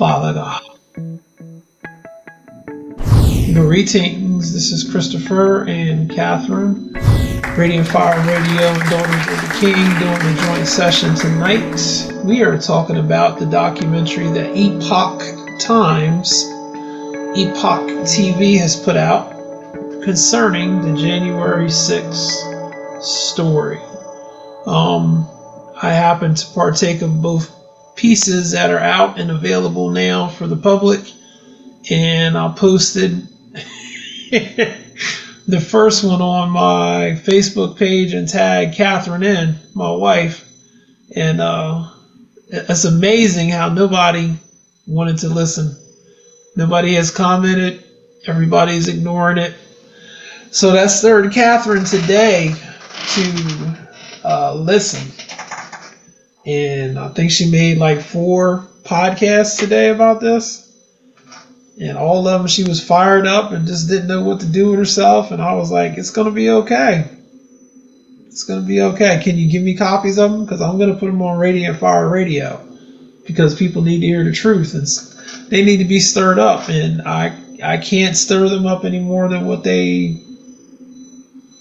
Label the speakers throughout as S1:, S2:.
S1: Father God. Greetings, this is Christopher and Kathryn, Radiant Fire Radio and Daughters of the King doing a joint session tonight. We are talking about the documentary that Epoch Times, Epoch TV has put out concerning the January 6th story. Um, I happen to partake of both pieces that are out and available now for the public, and I posted the first one on my Facebook page and tagged Kathryn in, my wife, and uh, it's amazing how nobody wanted to listen. Nobody has commented. Everybody's ignoring it. So that's third Kathryn today to uh, listen. And I think she made like four podcasts today about this. And all of them, she was fired up and just didn't know what to do with herself. And I was like, it's going to be okay. It's going to be okay. Can you give me copies of them? Because I'm going to put them on Radiant Fire Radio. Because people need to hear the truth. And they need to be stirred up. And I, I can't stir them up any more than what they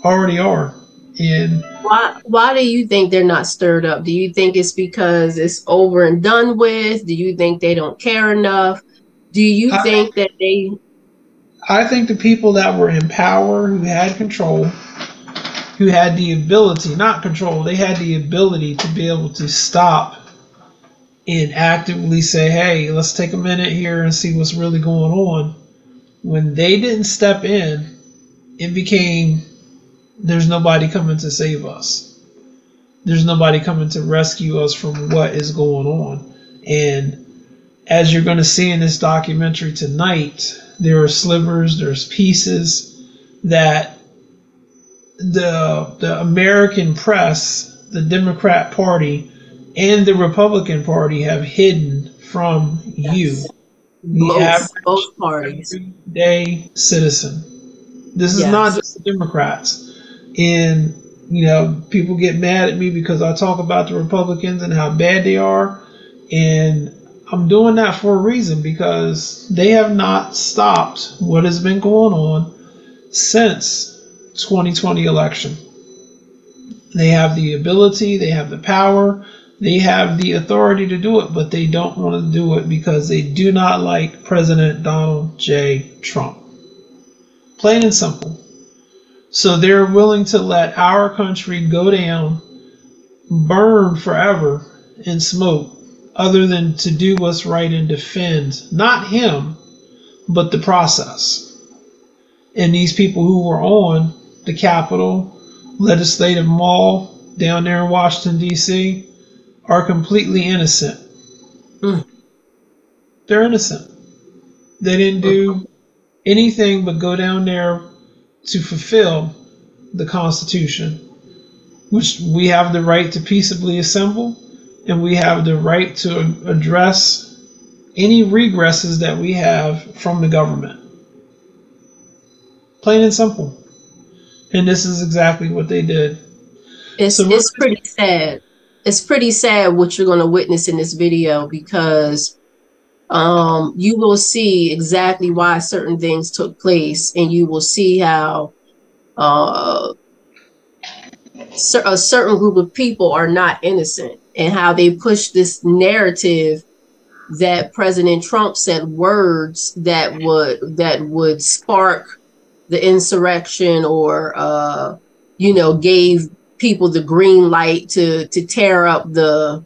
S1: already are. And
S2: why why do you think they're not stirred up? Do you think it's because it's over and done with? Do you think they don't care enough? Do you I, think that they
S1: I think the people that were in power who had control who had the ability, not control, they had the ability to be able to stop and actively say, hey, let's take a minute here and see what's really going on. When they didn't step in, it became there's nobody coming to save us. There's nobody coming to rescue us from what is going on. And as you're going to see in this documentary tonight, there are slivers, there's pieces that the the American press, the Democrat Party, and the Republican Party have hidden from yes. you, the
S2: both, average both parties,
S1: day citizen. This is yes. not just the Democrats and you know people get mad at me because I talk about the Republicans and how bad they are, and I'm doing that for a reason because they have not stopped what has been going on since 2020 election. They have the ability, they have the power, they have the authority to do it, but they don't want to do it because they do not like President Donald J. Trump. Plain and simple. So they're willing to let our country go down, burn forever in smoke, other than to do what's right and defend not him, but the process. And these people who were on the Capitol, Legislative Mall down there in Washington, D.C., are completely innocent. Mm. They're innocent. They didn't do anything but go down there to fulfill the Constitution, which we have the right to peaceably assemble and we have the right to address any regresses that we have from the government. Plain and simple. And this is exactly what they did.
S2: It's, so it's pretty sad. It's pretty sad what you're going to witness in this video because um, you will see exactly why certain things took place, and you will see how uh, a certain group of people are not innocent, and how they push this narrative that President Trump said words that would that would spark the insurrection, or uh, you know, gave people the green light to to tear up the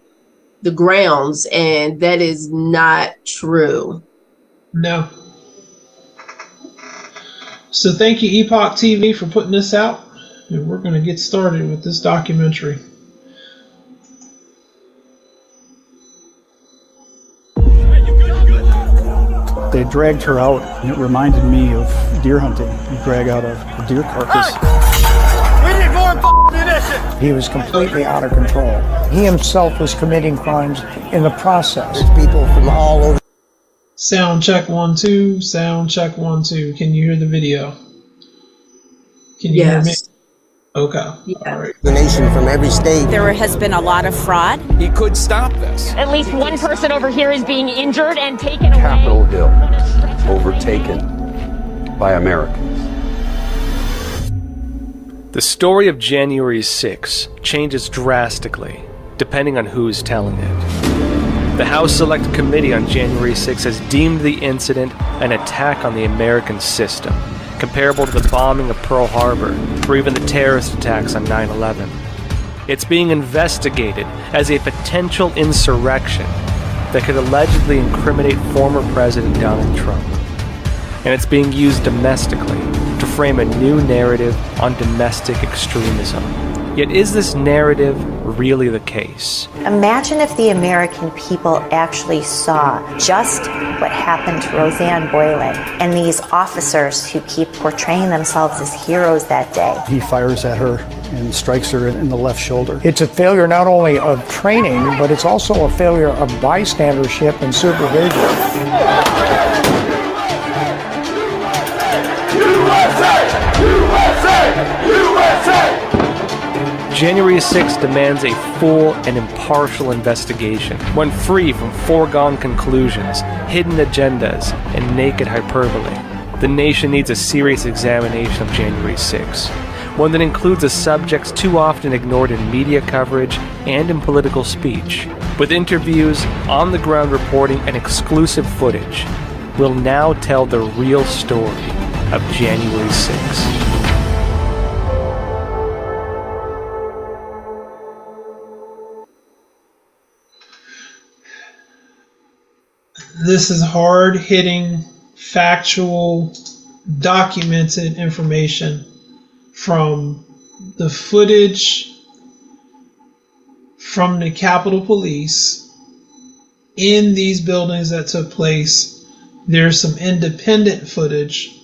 S2: the grounds, and that is not true.
S1: No. So thank you, Epoch TV, for putting this out, and we're going to get started with this documentary.
S3: They dragged her out, and it reminded me of deer hunting. You drag out a, a deer carcass. We need
S4: he was completely out of control. He himself was committing crimes in the process. People from all over.
S1: Sound check one, two. Sound check one, two. Can you hear the video?
S2: Can you yes. hear me?
S1: Okay.
S2: Yeah. Right.
S5: The nation from every state.
S6: There has been a lot of fraud.
S7: He could stop this.
S8: At least one person over here is being injured and taken
S9: Capitol
S8: away.
S9: Capitol Hill overtaken by Americans.
S10: The story of January 6 changes drastically depending on who's telling it. The House Select Committee on January 6 has deemed the incident an attack on the American system comparable to the bombing of Pearl Harbor or even the terrorist attacks on 9 11. It's being investigated as a potential insurrection that could allegedly incriminate former President Donald Trump. And it's being used domestically frame a new narrative on domestic extremism. Yet, is this narrative really the case?
S11: Imagine if the American people actually saw just what happened to Rosanne Boyland and these officers who keep portraying themselves as heroes that day.
S3: He fires at her and strikes her in the left shoulder.
S4: It's a failure not only of training, but it's also a failure of bystandership and supervision.
S10: January 6 demands a full and impartial investigation, one free from foregone conclusions, hidden agendas, and naked hyperbole. The nation needs a serious examination of January 6, one that includes the subjects too often ignored in media coverage and in political speech. With interviews, on the ground reporting, and exclusive footage, will now tell the real story of January 6.
S1: This is hard hitting, factual, documented information from the footage from the Capitol Police in these buildings that took place. There's some independent footage,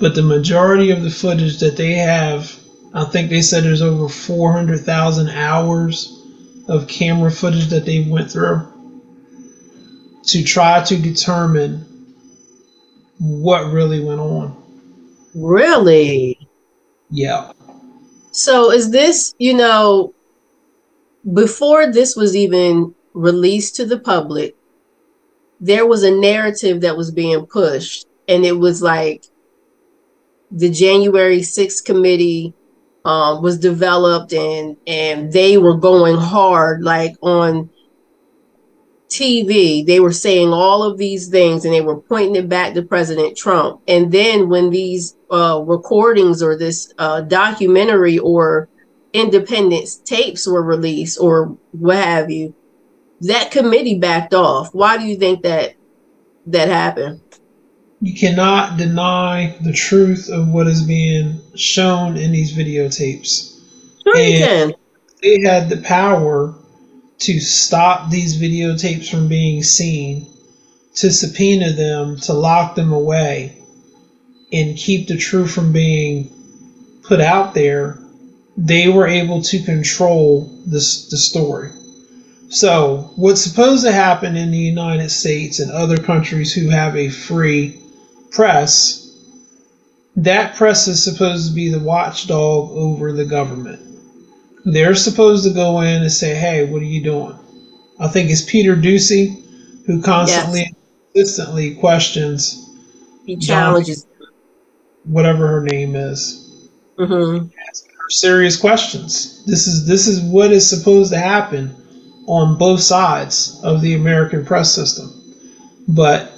S1: but the majority of the footage that they have, I think they said there's over 400,000 hours of camera footage that they went through to try to determine what really went on.
S2: Really?
S1: Yeah.
S2: So is this, you know, before this was even released to the public, there was a narrative that was being pushed, and it was like the January 6th committee um, was developed, and and they were going hard, like on TV, they were saying all of these things and they were pointing it back to President Trump. And then when these uh, recordings or this uh, documentary or independence tapes were released or what have you, that committee backed off. Why do you think that that happened?
S1: You cannot deny the truth of what is being shown in these videotapes.
S2: Sure and you can.
S1: They had the power to stop these videotapes from being seen, to subpoena them, to lock them away, and keep the truth from being put out there, they were able to control this the story. So, what's supposed to happen in the United States and other countries who have a free press, that press is supposed to be the watchdog over the government. They're supposed to go in and say, "Hey, what are you doing?" I think it's Peter Doocy who constantly, yes. consistently questions.
S2: He challenges
S1: whatever her name is.
S2: Mm-hmm.
S1: Asking her serious questions. This is this is what is supposed to happen on both sides of the American press system, but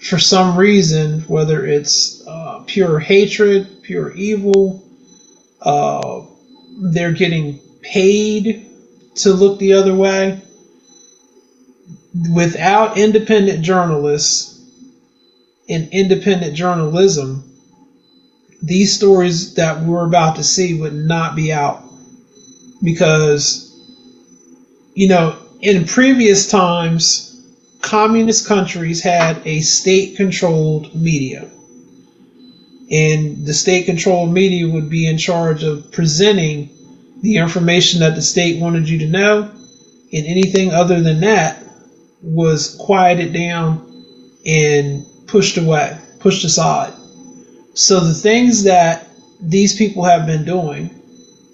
S1: for some reason, whether it's uh, pure hatred, pure evil, uh, they're getting paid to look the other way. Without independent journalists and independent journalism, these stories that we're about to see would not be out. Because, you know, in previous times, communist countries had a state controlled media and the state controlled media would be in charge of presenting the information that the state wanted you to know, and anything other than that was quieted down and pushed away, pushed aside. So the things that these people have been doing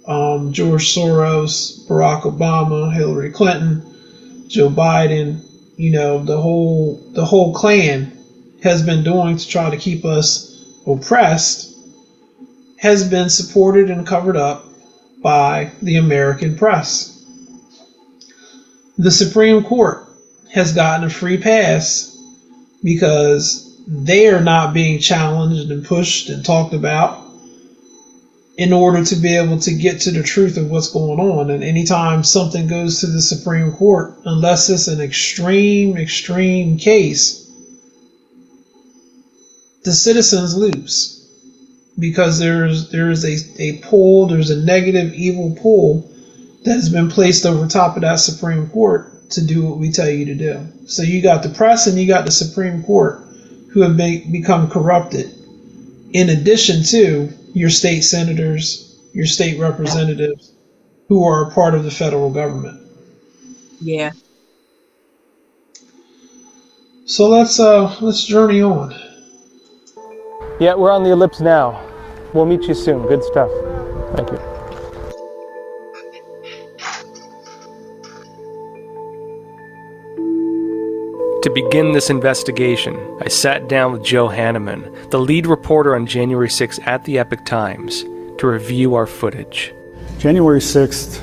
S1: um, George Soros, Barack Obama, Hillary Clinton, Joe Biden, you know, the whole the whole clan has been doing to try to keep us oppressed has been supported and covered up by the American press. The Supreme Court has gotten a free pass because they are not being challenged and pushed and talked about in order to be able to get to the truth of what's going on. And anytime something goes to the Supreme Court, unless it's an extreme, extreme case, the citizens lose because there's there's a, a pull, there's a negative evil pull that has been placed over top of that Supreme Court to do what we tell you to do. So you got the press and you got the Supreme Court who have be, become corrupted. In addition to your state senators, your state representatives, who are a part of the federal government.
S2: Yeah.
S1: So let's uh let's journey on.
S10: Yeah, we're on the ellipse now. We'll meet you soon. Good stuff. Thank you. To begin this investigation, I sat down with Joe Hanneman, the lead reporter on January 6th at the Epoch Times, to review our footage.
S3: January 6th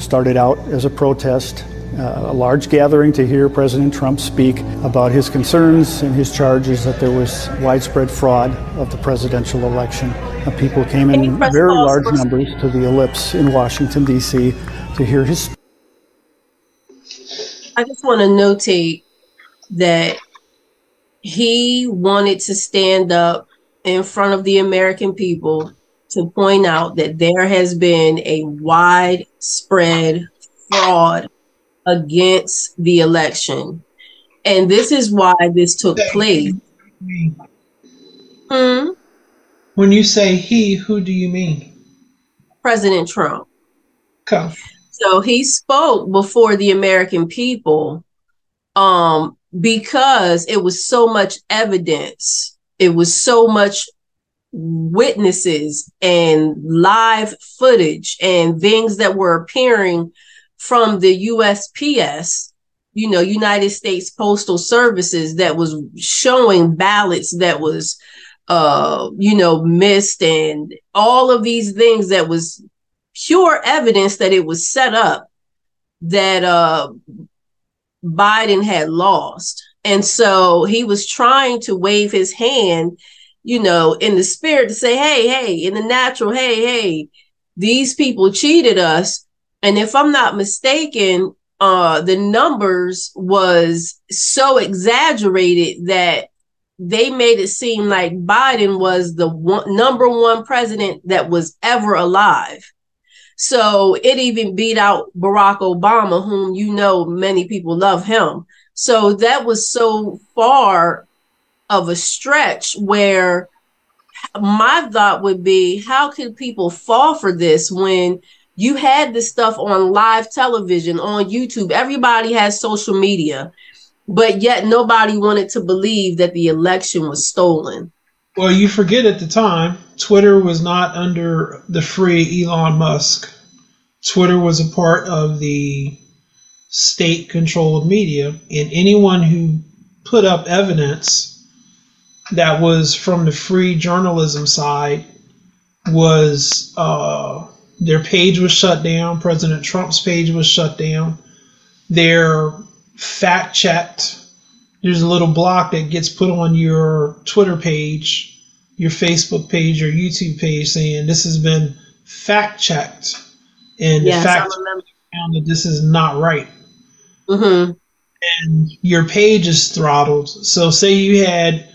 S3: started out as a protest, uh, a large gathering to hear President Trump speak about his concerns and his charges that there was widespread fraud of the presidential election. Uh, people came in very large numbers to the ellipse in Washington, D.C. to hear his.
S2: I just want to notate that he wanted to stand up in front of the American people to point out that there has been a widespread fraud against the election. And this is why this took place.
S1: Hmm? When you say he, who do you mean?
S2: President Trump.
S1: Okay.
S2: So he spoke before the American people um, because it was so much evidence, it was so much witnesses and live footage and things that were appearing from the USPS, you know, United States Postal Services, that was showing ballots that was, uh, you know, missed and all of these things that was pure evidence that it was set up that uh, Biden had lost. And so he was trying to wave his hand, you know, in the spirit to say, hey, hey, in the natural, hey, hey, these people cheated us. And if I'm not mistaken, uh, the numbers was so exaggerated that they made it seem like Biden was the one, number one president that was ever alive. So it even beat out Barack Obama, whom you know many people love him. So that was so far of a stretch where my thought would be how could people fall for this when you had this stuff on live television, on YouTube? Everybody has social media, but yet nobody wanted to believe that the election was stolen.
S1: Well, you forget at the time, Twitter was not under the free Elon Musk. Twitter was a part of the state controlled media, and anyone who put up evidence that was from the free journalism side was uh, their page was shut down. President Trump's page was shut down. They're fact checked. There's a little block that gets put on your Twitter page, your Facebook page, your YouTube page saying this has been fact checked. And yes, the fact found that this is not right.
S2: Mm-hmm.
S1: And your page is throttled. So say you had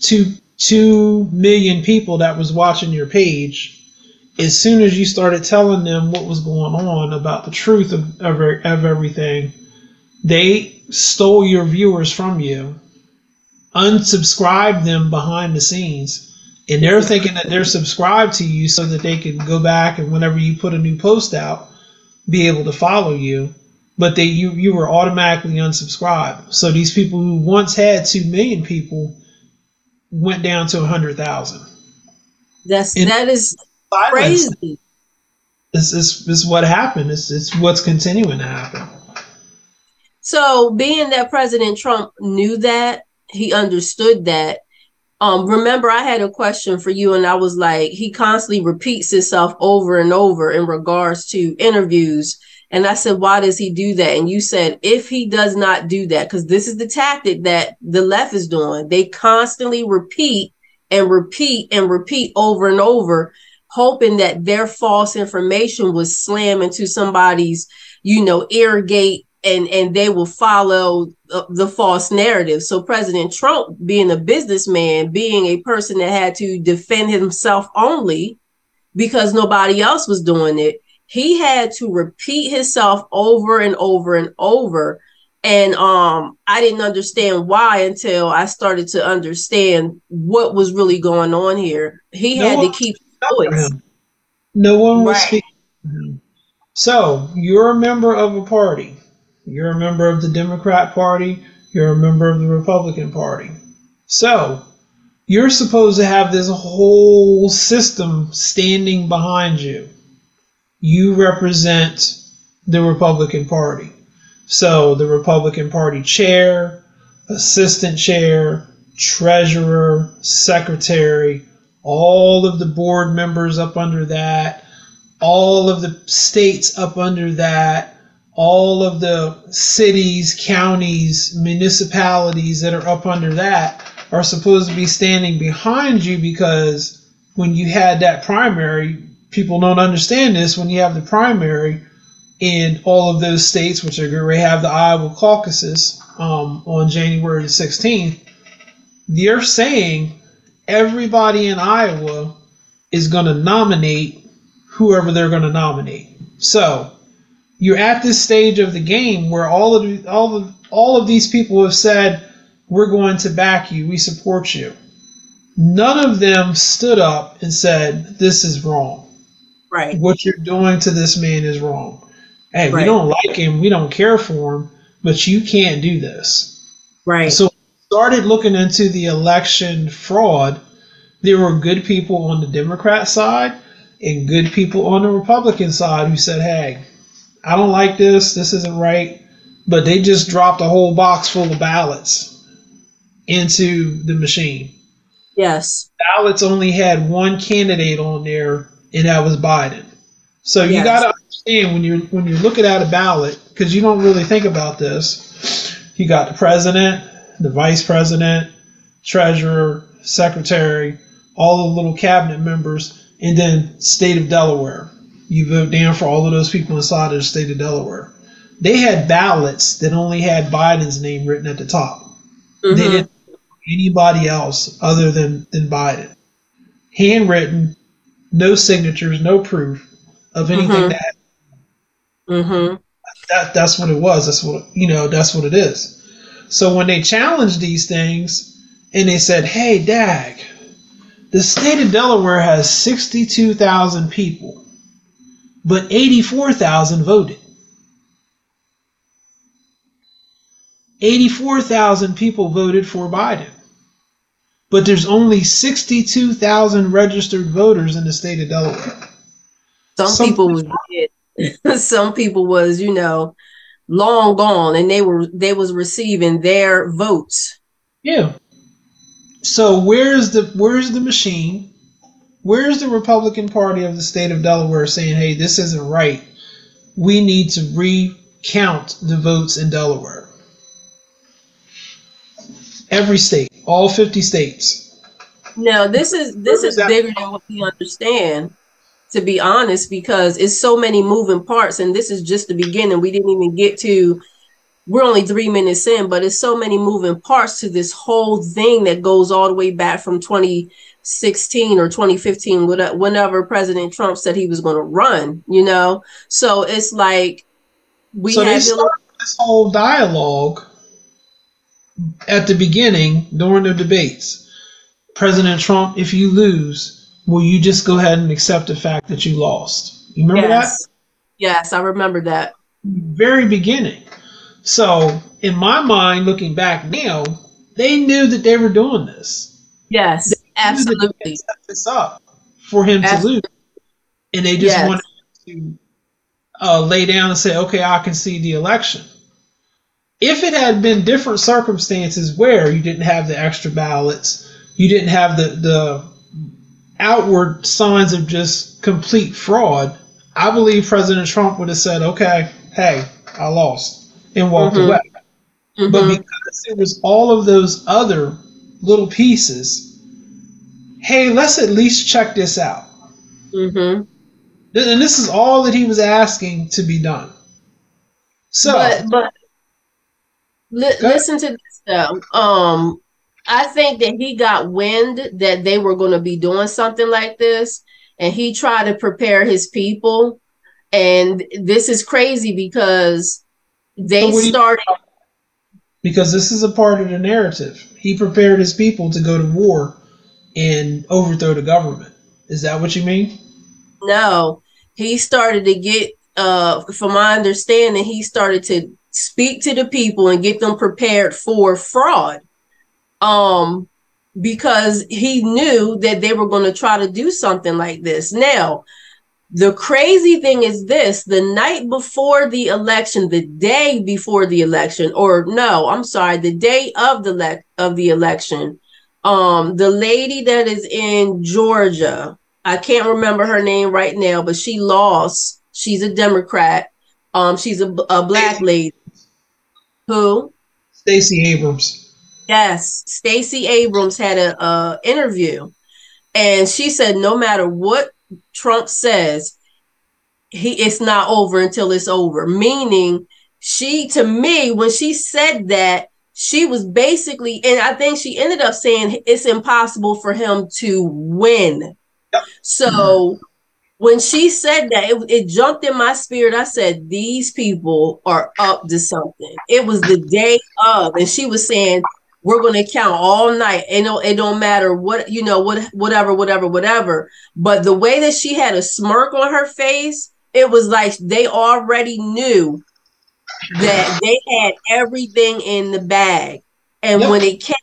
S1: two two million people that was watching your page. As soon as you started telling them what was going on about the truth of, of, of everything, they stole your viewers from you, unsubscribed them behind the scenes, and they're thinking that they're subscribed to you so that they can go back and whenever you put a new post out, be able to follow you but they you you were automatically unsubscribed. So these people who once had two million people went down to a hundred thousand.
S2: That's and that is crazy.
S1: This is this is what happened. It's it's what's continuing to happen.
S2: So, being that President Trump knew that, he understood that. Um, remember, I had a question for you, and I was like, he constantly repeats himself over and over in regards to interviews. And I said, why does he do that? And you said, if he does not do that, because this is the tactic that the left is doing, they constantly repeat and repeat and repeat over and over, hoping that their false information will slam into somebody's, you know, ear gate and and they will follow the false narrative. So President Trump, being a businessman, being a person that had to defend himself only because nobody else was doing it, he had to repeat himself over and over and over. And um, I didn't understand why until I started to understand what was really going on here. He no had to keep
S1: No one was right. speaking. So you're a member of a party you're a member of the Democrat Party. You're a member of the Republican Party. So, you're supposed to have this whole system standing behind you. You represent the Republican Party. So, the Republican Party chair, assistant chair, treasurer, secretary, all of the board members up under that, all of the states up under that, all of the cities, counties, municipalities that are up under that are supposed to be standing behind you because when you had that primary, people don't understand this. When you have the primary in all of those states, which are going to have the Iowa caucuses um, on January the 16th, they're saying everybody in Iowa is going to nominate whoever they're going to nominate. So you're at this stage of the game where all of all of all of these people have said we're going to back you, we support you. None of them stood up and said this is wrong.
S2: Right.
S1: What you're doing to this man is wrong. Hey, right. we don't like him, we don't care for him, but you can't do this.
S2: Right.
S1: So started looking into the election fraud. There were good people on the Democrat side and good people on the Republican side who said, "Hey, I don't like this. This isn't right. But they just dropped a whole box full of ballots into the machine.
S2: Yes.
S1: Ballots only had one candidate on there, and that was Biden. So you yes. got to understand when you're when you're looking at a ballot because you don't really think about this. You got the president, the vice president, treasurer, secretary, all the little cabinet members, and then state of Delaware you vote down for all of those people inside of the state of Delaware. They had ballots that only had Biden's name written at the top. Mm-hmm. They didn't anybody else other than, than Biden. Handwritten, no signatures, no proof of anything mm-hmm. that
S2: mm-hmm.
S1: that that's what it was. That's what you know, that's what it is. So when they challenged these things and they said, Hey Dag, the state of Delaware has sixty two thousand people but 84,000 voted. 84,000 people voted for Biden. But there's only 62,000 registered voters in the state of Delaware.
S2: Some, some people was some people was, you know, long gone and they were they was receiving their votes.
S1: Yeah. So where's the where's the machine Where's the Republican Party of the state of Delaware saying, hey, this isn't right? We need to recount the votes in Delaware. Every state, all 50 states.
S2: No, this is this is bigger than what we understand, to be honest, because it's so many moving parts, and this is just the beginning. We didn't even get to we're only three minutes in, but it's so many moving parts to this whole thing that goes all the way back from 2016 or 2015, whenever President Trump said he was going to run, you know? So it's like we
S1: so had to- this whole dialogue at the beginning during the debates. President Trump, if you lose, will you just go ahead and accept the fact that you lost? You remember yes. that?
S2: Yes, I remember that.
S1: Very beginning. So, in my mind, looking back now, they knew that they were doing this.
S2: Yes. Absolutely.
S1: Set this up for him Absolutely. to lose. And they just yes. wanted to uh, lay down and say, okay, I can see the election. If it had been different circumstances where you didn't have the extra ballots, you didn't have the, the outward signs of just complete fraud, I believe President Trump would have said, okay, hey, I lost and walked mm-hmm. away. Mm-hmm. But because it was all of those other little pieces, hey, let's at least check this out.
S2: Mm-hmm.
S1: And this is all that he was asking to be done. So,
S2: but, but li- listen to this though. Um, I think that he got wind that they were going to be doing something like this, and he tried to prepare his people. And this is crazy because they so started.
S1: Because this is a part of the narrative. He prepared his people to go to war and overthrow the government. Is that what you mean?
S2: No, he started to get. Uh, from my understanding, he started to speak to the people and get them prepared for fraud um, because he knew that they were going to try to do something like this. Now, the crazy thing is this the night before the election, the day before the election, or no, I'm sorry, the day of the le- of the election, um, the lady that is in Georgia, I can't remember her name right now, but she lost. She's a Democrat. Um, she's a, a black lady. Who?
S1: Stacey Abrams.
S2: Yes, Stacey Abrams had a, a interview, and she said no matter what Trump says, he it's not over until it's over. Meaning, she to me when she said that she was basically, and I think she ended up saying it's impossible for him to win. So when she said that, it, it, jumped in my spirit. I said, These people are up to something. It was the day of, and she was saying, we're going to count all night. And it, it don't matter what you know what whatever whatever whatever. But the way that she had a smirk on her face it was like they already knew that they had everything in the bag. And yep. when it came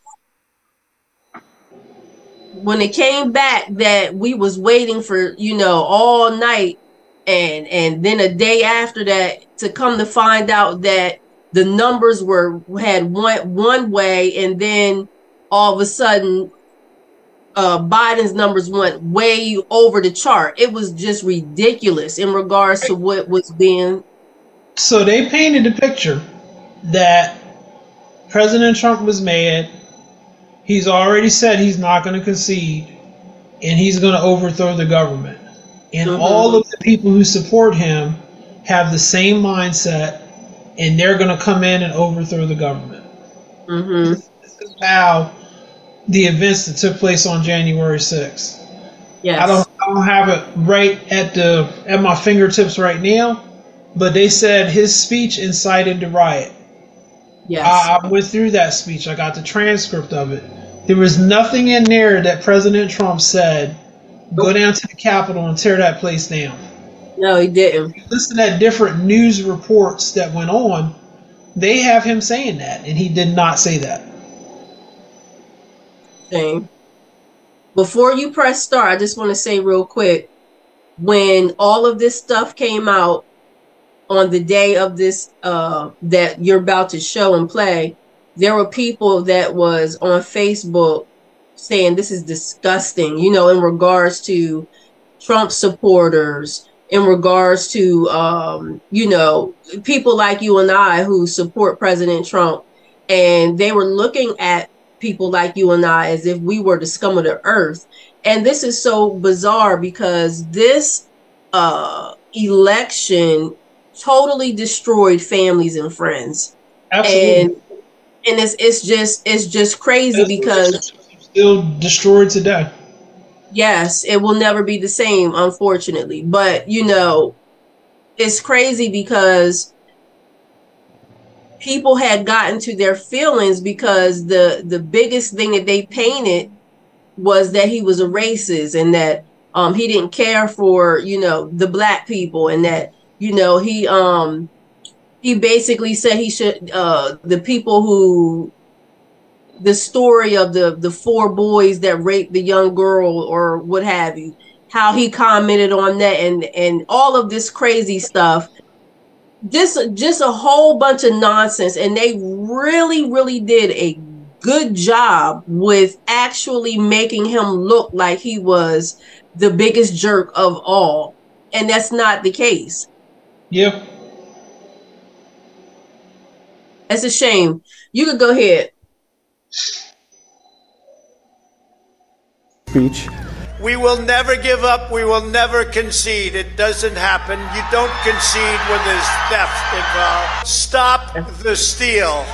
S2: when it came back that we was waiting for you know all night and and then a day after that to come to find out that the numbers were had one one way, and then all of a sudden, uh, Biden's numbers went way over the chart. It was just ridiculous in regards to what was being.
S1: So they painted the picture that President Trump was mad. He's already said he's not going to concede, and he's going to overthrow the government. And mm-hmm. all of the people who support him have the same mindset and they're going to come in and overthrow the government.
S2: Mm-hmm.
S1: This is how the events that took place on January 6th.
S2: Yes.
S1: I don't, I don't have it right at the at my fingertips right now, but they said his speech incited the riot.
S2: Yes.
S1: I, I went through that speech. I got the transcript of it. There was nothing in there that President Trump said, go down to the Capitol and tear that place down.
S2: No, he didn't.
S1: listen at different news reports that went on, they have him saying that, and he did not say that.
S2: Shame. Before you press start, I just want to say real quick when all of this stuff came out on the day of this uh that you're about to show and play there were people that was on facebook saying this is disgusting you know in regards to trump supporters in regards to um, you know people like you and I who support President Trump, and they were looking at people like you and I as if we were the scum of the earth. And this is so bizarre because this uh, election totally destroyed families and friends.
S1: Absolutely.
S2: And and it's it's just it's just crazy because
S1: still destroyed today
S2: yes, it will never be the same, unfortunately. But you know, it's crazy because people had gotten to their feelings because the the biggest thing that they painted was that he was a racist and that um he didn't care for you know the black people and that you know he um he basically said he should uh the people who the story of the the four boys that raped the young girl or what have you how he commented on that and and all of this crazy stuff. Just just a whole bunch of nonsense and they really really did a good job with actually making him look like he was the biggest jerk of all and that's not the case.
S1: Yeah.
S2: That's a shame. You could go ahead
S3: speech
S5: we will never give up. We will never concede. It doesn't happen. You don't concede when there's theft involved. Stop the steal.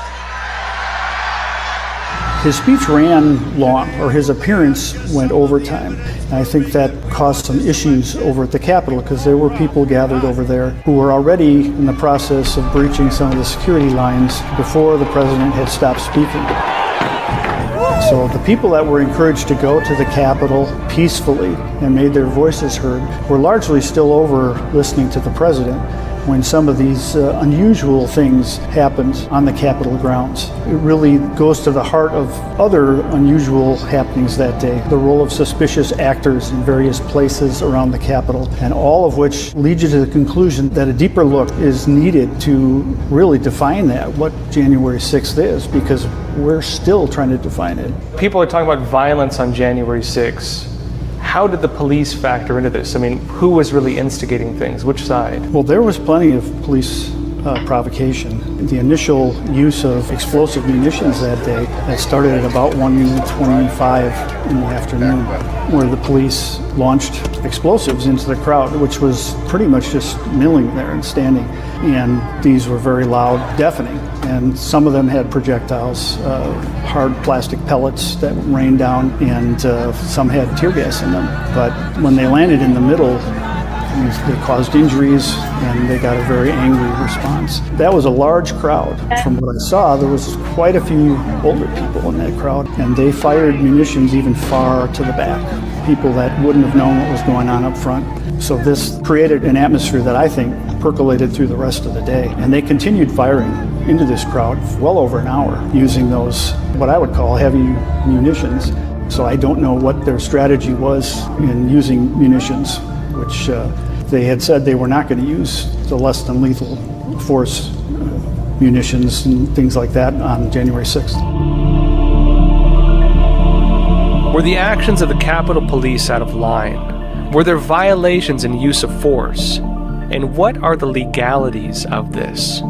S3: His speech ran long, or his appearance went overtime. And I think that caused some issues over at the Capitol because there were people gathered over there who were already in the process of breaching some of the security lines before the president had stopped speaking. So the people that were encouraged to go to the Capitol peacefully and made their voices heard were largely still over listening to the president when some of these uh, unusual things happened on the Capitol grounds. It really goes to the heart of other unusual happenings that day. The role of suspicious actors in various places around the Capitol, and all of which lead you to the conclusion that a deeper look is needed to really define that, what January 6th is, because we're still trying to define it.
S10: People are talking about violence on January 6th how did the police factor into this? I mean, who was really instigating things? Which side?
S3: Well, there was plenty of police uh, provocation. The initial use of explosive munitions that day that started at about 1:25 in the afternoon, where the police launched explosives into the crowd, which was pretty much just milling there and standing. And these were very loud, deafening. And some of them had projectiles, uh, hard plastic pellets that rained down, and uh, some had tear gas in them. But when they landed in the middle, they caused injuries and they got a very angry response. That was a large crowd. From what I saw, there was quite a few older people in that crowd, and they fired munitions even far to the back. People that wouldn't have known what was going on up front. So this created an atmosphere that I think percolated through the rest of the day. And they continued firing into this crowd well over an hour using those, what I would call heavy munitions. So I don't know what their strategy was in using munitions, which uh, they had said they were not going to use the less than lethal force uh, munitions and things like that on January 6th.
S10: Were the actions of the Capitol Police out of line? Were there violations in use of force? And what are the legalities of this?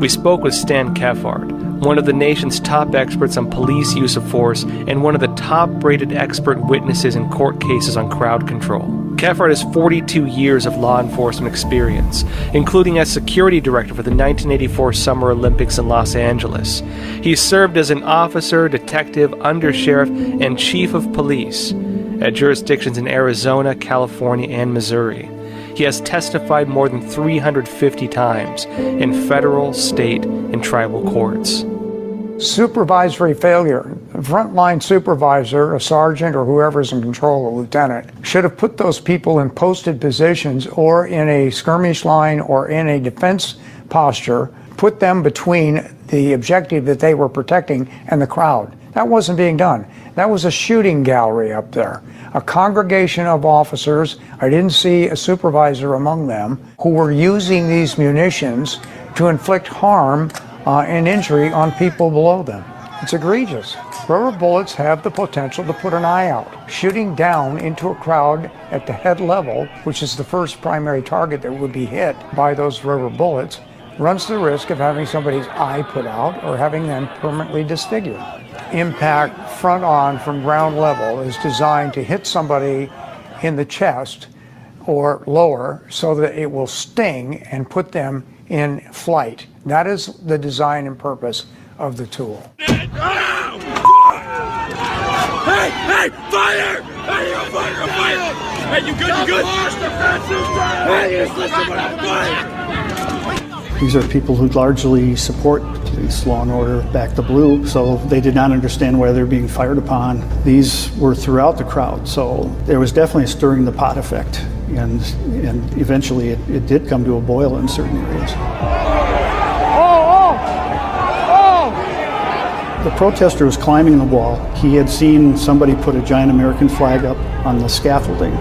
S10: We spoke with Stan Kephart, one of the nation's top experts on police use of force and one of the top rated expert witnesses in court cases on crowd control. Kephart has 42 years of law enforcement experience, including as security director for the 1984 Summer Olympics in Los Angeles. He served as an officer, detective, undersheriff, and chief of police at jurisdictions in Arizona, California, and Missouri. He has testified more than 350 times in federal, state, and tribal courts.
S4: Supervisory failure. A frontline supervisor, a sergeant, or whoever's in control, a lieutenant, should have put those people in posted positions or in a skirmish line or in a defense posture, put them between the objective that they were protecting and the crowd. That wasn't being done. That was a shooting gallery up there a congregation of officers, I didn't see a supervisor among them, who were using these munitions to inflict harm uh, and injury on people below them. It's egregious. Rubber bullets have the potential to put an eye out. Shooting down into a crowd at the head level, which is the first primary target that would be hit by those rubber bullets, runs the risk of having somebody's eye put out or having them permanently disfigured impact front on from ground level is designed to hit somebody in the chest or lower so that it will sting and put them in flight. That is the design and purpose of the tool. Hey,
S7: hey, fire! Hey, you fire, fire! Hey, you good, you good? Hey, listen,
S3: fire! These are people who largely support police law and order back the blue, so they did not understand why they're being fired upon. These were throughout the crowd, so there was definitely a stirring the pot effect, and and eventually it, it did come to a boil in certain areas. Oh, oh, oh. The protester was climbing the wall. He had seen somebody put a giant American flag up on the scaffolding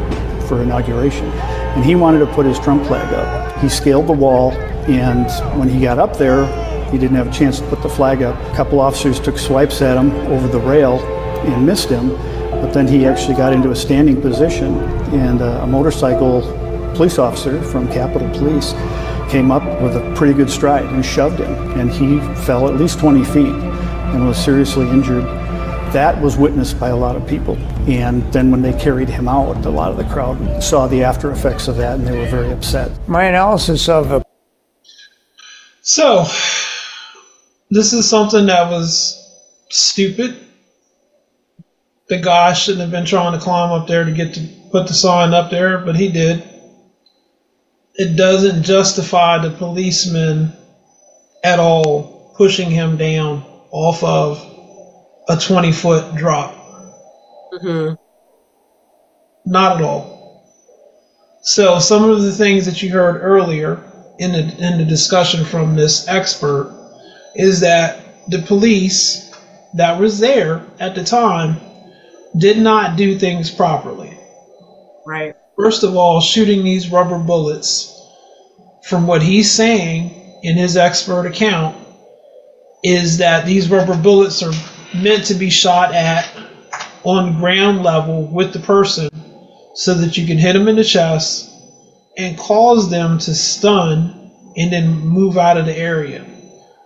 S3: for inauguration. And he wanted to put his Trump flag up. He scaled the wall, and when he got up there, he didn't have a chance to put the flag up. A couple officers took swipes at him over the rail and missed him, but then he actually got into a standing position, and uh, a motorcycle police officer from Capitol Police came up with a pretty good stride and shoved him, and he fell at least 20 feet and was seriously injured. That was witnessed by a lot of people. And then when they carried him out, a lot of the crowd saw the after effects of that and they were very upset.
S4: My analysis of the
S1: So, this is something that was stupid. The guy shouldn't have been trying to climb up there to get to put the sign up there, but he did. It doesn't justify the policeman at all pushing him down off of a 20 foot drop.
S2: Mm-hmm.
S1: Not at all. So some of the things that you heard earlier in the in the discussion from this expert is that the police that was there at the time did not do things properly.
S2: Right.
S1: First of all, shooting these rubber bullets, from what he's saying in his expert account, is that these rubber bullets are meant to be shot at on ground level with the person so that you can hit them in the chest and cause them to stun and then move out of the area.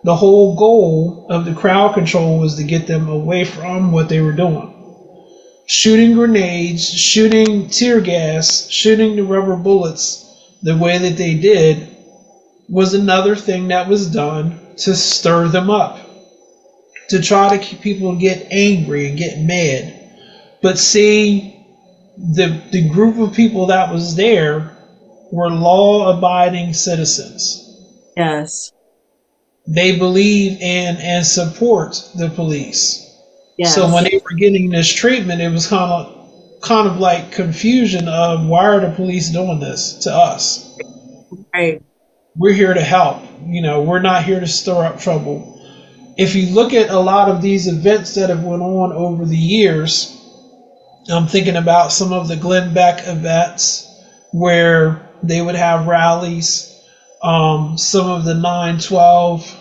S1: The whole goal of the crowd control was to get them away from what they were doing. Shooting grenades, shooting tear gas, shooting the rubber bullets the way that they did was another thing that was done to stir them up, to try to keep people get angry and get mad. But see, the the group of people that was there were law-abiding citizens.
S2: Yes.
S1: They believe in and support the police.
S2: Yes.
S1: So when they were getting this treatment, it was kind of kind of like confusion of why are the police doing this to us?
S2: Right.
S1: We're here to help. You know, we're not here to stir up trouble. If you look at a lot of these events that have went on over the years, I'm thinking about some of the Glenn Beck events where they would have rallies. Um, some of the 912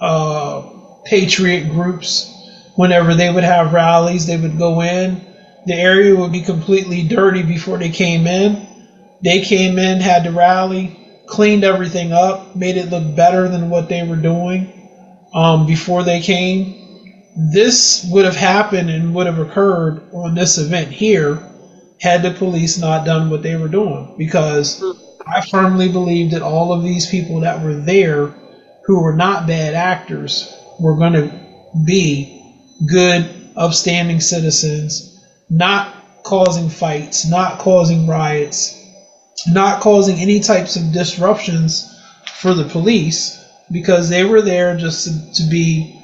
S1: uh, patriot groups, whenever they would have rallies, they would go in. The area would be completely dirty before they came in. They came in, had the rally, cleaned everything up, made it look better than what they were doing um, before they came. This would have happened and would have occurred on this event here had the police not done what they were doing. Because I firmly believe that all of these people that were there who were not bad actors were going to be good, upstanding citizens, not causing fights, not causing riots, not causing any types of disruptions for the police because they were there just to, to be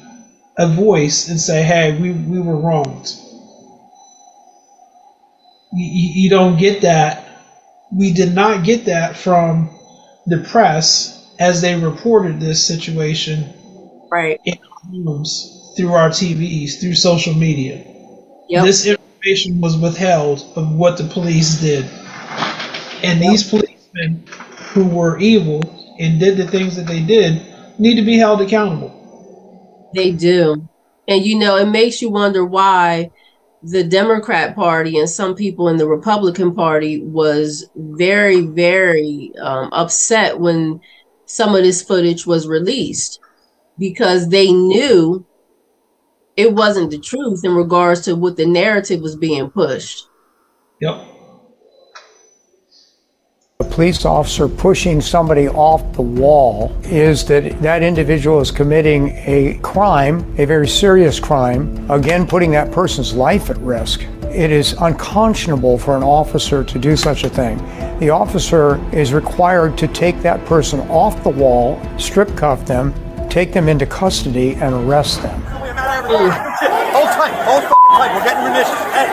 S1: a voice and say, hey, we, we were wronged. You, you don't get that. We did not get that from the press as they reported this situation
S2: right
S1: in rooms through our TVs, through social media.
S2: Yep.
S1: This information was withheld of what the police did. And these policemen who were evil and did the things that they did need to be held accountable.
S2: They do. And you know, it makes you wonder why the Democrat Party and some people in the Republican Party was very, very um, upset when some of this footage was released because they knew it wasn't the truth in regards to what the narrative was being pushed.
S1: Yep.
S4: A police officer pushing somebody off the wall is that that individual is committing a crime, a very serious crime, again, putting that person's life at risk. It is unconscionable for an officer to do such a thing. The officer is required to take that person off the wall, strip cuff them, take them into custody, and arrest them.
S12: Hold tight, hold tight. We're getting munitions. Hey,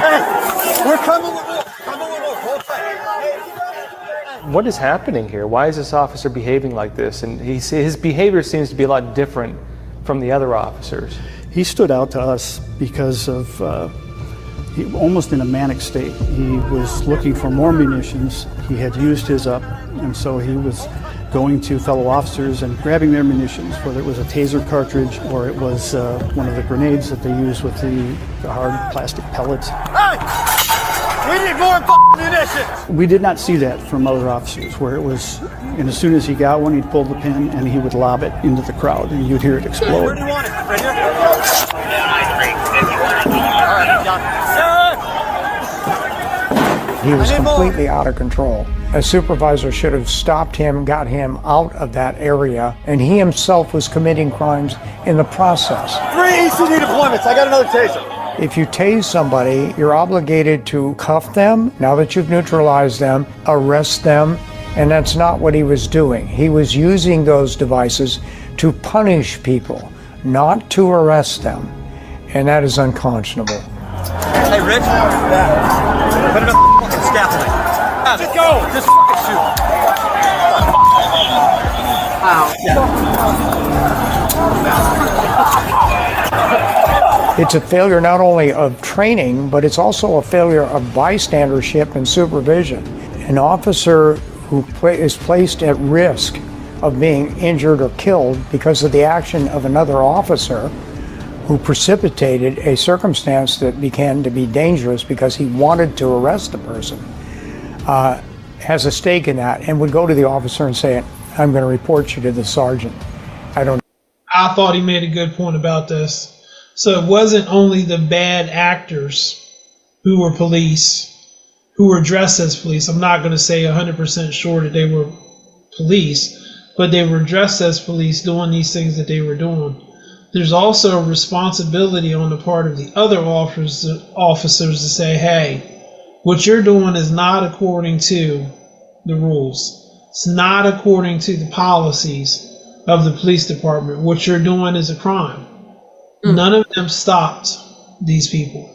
S12: hey, we're coming with more. Coming with more. Hold tight.
S10: What is happening here? Why is this officer behaving like this? And he, his behavior seems to be a lot different from the other officers.
S3: He stood out to us because of uh, he, almost in a manic state. He was looking for more munitions. He had used his up, and so he was going to fellow officers and grabbing their munitions, whether it was a taser cartridge or it was uh, one of the grenades that they use with the, the hard plastic pellets.
S12: Hey! We need more munitions!
S3: We did not see that from other officers, where it was, and as soon as he got one, he'd pull the pin and he would lob it into the crowd, and you'd hear it explode.
S12: Where do you want it? Right here? All right,
S4: He was completely out of control. A supervisor should have stopped him, got him out of that area, and he himself was committing crimes in the process.
S12: Three ECD deployments. I got another taser.
S4: If you tase somebody, you're obligated to cuff them now that you've neutralized them, arrest them, and that's not what he was doing. He was using those devices to punish people, not to arrest them, and that is unconscionable.
S12: Hey, Rich. Yeah. Put him in the fucking scaffolding. Just go. Just fucking shoot.
S2: Wow.
S4: It's a failure not only of training, but it's also a failure of bystandership and supervision. An officer who is placed at risk of being injured or killed because of the action of another officer who precipitated a circumstance that began to be dangerous because he wanted to arrest the person uh, has a stake in that and would go to the officer and say, I'm going to report you to the sergeant. I don't.
S1: I thought he made a good point about this. So it wasn't only the bad actors who were police, who were dressed as police. I'm not going to say 100% sure that they were police, but they were dressed as police doing these things that they were doing. There's also a responsibility on the part of the other officers, officers to say, hey, what you're doing is not according to the rules. It's not according to the policies of the police department. What you're doing is a crime. Mm. None of them stopped these people.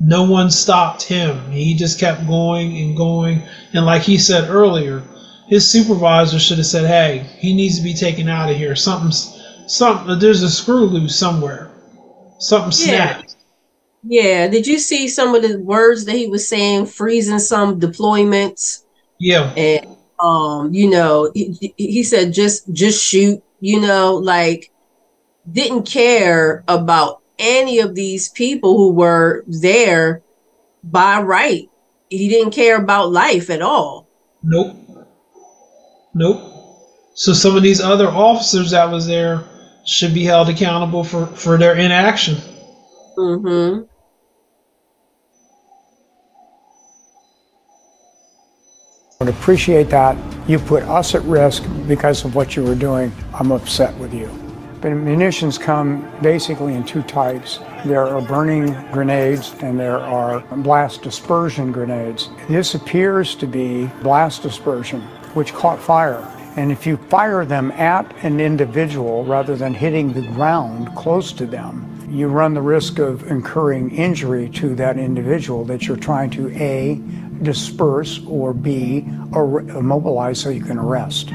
S1: No one stopped him. He just kept going and going. And like he said earlier, his supervisor should have said, "Hey, he needs to be taken out of here. Something's something. There's a screw loose somewhere. Something snapped." Yeah.
S2: Yeah. Did you see some of the words that he was saying, freezing some deployments?
S1: Yeah.
S2: And um, you know, he, he said just just shoot, you know, like didn't care about any of these people who were there by right. He didn't care about life at all.
S1: Nope. Nope. So some of these other officers that was there should be held accountable for for their inaction.
S2: Mm-hmm.
S4: would appreciate that. You put us at risk because of what you were doing. I'm upset with you. But munitions come basically in two types. There are burning grenades and there are blast dispersion grenades. This appears to be blast dispersion, which caught fire. And if you fire them at an individual rather than hitting the ground close to them, you run the risk of incurring injury to that individual that you're trying to A, disperse, or B, or immobilize so you can arrest.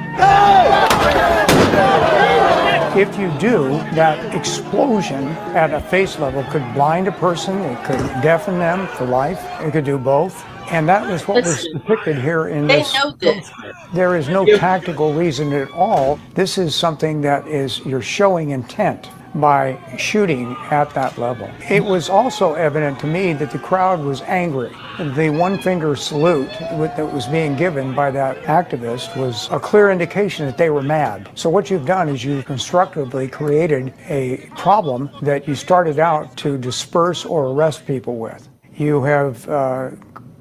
S4: If you do, that explosion at a face level could blind a person, it could deafen them for life, it could do both. And that was what was depicted here in this. There is no tactical reason at all. This is something that is, you're showing intent by shooting at that level. It was also evident to me that the crowd was angry. The one finger salute that was being given by that activist was a clear indication that they were mad. So, what you've done is you've constructively created a problem that you started out to disperse or arrest people with. You have uh,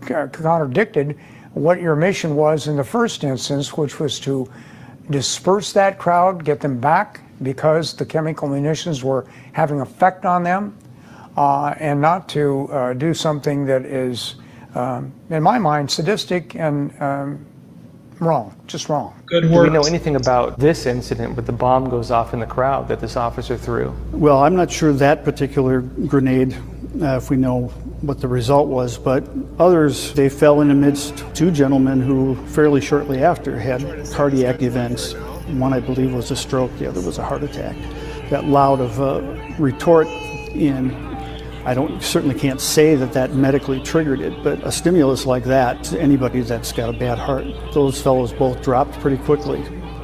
S4: contradicted what your mission was in the first instance, which was to disperse that crowd, get them back because the chemical munitions were having effect on them, uh, and not to uh, do something that is, um, in my mind, sadistic and um, wrong, just wrong.
S1: Good
S10: Do we know anything about this incident where the bomb goes off in the crowd that this officer threw?
S3: Well, I'm not sure that particular grenade, uh, if we know what the result was, but others, they fell in amidst two gentlemen who fairly shortly after had cardiac events one, I believe, was a stroke, the other was a heart attack. That loud of a retort in I don't certainly can't say that that medically triggered it, but a stimulus like that, anybody that's got a bad heart, those fellows both dropped pretty quickly,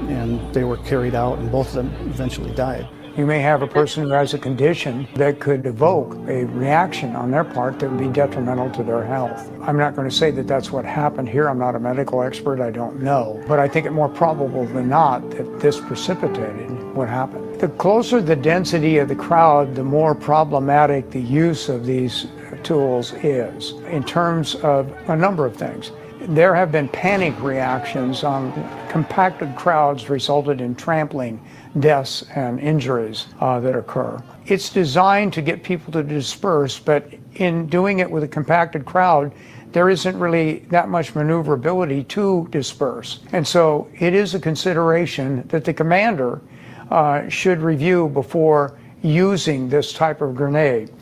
S3: and they were carried out, and both of them eventually died.
S4: You may have a person who has a condition that could evoke a reaction on their part that would be detrimental to their health. I'm not going to say that that's what happened here. I'm not a medical expert. I don't know. But I think it more probable than not that this precipitated what happened. The closer the density of the crowd, the more problematic the use of these tools is in terms of a number of things. There have been panic reactions on compacted crowds resulted in trampling, deaths, and injuries uh, that occur. It's designed to get people to disperse, but in doing it with a compacted crowd, there isn't really that much maneuverability to disperse. And so it is a consideration that the commander uh, should review before using this type of grenade.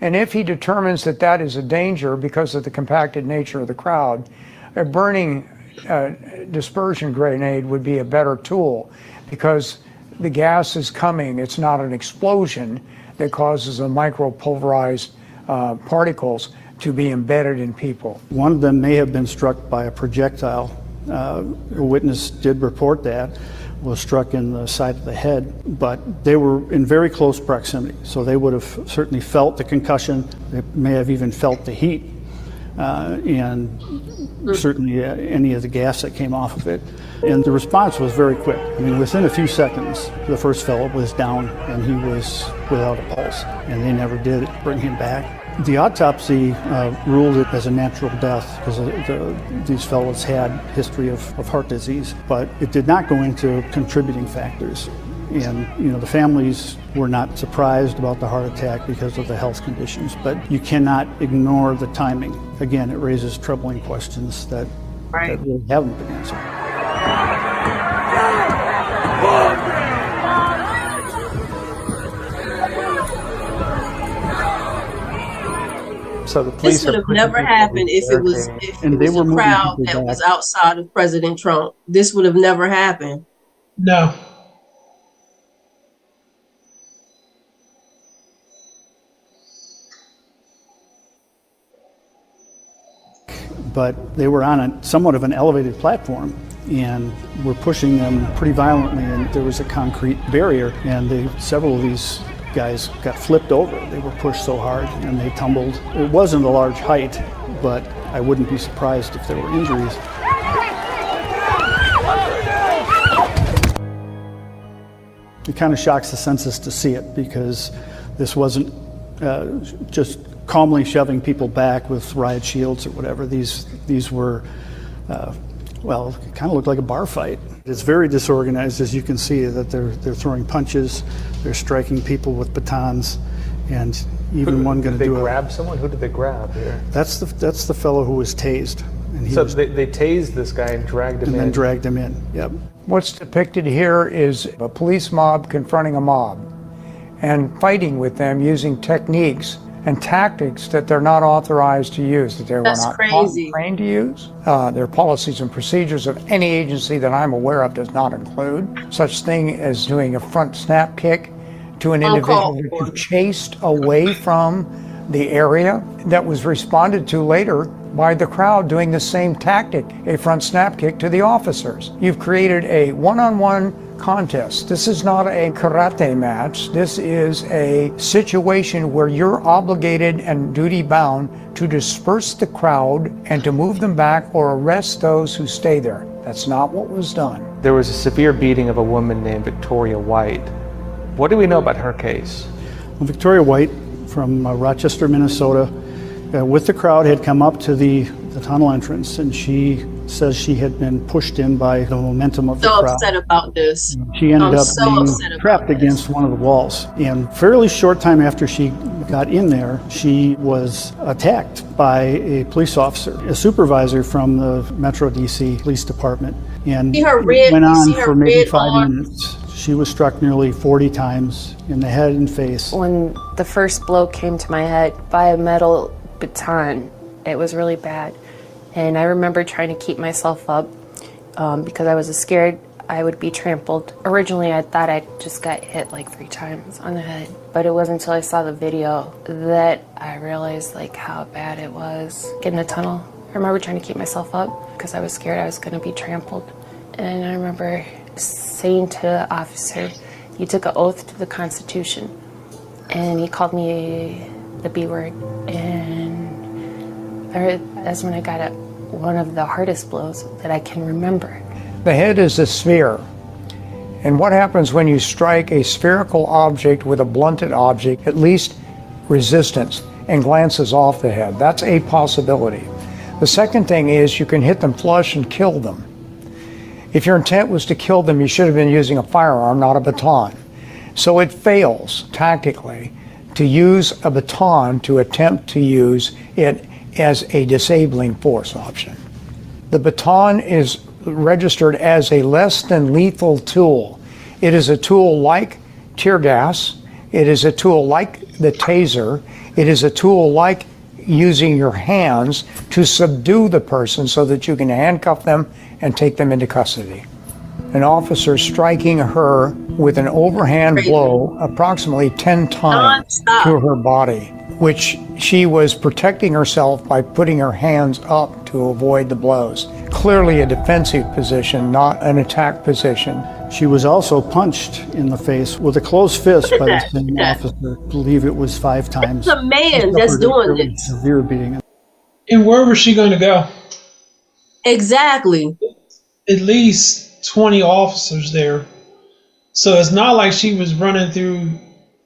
S4: And if he determines that that is a danger because of the compacted nature of the crowd, a burning uh, dispersion grenade would be a better tool because the gas is coming. It's not an explosion that causes the micropulverized uh, particles to be embedded in people.
S3: One of them may have been struck by a projectile. Uh, a witness did report that was struck in the side of the head, but they were in very close proximity, so they would have certainly felt the concussion. They may have even felt the heat uh, and certainly uh, any of the gas that came off of it. And the response was very quick. I mean, within a few seconds, the first fellow was down and he was without a pulse, and they never did bring him back. The autopsy uh, ruled it as a natural death because the, these fellows had history of, of heart disease, but it did not go into contributing factors. And you know the families were not surprised about the heart attack because of the health conditions, but you cannot ignore the timing. Again, it raises troubling questions that, right. that really haven't been answered.
S10: So the police
S2: this would have never happened if it was if and it was a crowd that back. was outside of President Trump. This would have never happened.
S1: No.
S3: But they were on a somewhat of an elevated platform and were pushing them pretty violently and there was a concrete barrier and they, several of these guys got flipped over. They were pushed so hard and they tumbled. It wasn't a large height, but I wouldn't be surprised if there were injuries. It kind of shocks the census to see it because this wasn't uh, just calmly shoving people back with riot shields or whatever. These these were, uh, well, it kind of looked like a bar fight. It's very disorganized, as you can see, that they're they're throwing punches, they're striking people with batons, and even
S10: Who,
S3: one going to
S10: do
S3: They
S10: grab someone. Who did they grab here?
S3: That's the that's the fellow who was tased.
S10: And he so was, they, they tased this guy and dragged him
S3: and
S10: in.
S3: And then dragged him in. Yep.
S4: What's depicted here is a police mob confronting a mob and fighting with them using techniques and tactics that they're not authorized to use, that they were
S2: That's
S4: not
S2: crazy.
S4: trained to use. Uh, their policies and procedures of any agency that I'm aware of does not include such thing as doing a front snap kick to an individual that you chased away from the area that was responded to later by the crowd doing the same tactic, a front snap kick to the officers. You've created a one-on-one contest. This is not a karate match. This is a situation where you're obligated and duty bound to disperse the crowd and to move them back or arrest those who stay there. That's not what was done.
S10: There was a severe beating of a woman named Victoria White. What do we know about her case?
S3: Well, Victoria White from uh, Rochester, Minnesota, uh, with the crowd had come up to the, the tunnel entrance and she says she had been pushed in by the momentum of
S2: so
S3: the crowd.
S2: So upset about this.
S3: She ended
S2: I'm
S3: up
S2: so
S3: being trapped against one of the walls. And fairly short time after she got in there, she was attacked by a police officer, a supervisor from the Metro DC Police Department. And
S2: see her red,
S3: went on
S2: her
S3: for maybe five
S2: arm?
S3: minutes. She was struck nearly 40 times in the head and face.
S13: When the first blow came to my head by a metal baton, it was really bad. And I remember trying to keep myself up um, because I was scared. I would be trampled. Originally, I thought I just got hit like three times on the head, but it wasn't until I saw the video that I realized like how bad it was. Get in the tunnel. I remember trying to keep myself up because I was scared I was going to be trampled. And I remember saying to the officer, "You took an oath to the Constitution," and he called me the B word, and that's when I got it one of the hardest blows that I can remember.
S4: The head is a sphere. And what happens when you strike a spherical object with a blunted object, at least resistance, and glances off the head? That's a possibility. The second thing is you can hit them flush and kill them. If your intent was to kill them, you should have been using a firearm, not a baton. So it fails tactically to use a baton to attempt to use it as a disabling force option. The baton is registered as a less than lethal tool. It is a tool like tear gas, it is a tool like the taser, it is a tool like using your hands to subdue the person so that you can handcuff them and take them into custody. An officer striking her with an overhand blow approximately 10 times to her body which she was protecting herself by putting her hands up to avoid the blows. Clearly a defensive position, not an attack position.
S3: She was also punched in the face with a closed fist by the same officer. I believe it was five times.
S2: It's a man that's doing this.
S3: Severe beating.
S1: And where was she going to go?
S2: Exactly.
S1: At least 20 officers there. So it's not like she was running through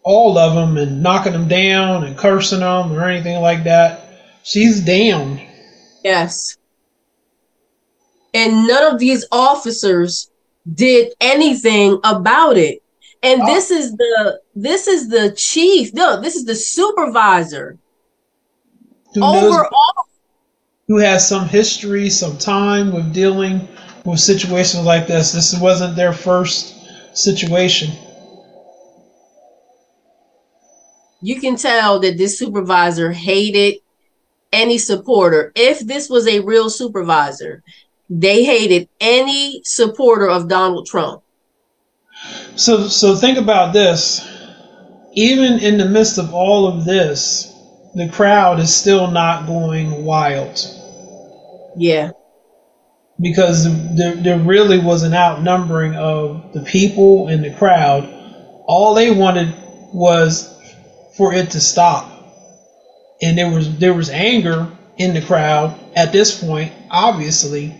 S1: all of them and knocking them down and cursing them or anything like that. She's down.
S2: Yes. And none of these officers did anything about it. And oh. this is the this is the chief. No, this is the supervisor.
S1: Who Overall, knows, who has some history, some time with dealing with situations like this. This wasn't their first situation.
S2: You can tell that this supervisor hated any supporter. If this was a real supervisor, they hated any supporter of Donald Trump.
S1: So so think about this. Even in the midst of all of this, the crowd is still not going wild.
S2: Yeah.
S1: Because there, there really was an outnumbering of the people in the crowd. All they wanted was for it to stop. And there was there was anger in the crowd at this point, obviously,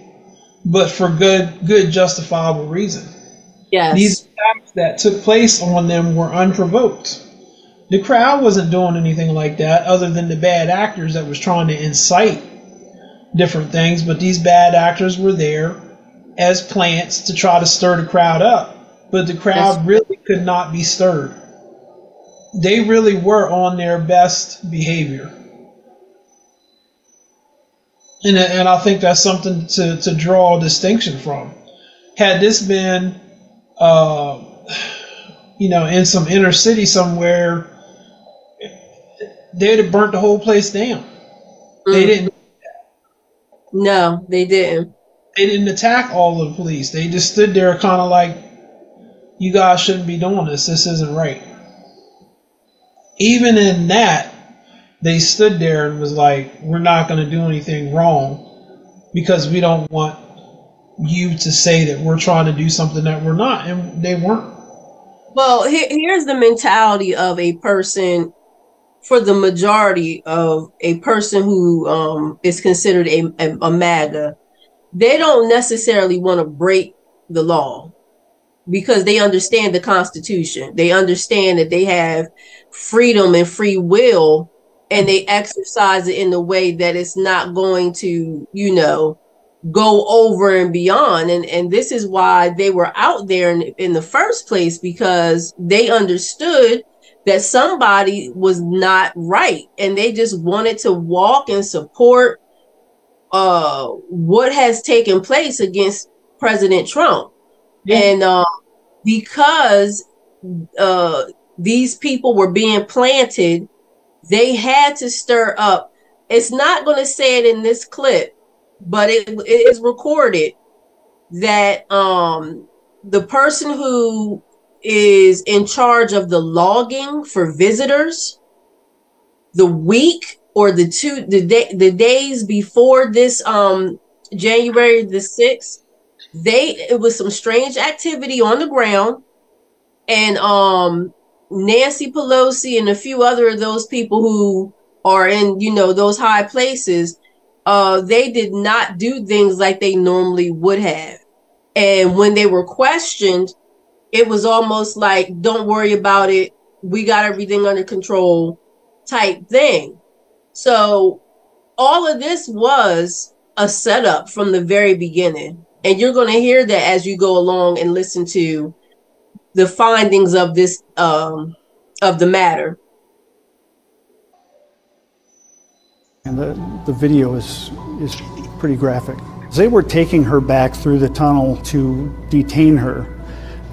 S1: but for good good justifiable reason.
S2: Yes.
S1: These attacks that took place on them were unprovoked. The crowd wasn't doing anything like that other than the bad actors that was trying to incite different things, but these bad actors were there as plants to try to stir the crowd up. But the crowd That's- really could not be stirred they really were on their best behavior. And, and I think that's something to, to draw a distinction from. Had this been, uh, you know, in some inner city somewhere, they'd have burnt the whole place down. Mm. They didn't.
S2: No, they didn't.
S1: They didn't attack all of the police. They just stood there, kind of like, "You guys shouldn't be doing this. This isn't right." Even in that, they stood there and was like, "We're not going to do anything wrong because we don't want you to say that we're trying to do something that we're not," and they weren't.
S2: Well, here's the mentality of a person for the majority of a person who um, is considered a, a, a MAGA. They don't necessarily want to break the law because they understand the Constitution. They understand that they have freedom and free will and they exercise it in a way that it's not going to, you know, go over and beyond. And and this is why they were out there in, in the first place because they understood that somebody was not right and they just wanted to walk and support uh what has taken place against President Trump. Yeah. And uh, because uh these people were being planted, they had to stir up. It's not going to say it in this clip, but it, it is recorded that um the person who is in charge of the logging for visitors the week or the two the day the days before this um January the 6th they it was some strange activity on the ground and um Nancy Pelosi and a few other of those people who are in you know those high places uh they did not do things like they normally would have. And when they were questioned it was almost like don't worry about it. We got everything under control type thing. So all of this was a setup from the very beginning. And you're going to hear that as you go along and listen to the findings of this um of the matter
S3: and the, the video is is pretty graphic they were taking her back through the tunnel to detain her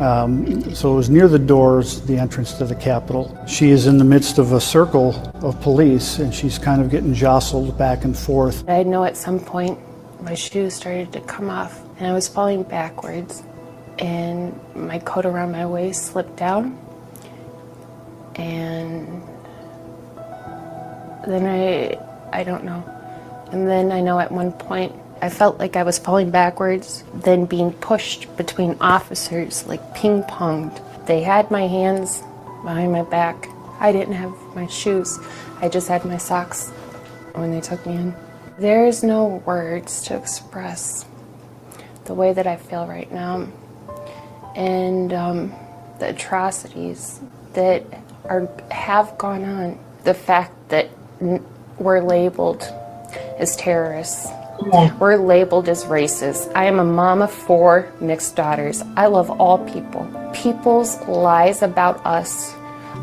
S3: um, so it was near the doors, the entrance to the Capitol. She is in the midst of a circle of police and she's kind of getting jostled back and forth.
S13: I know at some point my shoes started to come off and I was falling backwards and my coat around my waist slipped down and then I I don't know. And then I know at one point I felt like I was falling backwards, then being pushed between officers like ping ponged. They had my hands behind my back. I didn't have my shoes. I just had my socks when they took me in. There's no words to express the way that I feel right now and um, the atrocities that are have gone on. The fact that we're labeled as terrorists. We're labeled as racist. I am a mom of four mixed daughters. I love all people. People's lies about us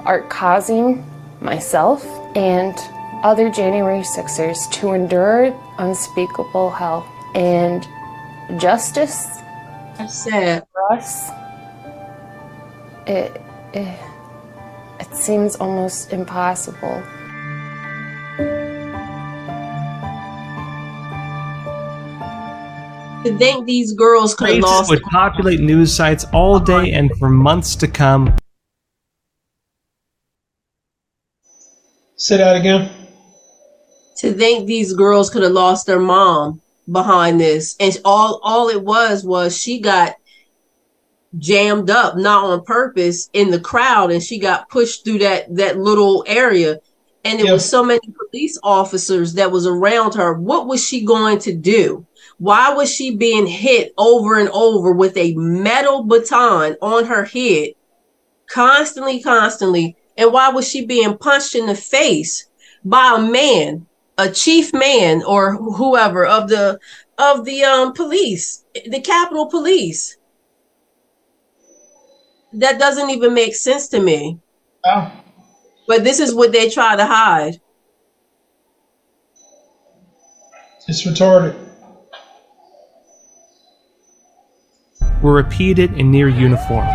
S13: are causing myself and other January 6ers to endure unspeakable hell and justice.
S2: That's it.
S13: For us, it, it, it seems almost impossible.
S2: To think these girls could have lost.
S10: would populate news sites all day and for months to come.
S1: Say that again.
S2: To think these girls could have lost their mom behind this, and all all it was was she got jammed up, not on purpose, in the crowd, and she got pushed through that that little area. And there was so many police officers that was around her. What was she going to do? Why was she being hit over and over with a metal baton on her head, constantly, constantly? And why was she being punched in the face by a man, a chief man, or whoever of the of the um police, the Capitol Police? That doesn't even make sense to me.
S1: Oh.
S2: But this is what they try to hide.
S1: It's retarded.
S10: were repeated in near uniform.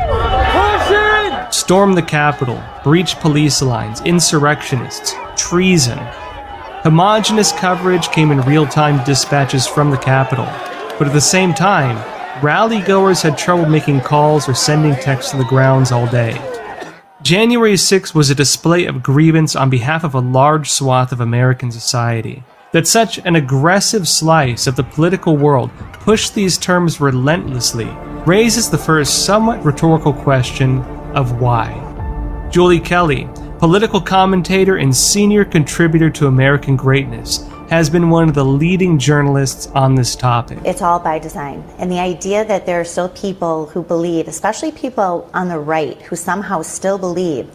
S10: Storm the Capitol, breach police lines, insurrectionists, treason. Homogenous coverage came in real time dispatches from the Capitol, but at the same time, rally goers had trouble making calls or sending texts to the grounds all day. January 6 was a display of grievance on behalf of a large swath of American society. That such an aggressive slice of the political world pushed these terms relentlessly raises the first somewhat rhetorical question of why. Julie Kelly, political commentator and senior contributor to American Greatness, has been one of the leading journalists on this topic.
S11: It's all by design. And the idea that there are still people who believe, especially people on the right, who somehow still believe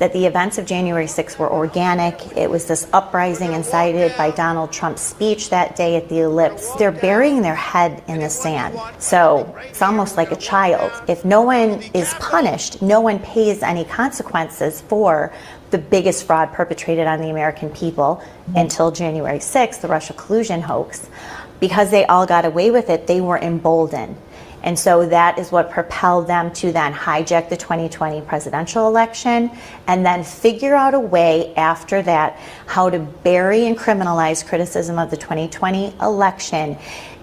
S11: that the events of January 6th were organic. It was this uprising incited by Donald Trump's speech that day at the ellipse. They're burying their head in the sand. So it's almost like a child. If no one is punished, no one pays any consequences for the biggest fraud perpetrated on the American people until January 6th, the Russia collusion hoax. Because they all got away with it, they were emboldened. And so that is what propelled them to then hijack the 2020 presidential election and then figure out a way after that how to bury and criminalize criticism of the 2020 election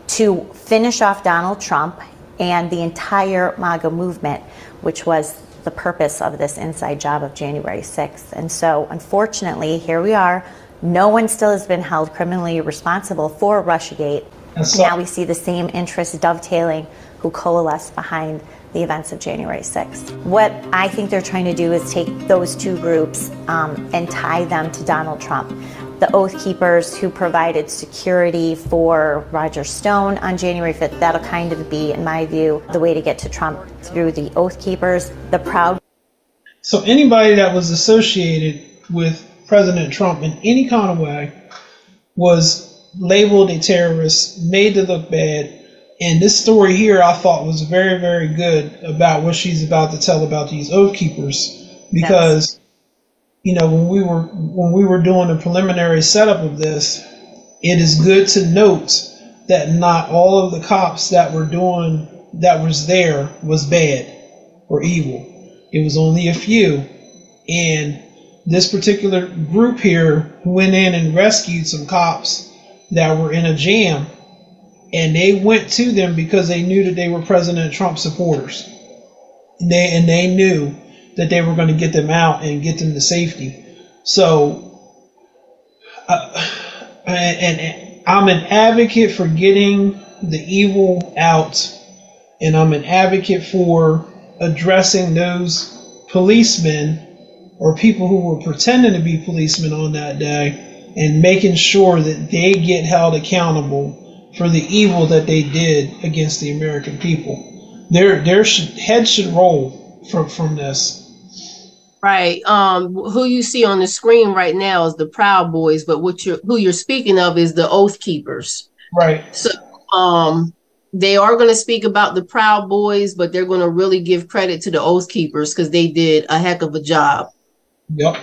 S11: to finish off Donald Trump and the entire MAGA movement, which was the purpose of this inside job of January 6th. And so, unfortunately, here we are. No one still has been held criminally responsible for Russiagate. So, now we see the same interests dovetailing who coalesce behind the events of January 6th. What I think they're trying to do is take those two groups um, and tie them to Donald Trump. The Oath Keepers who provided security for Roger Stone on January 5th, that'll kind of be, in my view, the way to get to Trump through the Oath Keepers. The Proud.
S1: So anybody that was associated with President Trump in any kind of way was labeled a terrorist, made to look bad, and this story here I thought was very, very good about what she's about to tell about these oath keepers because yes. You know when we were when we were doing the preliminary setup of this, it is good to note that not all of the cops that were doing that was there was bad or evil. It was only a few. And this particular group here went in and rescued some cops that were in a jam and they went to them because they knew that they were President Trump supporters. And they and they knew that they were going to get them out and get them to safety. So, uh, and, and I'm an advocate for getting the evil out, and I'm an advocate for addressing those policemen or people who were pretending to be policemen on that day and making sure that they get held accountable for the evil that they did against the American people. Their their head should roll from from this.
S2: Right. Um, who you see on the screen right now is the Proud Boys, but what you who you're speaking of is the Oath Keepers.
S1: Right.
S2: So um they are going to speak about the Proud Boys, but they're going to really give credit to the Oath Keepers because they did a heck of a job.
S1: Yep.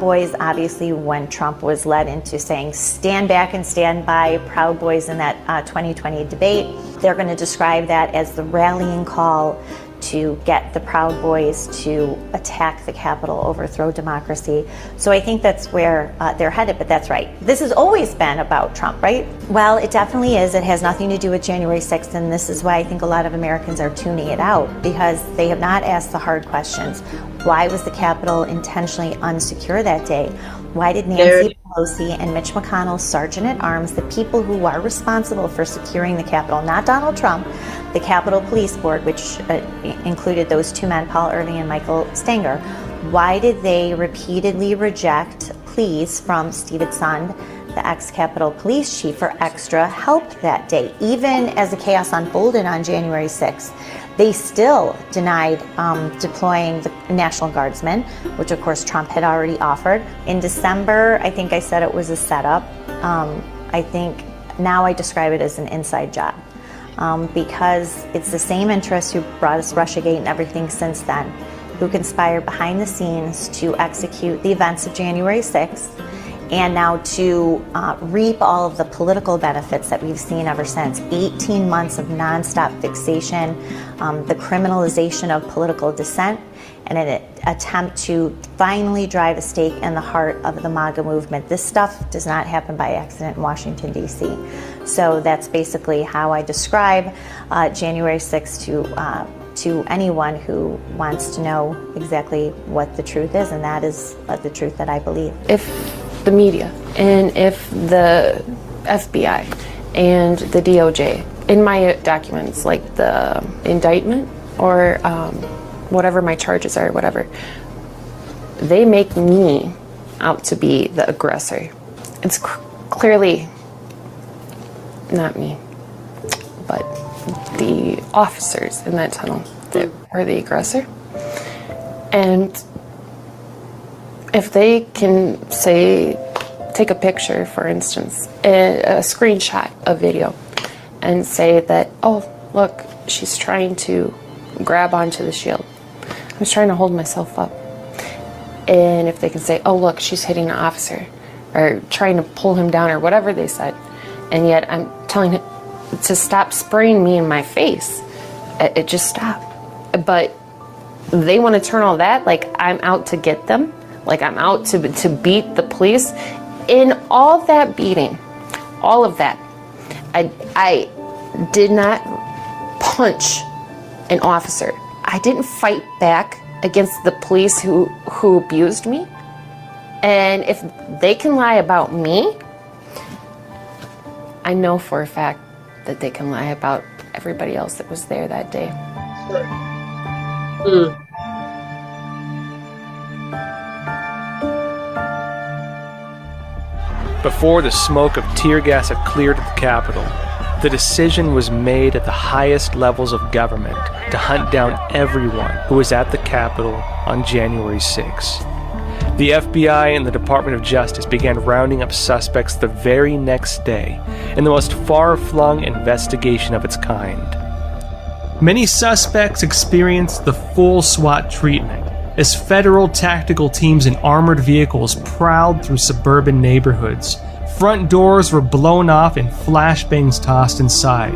S11: Boys, obviously, when Trump was led into saying stand back and stand by Proud Boys in that uh, 2020 debate, they're going to describe that as the rallying call to get the Proud Boys to attack the Capitol, overthrow democracy. So I think that's where uh, they're headed, but that's right. This has always been about Trump, right? Well, it definitely is. It has nothing to do with January 6th, and this is why I think a lot of Americans are tuning it out because they have not asked the hard questions. Why was the Capitol intentionally unsecure that day? Why did Nancy Pelosi and Mitch McConnell, Sergeant at Arms, the people who are responsible for securing the Capitol, not Donald Trump, the Capitol Police Board, which uh, included those two men, Paul Irving and Michael Stenger, why did they repeatedly reject pleas from Steven Sund, the ex Capitol Police Chief, for extra help that day, even as the chaos unfolded on January 6th? They still denied um, deploying the National Guardsmen, which of course Trump had already offered. In December, I think I said it was a setup. Um, I think now I describe it as an inside job. Um, because it's the same interests who brought us Russiagate and everything since then, who conspired behind the scenes to execute the events of January 6th and now to uh, reap all of the political benefits that we've seen ever since. 18 months of nonstop fixation, um, the criminalization of political dissent, and an attempt to finally drive a stake in the heart of the MAGA movement. This stuff does not happen by accident in Washington, D.C. So that's basically how I describe uh, January 6th to. Uh, to anyone who wants to know exactly what the truth is, and that is uh, the truth that I believe.
S13: If the media and if the FBI and the DOJ in my documents, like the indictment or um, whatever my charges are, whatever, they make me out to be the aggressor. It's c- clearly not me, but the officers in that tunnel that were the aggressor. And if they can say, take a picture, for instance, a, a screenshot of video, and say that, oh, look, she's trying to grab onto the shield. I was trying to hold myself up. And if they can say, oh, look, she's hitting an officer, or trying to pull him down, or whatever they said, and yet I'm telling him to stop spraying me in my face, it, just stopped. But they want to turn all that like I'm out to get them like I'm out to, to beat the police. In all that beating, all of that, I, I did not punch an officer. I didn't fight back against the police who, who abused me. And if they can lie about me, I know for a fact that they can lie about everybody else that was there that day. Mm.
S10: Before the smoke of tear gas had cleared the Capitol, the decision was made at the highest levels of government to hunt down everyone who was at the Capitol on January 6. The FBI and the Department of Justice began rounding up suspects the very next day in the most far flung investigation of its kind. Many suspects experienced the full SWAT treatment as federal tactical teams in armored vehicles prowled through suburban neighborhoods. Front doors were blown off and flashbangs tossed inside.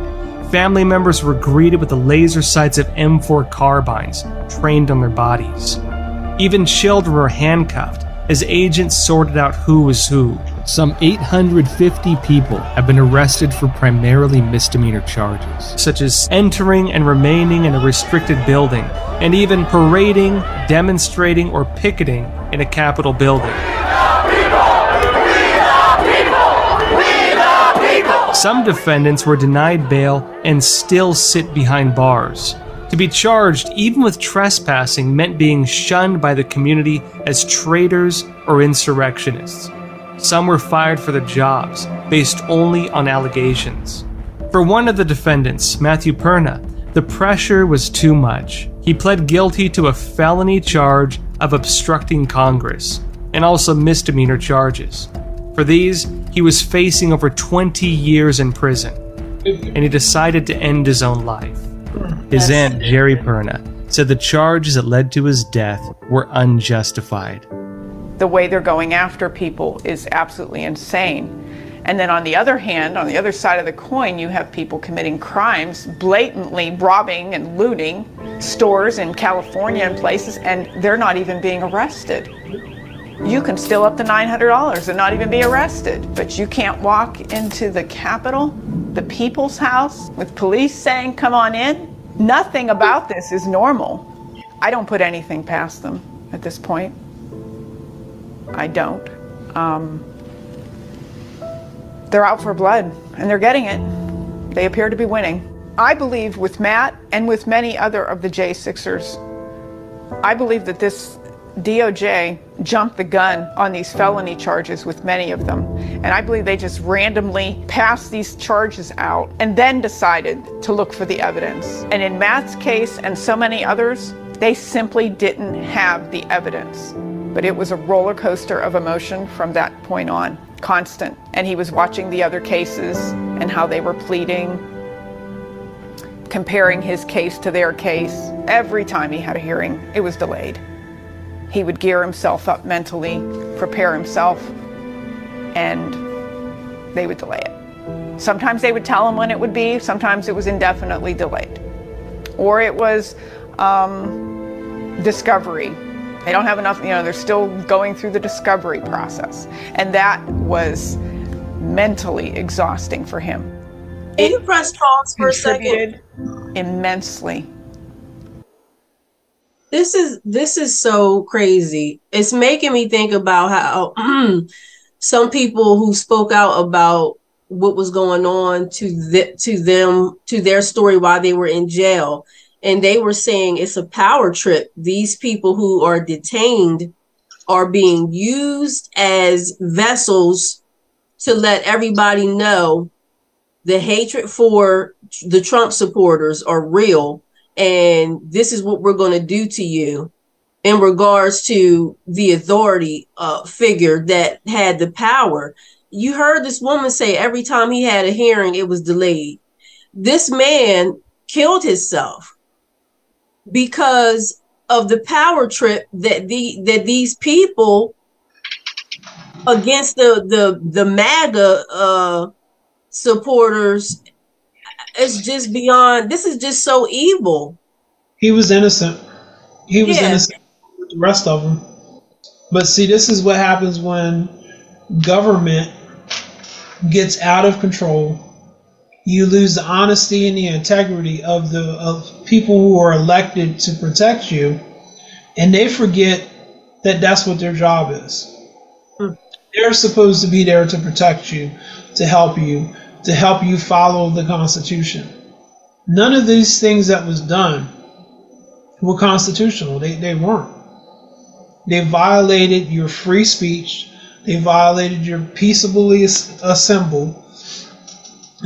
S10: Family members were greeted with the laser sights of M4 carbines trained on their bodies. Even children were handcuffed as agents sorted out who was who. Some 850 people have been arrested for primarily misdemeanor charges, such as entering and remaining in a restricted building, and even parading, demonstrating, or picketing in a Capitol building. Some defendants were denied bail and still sit behind bars. To be charged, even with trespassing, meant being shunned by the community as traitors or insurrectionists. Some were fired for their jobs, based only on allegations. For one of the defendants, Matthew Perna, the pressure was too much. He pled guilty to a felony charge of obstructing Congress and also misdemeanor charges. For these, he was facing over 20 years in prison, and he decided to end his own life. His aunt, Geri Perna, said the charges that led to his death were unjustified.
S14: The way they're going after people is absolutely insane. And then on the other hand, on the other side of the coin, you have people committing crimes, blatantly robbing and looting stores in California and places, and they're not even being arrested. You can steal up to $900 and not even be arrested, but you can't walk into the Capitol, the people's house, with police saying, come on in. Nothing about this is normal. I don't put anything past them at this point. I don't. Um, they're out for blood, and they're getting it. They appear to be winning. I believe with Matt and with many other of the J6ers, I believe that this DOJ jumped the gun on these felony charges with many of them. And I believe they just randomly passed these charges out and then decided to look for the evidence. And in Matt's case and so many others, they simply didn't have the evidence. But it was a roller coaster of emotion from that point on, constant. And he was watching the other cases and how they were pleading, comparing his case to their case. Every time he had a hearing, it was delayed. He would gear himself up mentally, prepare himself, and they would delay it. Sometimes they would tell him when it would be, sometimes it was indefinitely delayed. Or it was um, discovery. They don't have enough, you know, they're still going through the discovery process. And that was mentally exhausting for him.
S2: Can you press pause for a second?
S14: Immensely
S2: this is this is so crazy. It's making me think about how mm, some people who spoke out about what was going on to to them to their story while they were in jail. And they were saying it's a power trip. These people who are detained are being used as vessels to let everybody know the hatred for the Trump supporters are real and this is what we're going to do to you in regards to the authority uh, figure that had the power. You heard this woman say every time he had a hearing, it was delayed. This man killed himself because of the power trip that the that these people against the the the MAGA uh, supporters it's just beyond. This is just so evil.
S1: He was innocent. He was yeah. innocent with the rest of them. But see, this is what happens when government gets out of control You lose the honesty and the integrity of the of people who are elected to protect you, and they forget that that's what their job is. Hmm. They're supposed to be there to protect you, to help you, to help you follow the Constitution. None of these things that was done were constitutional. They, they weren't. They violated your free speech. They violated your peaceably assemble.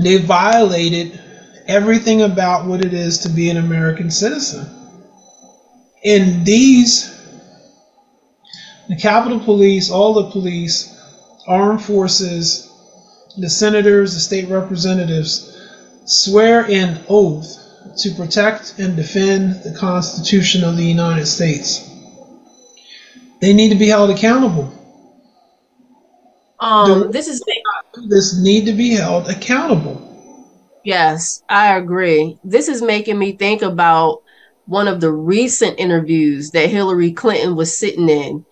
S1: They violated everything about what it is to be an American citizen. And these, the Capitol Police, all the police, armed forces, the senators, the state representatives, swear an oath to protect and defend the Constitution of the United States. They need to be held accountable.
S2: Um, this is
S1: this need to be held accountable.
S2: Yes, I agree. This is making me think about one of the recent interviews that Hillary Clinton was sitting in.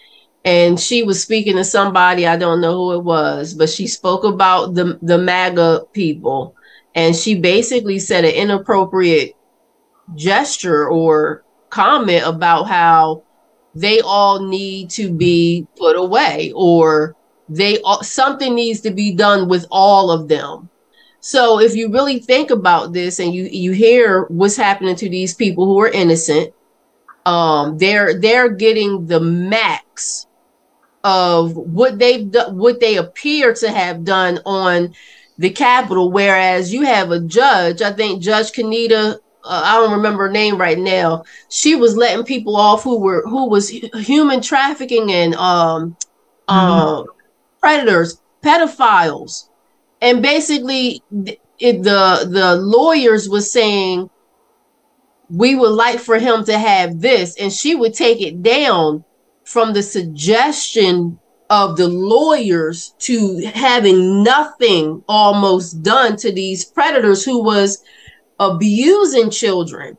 S2: And she was speaking to somebody, I don't know who it was, but she spoke about the, the MAGA people. And she basically said an inappropriate gesture or comment about how they all need to be put away or they all, something needs to be done with all of them so if you really think about this and you you hear what's happening to these people who are innocent um they're they're getting the max of what they've done what they appear to have done on the Capitol whereas you have a judge i think judge kanita uh, I don't remember her name right now. She was letting people off who were who was human trafficking and um mm-hmm. uh, predators, pedophiles, and basically it, the the lawyers was saying we would like for him to have this, and she would take it down from the suggestion of the lawyers to having nothing almost done to these predators who was abusing children.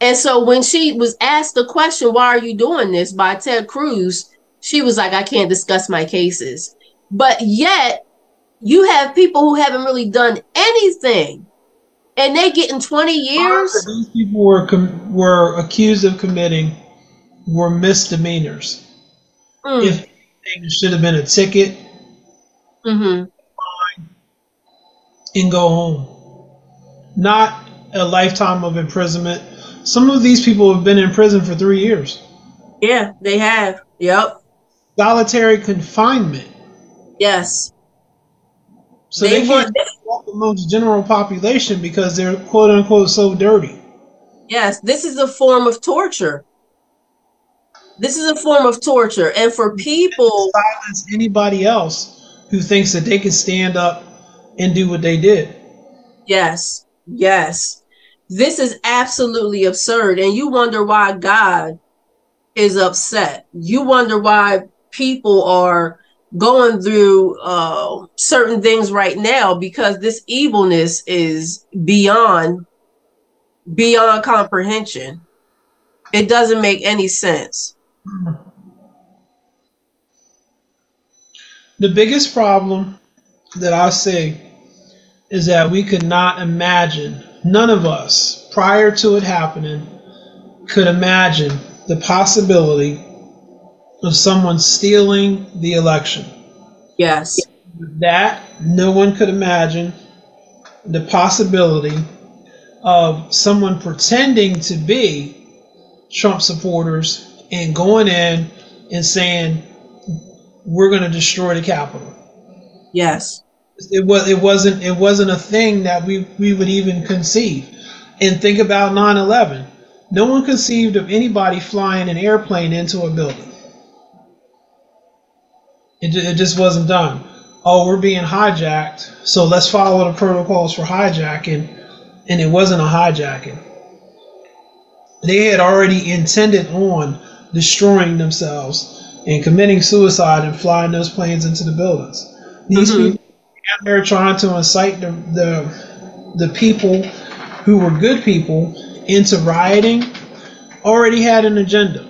S2: And so when she was asked the question, why are you doing this by Ted Cruz? She was like, I can't discuss my cases. But yet you have people who haven't really done anything and they get in 20 years.
S1: These people were, com- were accused of committing were misdemeanors. Mm. If it should have been a ticket mm-hmm. and go home. Not a lifetime of imprisonment. Some of these people have been in prison for three years.
S2: Yeah, they have. Yep.
S1: Solitary confinement.
S2: Yes.
S1: So they, they can't walk amongst the general population because they're quote unquote so dirty.
S2: Yes, this is a form of torture. This is a form of torture. And for people
S1: silence anybody else who thinks that they can stand up and do what they did.
S2: Yes. Yes. This is absolutely absurd. And you wonder why God is upset. You wonder why people are going through uh, certain things right now because this evilness is beyond beyond comprehension. It doesn't make any sense.
S1: The biggest problem that I see is that we could not imagine, none of us, prior to it happening, could imagine the possibility of someone stealing the election.
S2: Yes.
S1: That no one could imagine the possibility of someone pretending to be Trump supporters and going in and saying, we're going to destroy the Capitol.
S2: Yes
S1: it was it wasn't it wasn't a thing that we we would even conceive. And think about 9/11. No one conceived of anybody flying an airplane into a building. It, it just wasn't done. Oh, we're being hijacked, so let's follow the protocols for hijacking. And it wasn't a hijacking. They had already intended on destroying themselves and committing suicide and flying those planes into the buildings. These mm-hmm. people they're trying to incite the, the the people who were good people into rioting already had an agenda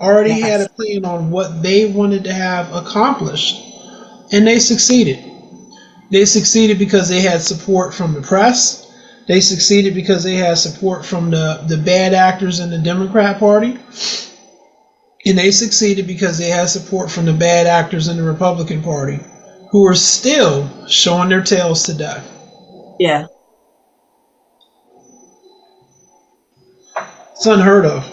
S1: already yes. had a plan on what they wanted to have accomplished and they succeeded They succeeded because they had support from the press. They succeeded because they had support from the, the bad actors in the Democrat Party. And they succeeded because they had support from the bad actors in the Republican Party who are still showing their tails today.
S2: Yeah.
S1: It's unheard of.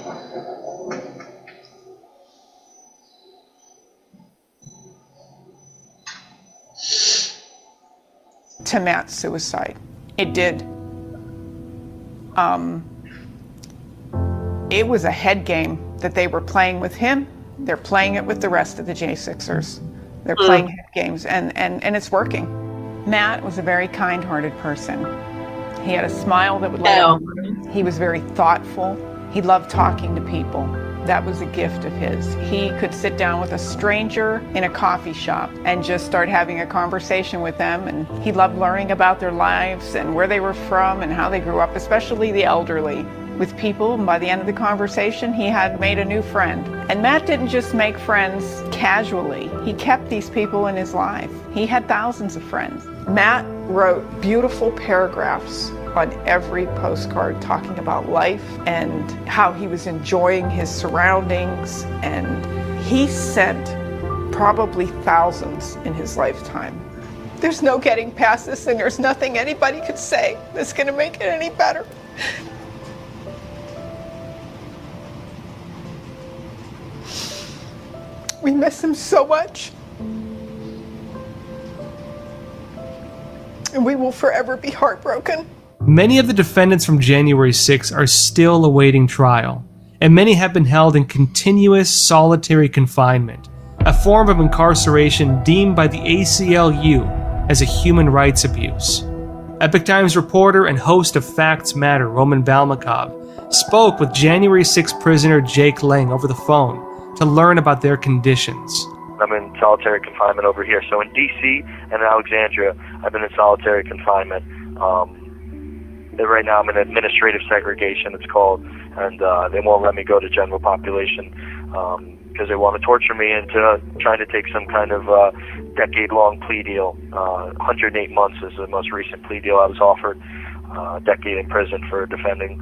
S14: To Matt's suicide. It did. Um, it was a head game that they were playing with him. They're playing it with the rest of the J6ers. They're mm. playing games, and, and, and it's working. Matt was a very kind hearted person. He had a smile that would let He was very thoughtful. He loved talking to people. That was a gift of his. He could sit down with a stranger in a coffee shop and just start having a conversation with them. And he loved learning about their lives and where they were from and how they grew up, especially the elderly with people. And by the end of the conversation, he had made a new friend. And Matt didn't just make friends casually, he kept these people in his life. He had thousands of friends. Matt wrote beautiful paragraphs on every postcard talking about life and how he was enjoying his surroundings. And he sent probably thousands in his lifetime. There's no getting past this, and there's nothing anybody could say that's going to make it any better. We miss him so much. And we will forever be heartbroken.
S10: Many of the defendants from January 6 are still awaiting trial, and many have been held in continuous solitary confinement, a form of incarceration deemed by the ACLU as a human rights abuse. Epoch Times reporter and host of Facts Matter, Roman Balmakov, spoke with January 6 prisoner Jake Lang over the phone to learn about their conditions.
S15: I'm in solitary confinement over here. So in D.C. and in Alexandria, I've been in solitary confinement. Um, right now, I'm in administrative segregation, it's called, and uh, they won't let me go to general population because um, they want to torture me into trying to take some kind of uh, decade-long plea deal. Uh, 108 months is the most recent plea deal I was offered. Uh, a decade in prison for defending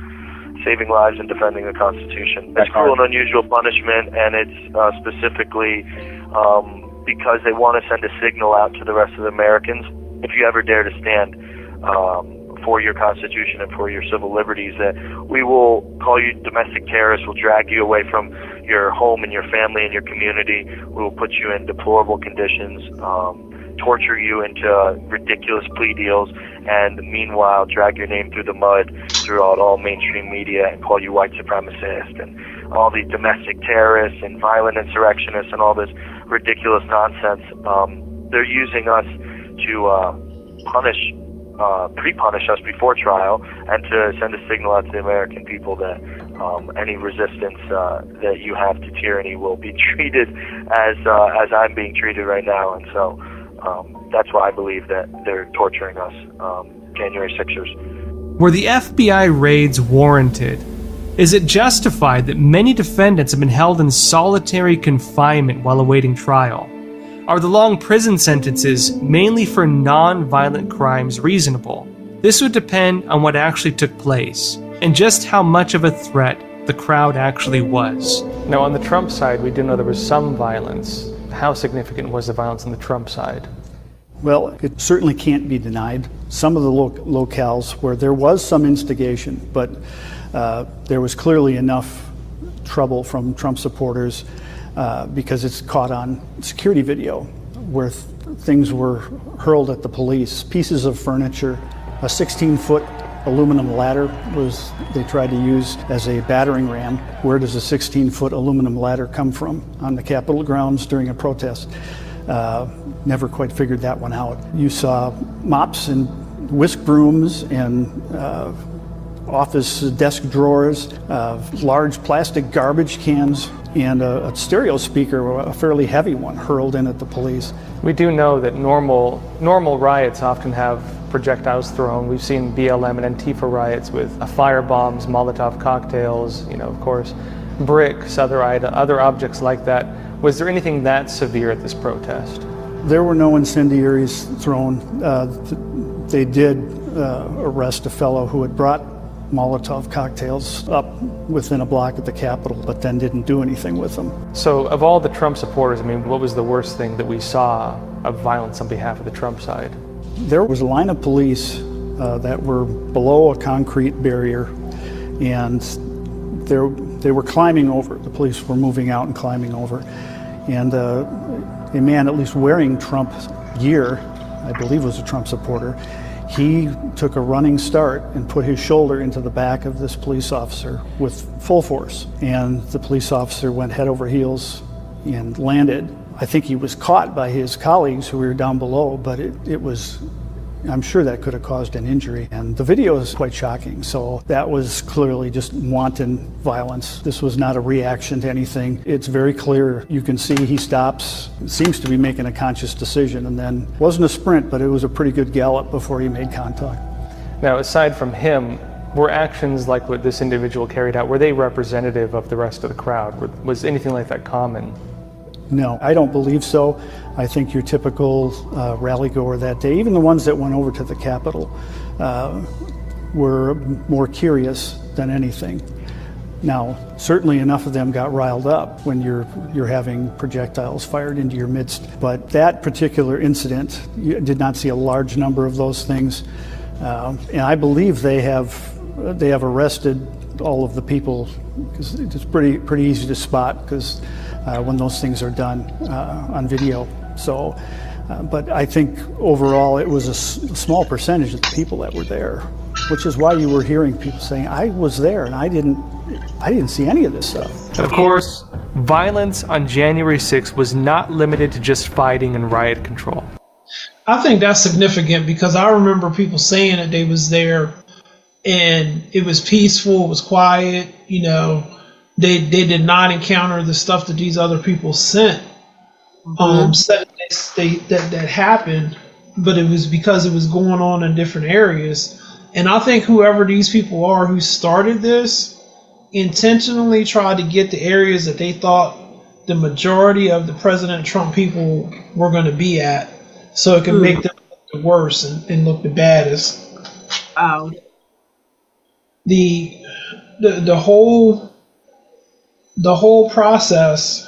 S15: saving lives and defending the Constitution. It's cruel and unusual punishment, and it's uh, specifically um, because they want to send a signal out to the rest of the Americans. If you ever dare to stand um, for your Constitution and for your civil liberties, that we will call you domestic terrorists, we'll drag you away from your home and your family and your community, we will put you in deplorable conditions. Um, torture you into ridiculous plea deals, and meanwhile drag your name through the mud throughout all mainstream media and call you white supremacist and all these domestic terrorists and violent insurrectionists and all this ridiculous nonsense. Um, they're using us to uh, punish, uh, pre-punish us before trial, and to send a signal out to the American people that um, any resistance uh, that you have to tyranny will be treated as uh, as I'm being treated right now. And so um, that's why I believe that they're torturing us, um, January 6ers.
S10: Were the FBI raids warranted? Is it justified that many defendants have been held in solitary confinement while awaiting trial? Are the long prison sentences, mainly for non violent crimes, reasonable? This would depend on what actually took place and just how much of a threat the crowd actually was. Now, on the Trump side, we do know there was some violence. How significant was the violence on the Trump side?
S3: Well, it certainly can't be denied. Some of the lo- locales where there was some instigation, but uh, there was clearly enough trouble from Trump supporters uh, because it's caught on security video where th- things were hurled at the police. Pieces of furniture, a 16 foot aluminum ladder was they tried to use as a battering ram. Where does a 16 foot aluminum ladder come from on the Capitol grounds during a protest? Uh, never quite figured that one out. You saw mops and whisk brooms and uh, office desk drawers, uh, large plastic garbage cans, and a, a, stereo speaker, a fairly heavy one, hurled in at the police.
S10: We do know that normal normal riots often have projectiles thrown. We've seen BLM and Antifa riots with fire bombs, Molotov cocktails, you know, of course, bricks, other other objects like that. Was there anything that severe at this protest?
S3: There were no incendiaries thrown. Uh, they did uh, arrest a fellow who had brought Molotov cocktails up within a block at the Capitol, but then didn't do anything with them.
S10: So, of all the Trump supporters, I mean, what was the worst thing that we saw of violence on behalf of the Trump side?
S3: There was a line of police uh, that were below a concrete barrier, and they were climbing over. The police were moving out and climbing over. And uh, a man, at least wearing Trump gear, I believe was a Trump supporter, he took a running start and put his shoulder into the back of this police officer with full force. And the police officer went head over heels and landed. I think he was caught by his colleagues who were down below, but it, it was I'm sure that could have caused an injury. And the video is quite shocking. So that was clearly just wanton violence. This was not a reaction to anything. It's very clear. You can see he stops, seems to be making a conscious decision, and then wasn't a sprint, but it was a pretty good gallop before he made contact.
S10: Now, aside from him, were actions like what this individual carried out, were they representative of the rest of the crowd? Was anything like that common?
S3: No, I don't believe so. I think your typical uh, rally goer that day, even the ones that went over to the Capitol, uh, were more curious than anything. Now, certainly enough of them got riled up when you're you're having projectiles fired into your midst. But that particular incident, you did not see a large number of those things, uh, and I believe they have they have arrested all of the people because it's pretty pretty easy to spot because when those things are done uh, on video. So, uh, but I think overall it was a s- small percentage of the people that were there, which is why you were hearing people saying, "I was there and I didn't, I didn't see any of this stuff."
S10: Of course, violence on January 6th was not limited to just fighting and riot control.
S1: I think that's significant because I remember people saying that they was there and it was peaceful, it was quiet, you know, they they did not encounter the stuff that these other people sent mm-hmm. um they, that that happened but it was because it was going on in different areas and i think whoever these people are who started this intentionally tried to get the areas that they thought the majority of the president trump people were going to be at so it could mm. make them look the worst and, and look the baddest
S2: wow
S1: the the the whole the whole process,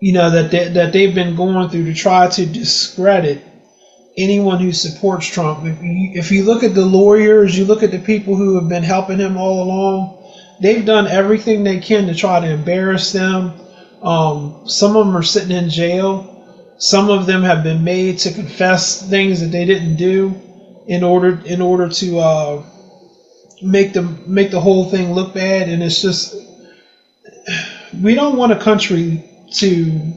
S1: you know, that they, that they've been going through to try to discredit anyone who supports Trump. If you, if you look at the lawyers, you look at the people who have been helping him all along, they've done everything they can to try to embarrass them. Um, some of them are sitting in jail. Some of them have been made to confess things that they didn't do in order in order to uh, make them make the whole thing look bad. And it's just we don't want a country to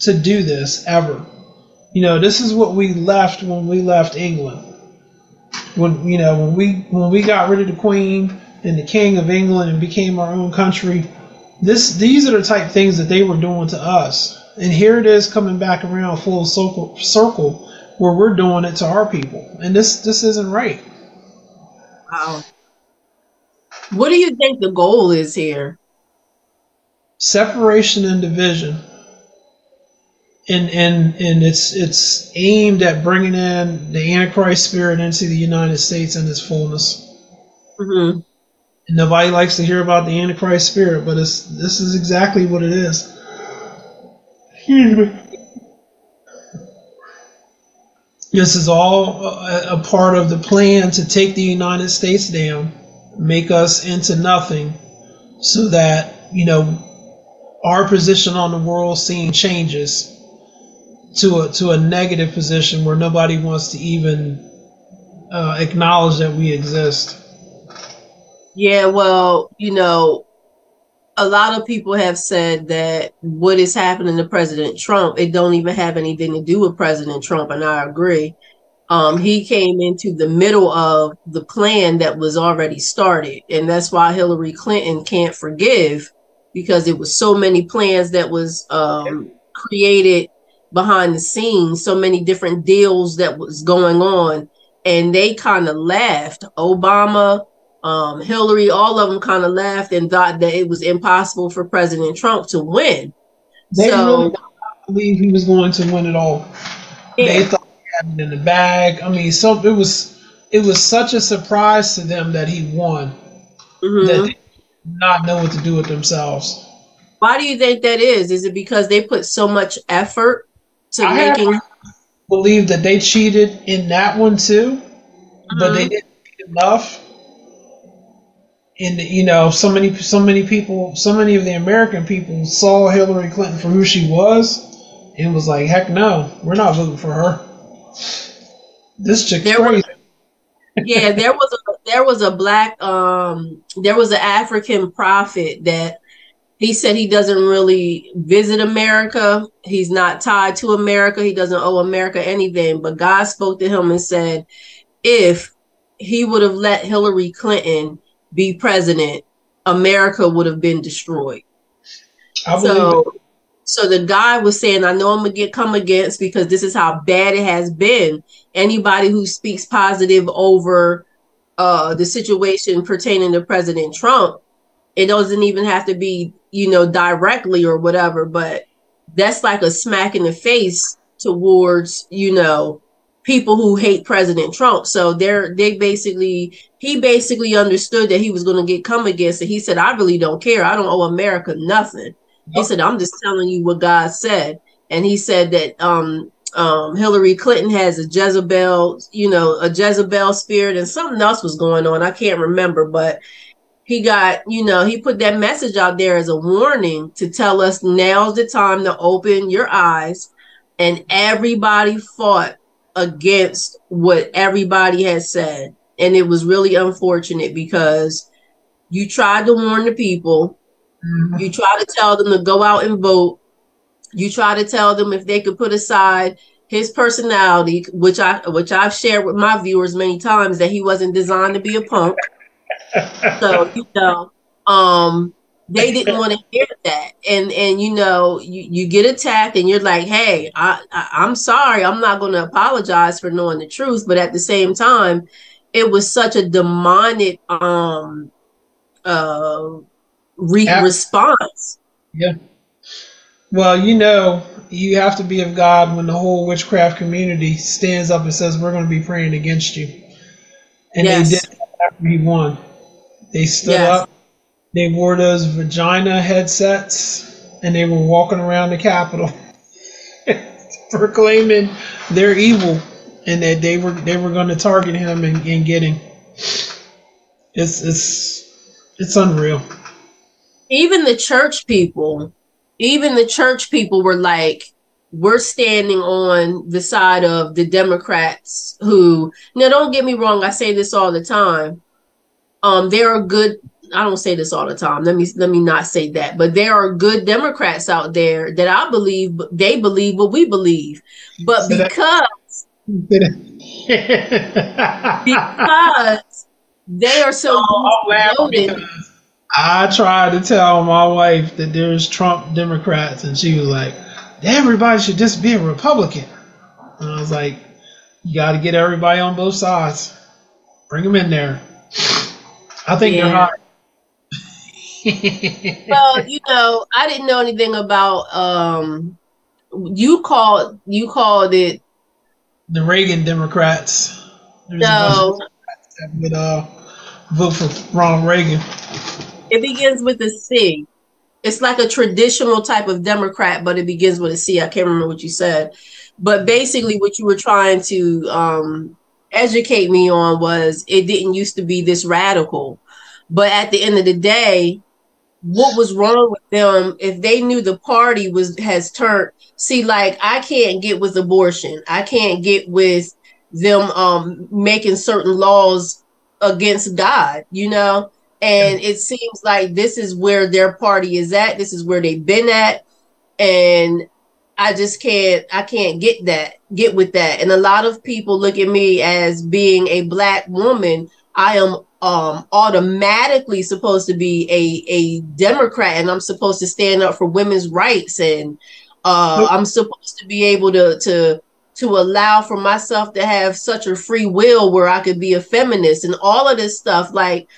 S1: to do this ever. You know, this is what we left when we left England. When you know, when we when we got rid of the Queen and the King of England and became our own country, this these are the type things that they were doing to us. And here it is coming back around full circle circle where we're doing it to our people. And this this isn't right.
S2: Wow. What do you think the goal is here?
S1: Separation and division. And and and it's it's aimed at bringing in the antichrist spirit into the united states in its fullness.
S2: Mm-hmm.
S1: and nobody likes to hear about the antichrist spirit but it's this is exactly what it is. This is all a, a part of the plan to take the united states down make us into nothing so that you know our position on the world scene changes to a to a negative position where nobody wants to even uh, acknowledge that we exist.
S2: Yeah, well, you know, a lot of people have said that what is happening to President Trump, it don't even have anything to do with President Trump, and I agree. Um, he came into the middle of the plan that was already started, and that's why Hillary Clinton can't forgive because it was so many plans that was um, created behind the scenes, so many different deals that was going on, and they kind of laughed. Obama, um, Hillary, all of them kind of laughed and thought that it was impossible for President Trump to win.
S1: They
S2: so,
S1: really believe he was going to win it all. Yeah. They thought he had it in the bag. I mean, so it was it was such a surprise to them that he won mm-hmm. that they did not know what to do with themselves.
S2: Why do you think that is? Is it because they put so much effort to I making?
S1: Believe that they cheated in that one too, mm-hmm. but they mm-hmm. didn't enough. And you know, so many, so many people, so many of the American people saw Hillary Clinton for who she was, and was like, "Heck no, we're not voting for her." This chick there crazy.
S2: yeah, there was a there was a black um there was an African prophet that he said he doesn't really visit America. He's not tied to America. He doesn't owe America anything. But God spoke to him and said, if he would have let Hillary Clinton be president, America would have been destroyed. so, so the guy was saying, I know I'm gonna get come against because this is how bad it has been. Anybody who speaks positive over uh, the situation pertaining to President Trump, it doesn't even have to be you know, directly or whatever, but that's like a smack in the face towards, you know, people who hate President Trump. So they're they basically he basically understood that he was going to get come against it. He said, "I really don't care. I don't owe America nothing." He said, "I'm just telling you what God said." And he said that um um Hillary Clinton has a Jezebel, you know, a Jezebel spirit and something else was going on. I can't remember, but he got, you know, he put that message out there as a warning to tell us now's the time to open your eyes. And everybody fought against what everybody had said. And it was really unfortunate because you tried to warn the people, mm-hmm. you tried to tell them to go out and vote, you try to tell them if they could put aside his personality, which I which I've shared with my viewers many times that he wasn't designed to be a punk so you know, um, they didn't want to hear that, and and you know, you you get attacked, and you're like, hey, I, I I'm sorry, I'm not going to apologize for knowing the truth, but at the same time, it was such a demonic um uh re- response.
S1: Yeah. Well, you know, you have to be of God when the whole witchcraft community stands up and says, "We're going to be praying against you," and yes. they did after he won. They stood yes. up. They wore those vagina headsets, and they were walking around the Capitol, proclaiming they're evil and that they were they were going to target him and, and get him. It's it's it's unreal.
S2: Even the church people, even the church people were like, we're standing on the side of the Democrats who now don't get me wrong, I say this all the time. Um, there are good. I don't say this all the time. Let me let me not say that. But there are good Democrats out there that I believe they believe what we believe. But because because they are so
S1: oh, I tried to tell my wife that there's Trump Democrats, and she was like, "Everybody should just be a Republican." And I was like, "You got to get everybody on both sides. Bring them in there." I think yeah. hard.
S2: well, you know, I didn't know anything about um you called you called it
S1: the Reagan Democrats.
S2: There's no
S1: that would uh vote for Ronald Reagan.
S2: It begins with a C. It's like a traditional type of Democrat, but it begins with a C. I can't remember what you said. But basically what you were trying to um educate me on was it didn't used to be this radical. But at the end of the day, what was wrong with them if they knew the party was has turned see like I can't get with abortion. I can't get with them um making certain laws against God, you know? And it seems like this is where their party is at. This is where they've been at. And I just can't I can't get that get with that. And a lot of people look at me as being a black woman. I am um automatically supposed to be a a Democrat and I'm supposed to stand up for women's rights and uh I'm supposed to be able to to to allow for myself to have such a free will where I could be a feminist and all of this stuff like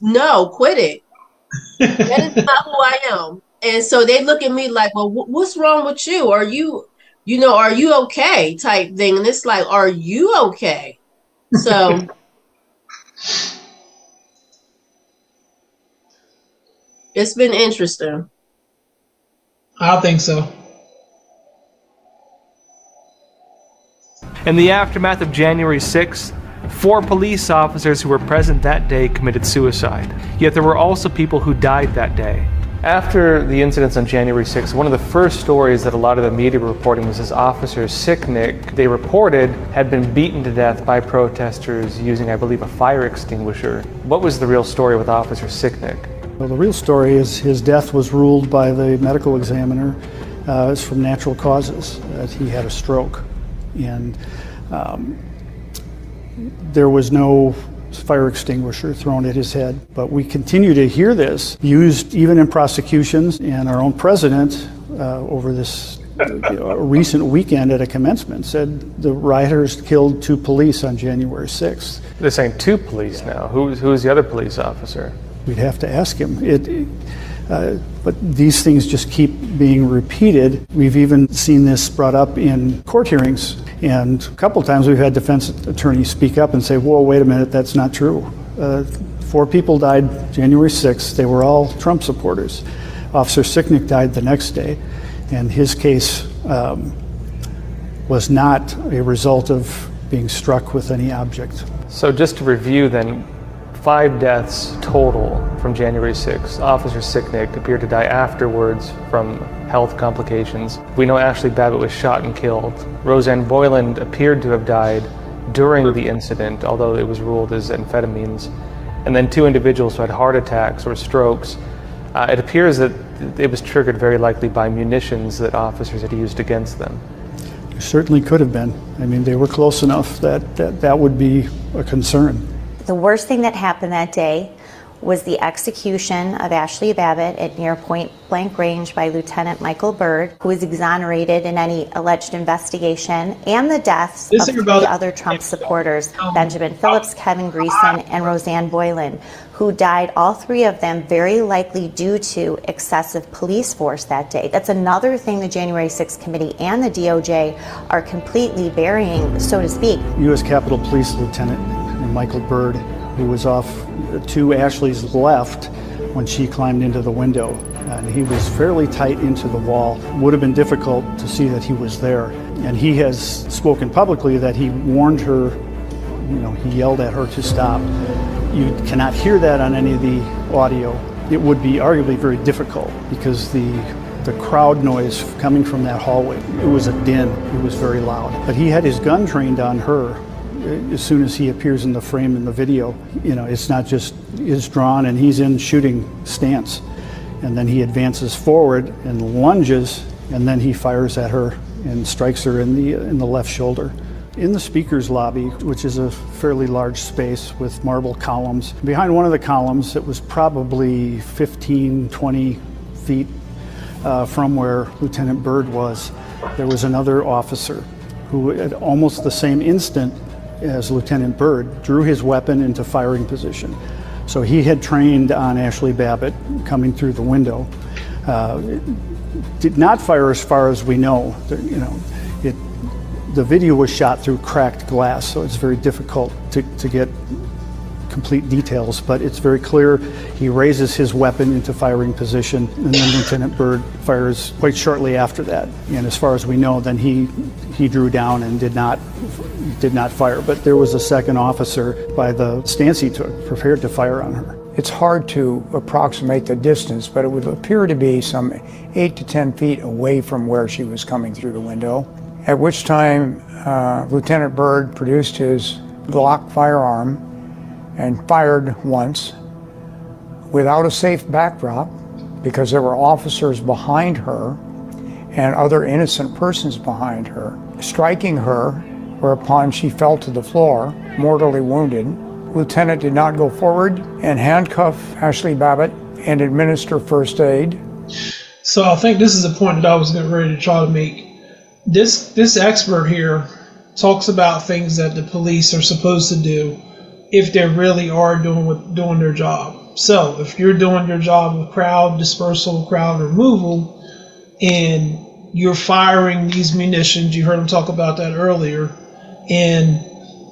S2: no quit it that is not who I am and so they look at me like, well, what's wrong with you? Are you, you know, are you okay? Type thing. And it's like, are you okay? So. it's been interesting.
S1: I think so.
S10: In the aftermath of January 6th, four police officers who were present that day committed suicide. Yet there were also people who died that day. After the incidents on January 6th, one of the first stories that a lot of the media were reporting was this officer, Sicknick, they reported had been beaten to death by protesters using, I believe, a fire extinguisher. What was the real story with Officer Sicknick?
S3: Well, the real story is his death was ruled by the medical examiner uh, as from natural causes, that he had a stroke. And um, there was no fire extinguisher thrown at his head. But we continue to hear this used even in prosecutions, and our own president uh, over this uh, recent weekend at a commencement said the rioters killed two police on January 6th.
S10: They're saying two police now. Who's, who's the other police officer?
S3: We'd have to ask him. It, uh, but these things just keep being repeated. We've even seen this brought up in court hearings. And a couple times we've had defense attorneys speak up and say, whoa, wait a minute, that's not true. Uh, four people died January 6th. They were all Trump supporters. Officer Sicknick died the next day, and his case um, was not a result of being struck with any object.
S10: So, just to review then, five deaths total from January 6th. Officer Sicknick appeared to die afterwards from health complications. We know Ashley Babbitt was shot and killed. Rosanne Boyland appeared to have died during the incident, although it was ruled as amphetamines. And then two individuals who had heart attacks or strokes. Uh, it appears that it was triggered very likely by munitions that officers had used against them.
S3: Certainly could have been. I mean, they were close enough that that, that would be a concern.
S11: The worst thing that happened that day was the execution of Ashley Babbitt at near point blank range by Lieutenant Michael Byrd, who was exonerated in any alleged investigation, and the deaths of three other Trump supporters, Benjamin Phillips, Kevin Greeson, and Rosanne Boyland, who died, all three of them, very likely due to excessive police force that day. That's another thing the January 6th committee and the DOJ are completely burying, so to speak.
S3: U.S. Capitol Police Lieutenant Michael Byrd who was off to Ashley's left when she climbed into the window. And he was fairly tight into the wall. Would have been difficult to see that he was there. And he has spoken publicly that he warned her, you know, he yelled at her to stop. You cannot hear that on any of the audio. It would be arguably very difficult because the the crowd noise coming from that hallway, it was a din. It was very loud. But he had his gun trained on her as soon as he appears in the frame in the video, you know, it's not just is drawn and he's in shooting stance. And then he advances forward and lunges, and then he fires at her and strikes her in the in the left shoulder. In the speaker's lobby, which is a fairly large space with marble columns, behind one of the columns, it was probably 15, 20 feet uh, from where Lieutenant Byrd was, there was another officer who, at almost the same instant, as Lieutenant Byrd, drew his weapon into firing position. So he had trained on Ashley Babbitt coming through the window. Uh, did not fire as far as we know. You know, it, the video was shot through cracked glass, so it's very difficult to, to get complete details, but it's very clear he raises his weapon into firing position, and then Lieutenant Byrd fires quite shortly after that. And as far as we know, then he he drew down and did not did not fire. But there was a second officer by the stance he took, prepared to fire on her.
S4: It's hard to approximate the distance, but it would appear to be some eight to ten feet away from where she was coming through the window. At which time, uh, Lieutenant Byrd produced his Glock firearm and fired once without a safe backdrop because there were officers behind her and other innocent persons behind her, striking her, whereupon she fell to the floor, mortally wounded. Lieutenant did not go forward and handcuff Ashley Babbitt and administer first aid.
S1: So I think this is a point that I was getting ready to try to make. This this expert here talks about things that the police are supposed to do if they really are doing what, doing their job. So if you're doing your job of crowd dispersal, crowd removal, and you're firing these munitions, you heard him talk about that earlier, and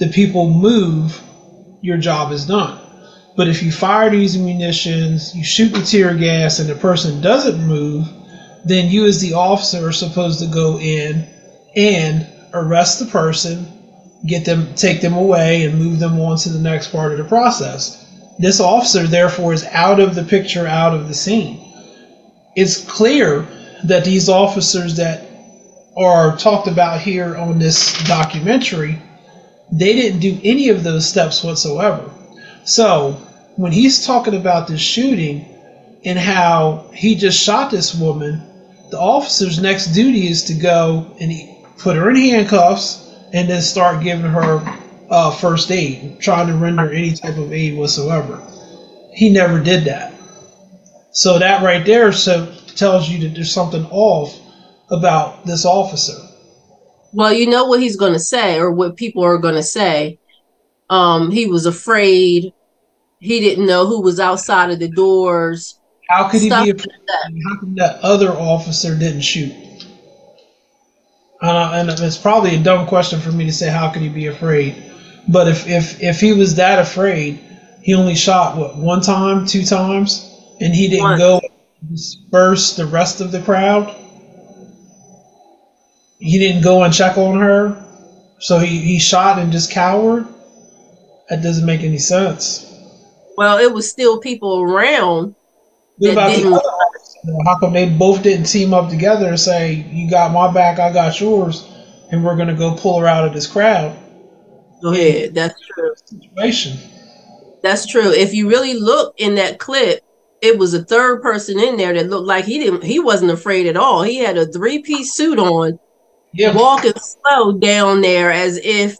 S1: the people move, your job is done. But if you fire these munitions, you shoot the tear gas, and the person doesn't move, then you, as the officer, are supposed to go in and arrest the person, get them, take them away, and move them on to the next part of the process. This officer, therefore, is out of the picture, out of the scene. It's clear that these officers that are talked about here on this documentary, they didn't do any of those steps whatsoever. So when he's talking about this shooting and how he just shot this woman, the officer's next duty is to go and put her in handcuffs and then start giving her uh, first aid, trying to render any type of aid whatsoever. He never did that. So that right there so tells you that there's something off about this officer.
S2: Well, you know what he's going to say, or what people are going to say. Um, he was afraid. He didn't know who was outside of the doors.
S1: How could he be afraid? Like How come that other officer didn't shoot? Uh, and it's probably a dumb question for me to say. How could he be afraid? But if if if he was that afraid, he only shot what one time, two times, and he didn't one. go disperse the rest of the crowd. He didn't go and check on her, so he, he shot and just cowered. That doesn't make any sense.
S2: Well, it was still people around. What about
S1: the other Uh, how come they both didn't team up together and say, "You got my back, I got yours," and we're gonna go pull her out of this crowd?
S2: Go ahead. That's true.
S1: Situation.
S2: That's true. If you really look in that clip, it was a third person in there that looked like he didn't he wasn't afraid at all. He had a three piece suit on, yeah. walking slow down there as if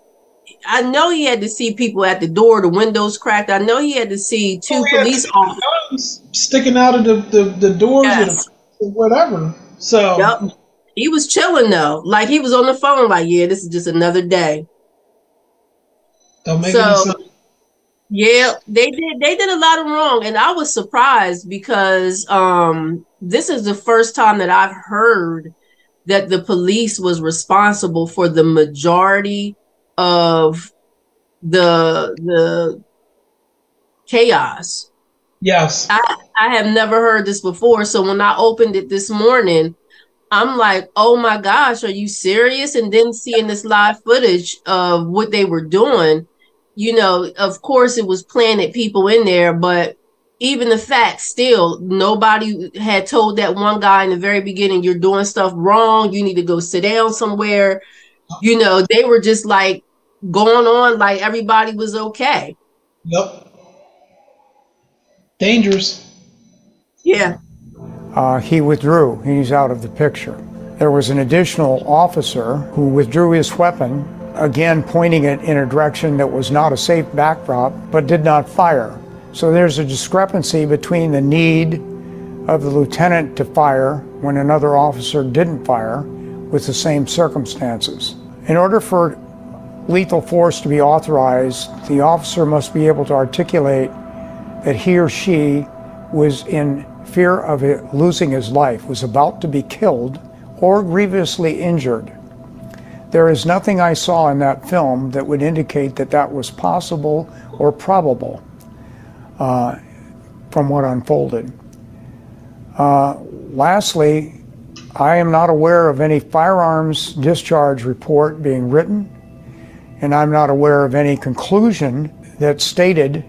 S2: I know he had to see people at the door, the windows cracked. I know he had to see two oh, police officers
S1: sticking out of the, the, the doors yes. or whatever. So yep.
S2: he was chilling though. Like he was on the phone, like, yeah, this is just another day.
S1: Don't make so, any sense.
S2: Yeah, they did. They did a lot of wrong, and I was surprised because um, this is the first time that I've heard that the police was responsible for the majority of the the chaos.
S1: Yes,
S2: I, I have never heard this before. So when I opened it this morning, I'm like, oh my gosh, are you serious? And then seeing this live footage of what they were doing you know, of course it was planted people in there, but even the fact still nobody had told that one guy in the very beginning you're doing stuff wrong you need to go sit down somewhere you know they were just like going on like everybody was okay.
S1: Yep. Dangerous.
S2: Yeah.
S4: Uh, he withdrew. He's out of the picture. There was an additional officer who withdrew his weapon again pointing it in a direction that was not a safe backdrop, but did not fire. So there's a discrepancy between the need of the lieutenant to fire when another officer didn't fire with the same circumstances. In order for lethal force to be authorized, the officer must be able to articulate that he or she was in fear of losing his life, was about to be killed or grievously injured. There is nothing I saw in that film that would indicate that that was possible or probable uh, from what unfolded. Uh, lastly, I am not aware of any firearms discharge report being written, and I'm not aware of any conclusion that stated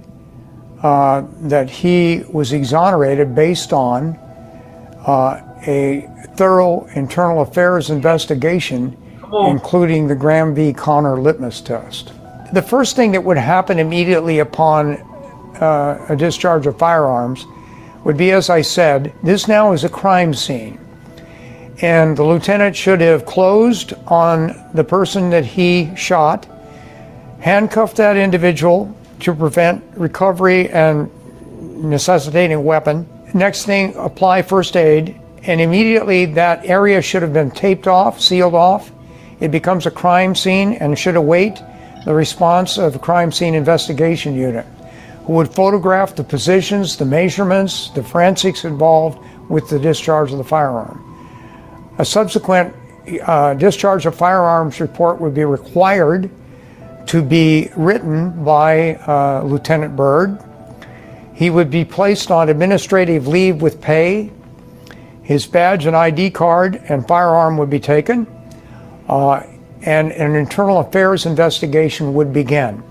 S4: uh, that he was exonerated based on uh, a thorough internal affairs investigation including the Graham v. Connor litmus test. The first thing that would happen immediately upon uh, a discharge of firearms would be, as I said, this now is a crime scene. And the lieutenant should have closed on the person that he shot, handcuffed that individual to prevent recovery and necessitating weapon. Next thing, apply first aid, and immediately that area should have been taped off, sealed off, it becomes a crime scene and should await the response of the crime scene investigation unit. who would photograph the positions, the measurements, the forensics involved with the discharge of the firearm. A subsequent uh, discharge of firearms report would be required to be written by uh, Lieutenant Byrd. He would be placed on administrative leave with pay. His badge and ID card and firearm would be taken, uh, and an internal affairs investigation would begin.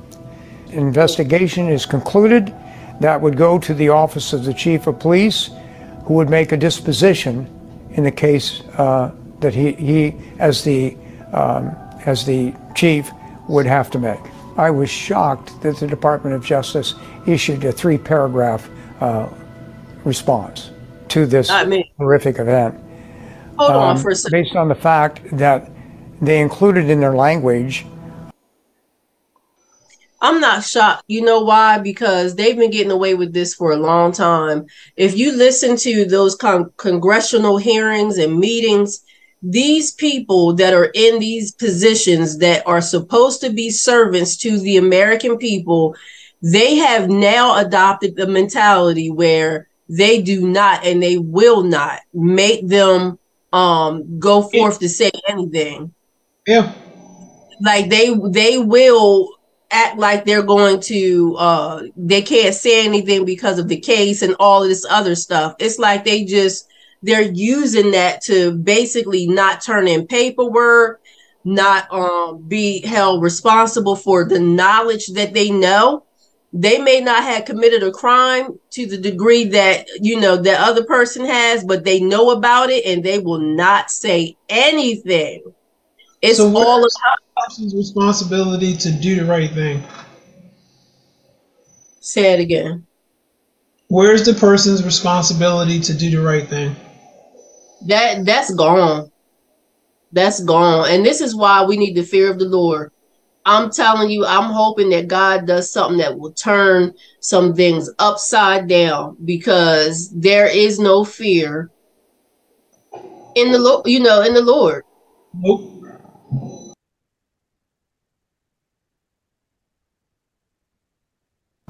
S4: Investigation is concluded. That would go to the office of the chief of police, who would make a disposition in the case uh, that he, he as the um, as the chief would have to make. I was shocked that the Department of Justice issued a three paragraph uh, response to this horrific event.
S2: Hold
S4: um,
S2: on for a second.
S4: Based on the fact that they included in their language
S2: I'm not shocked. You know why? Because they've been getting away with this for a long time. If you listen to those con- congressional hearings and meetings, these people that are in these positions that are supposed to be servants to the American people, they have now adopted the mentality where they do not and they will not make them um go forth to say anything.
S1: Yeah.
S2: Like they they will act like they're going to uh they can't say anything because of the case and all of this other stuff. It's like they just they're using that to basically not turn in paperwork, not um be held responsible for the knowledge that they know. They may not have committed a crime to the degree that you know the other person has, but they know about it and they will not say anything. It's
S1: so
S2: all
S1: about the person's responsibility to do the right thing.
S2: Say it again.
S1: Where's the person's responsibility to do the right thing?
S2: That that's gone. That's gone. And this is why we need the fear of the Lord. I'm telling you, I'm hoping that God does something that will turn some things upside down because there is no fear in the Lord, you know, in the Lord.
S1: Nope.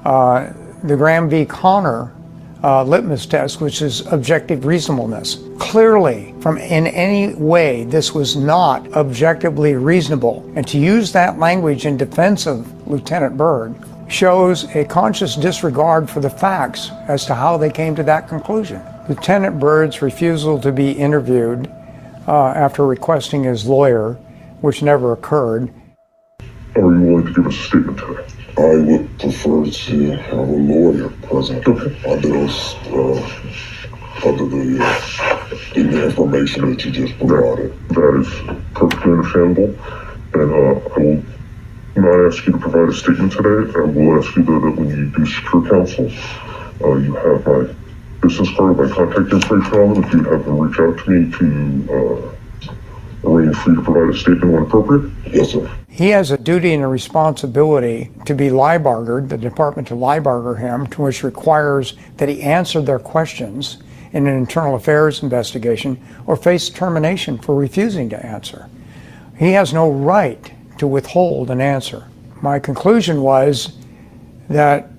S4: uh, the Graham v. Connor uh, litmus test, which is objective reasonableness. Clearly, from in any way, this was not objectively reasonable. And to use that language in defense of Lieutenant Byrd shows a conscious disregard for the facts as to how they came to that conclusion. Lieutenant Byrd's refusal to be interviewed uh, after requesting his lawyer, which never occurred.
S16: Are you willing to give a statement today? I would prefer to have a lawyer present under those, uh, under the, uh, in the information that you just provided. That is perfectly understandable, and uh, I will not ask you to provide a statement today. I will ask you that, that when you do secure counsel, uh, you have my business card, my contact information on them. If you'd have them reach out to me to uh, Oh, arrange for free to provide a statement when appropriate. Yes, sir.
S4: He has a duty and a responsibility to be Lybargered, the department to Lybarger him, to which requires that he answer their questions in an internal affairs investigation or face termination for refusing to answer. He has no right to withhold an answer. My conclusion was that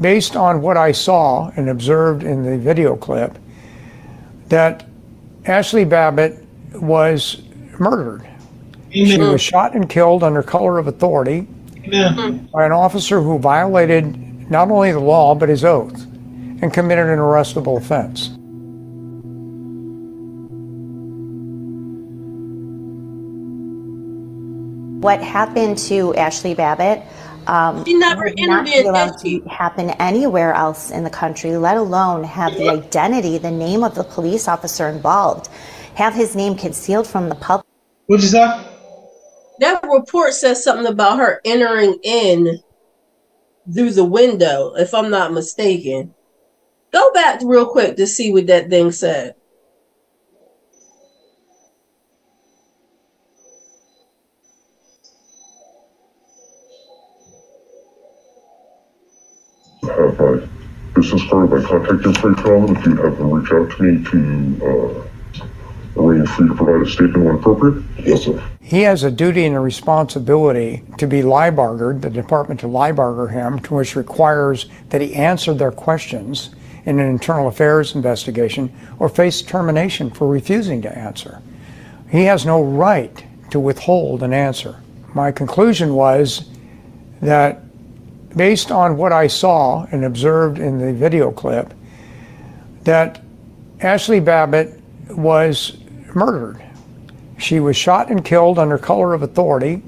S4: based on what I saw and observed in the video clip, that Ashley Babbitt was murdered she was shot and killed under color of authority
S1: Amen.
S4: by an officer who violated not only the law but his oath and committed an arrestable offense.
S11: What happened to Ashley Babbitt? Um,
S2: she never
S11: would not be
S2: intervened,
S11: allowed
S2: did she?
S11: to happen anywhere else in the country, let alone have the identity, the name of the police officer involved, have his name concealed from the public.
S1: What'd you say?
S2: That report says something about her entering in through the window, if I'm not mistaken. Go back real quick to see what that thing said.
S16: have my business card, my contact information on them. If you'd have them reach out to me to uh, arrange responsible for you to provide a statement when appropriate? Yes, sir.
S4: He has a duty and a responsibility to be Lybargered, the department to Lybarger him, to which requires that he answer their questions in an internal affairs investigation or face termination for refusing to answer. He has no right to withhold an answer. My conclusion was that based on what I saw and observed in the video clip, that Ashley Babbitt was murdered. She was shot and killed under color of authority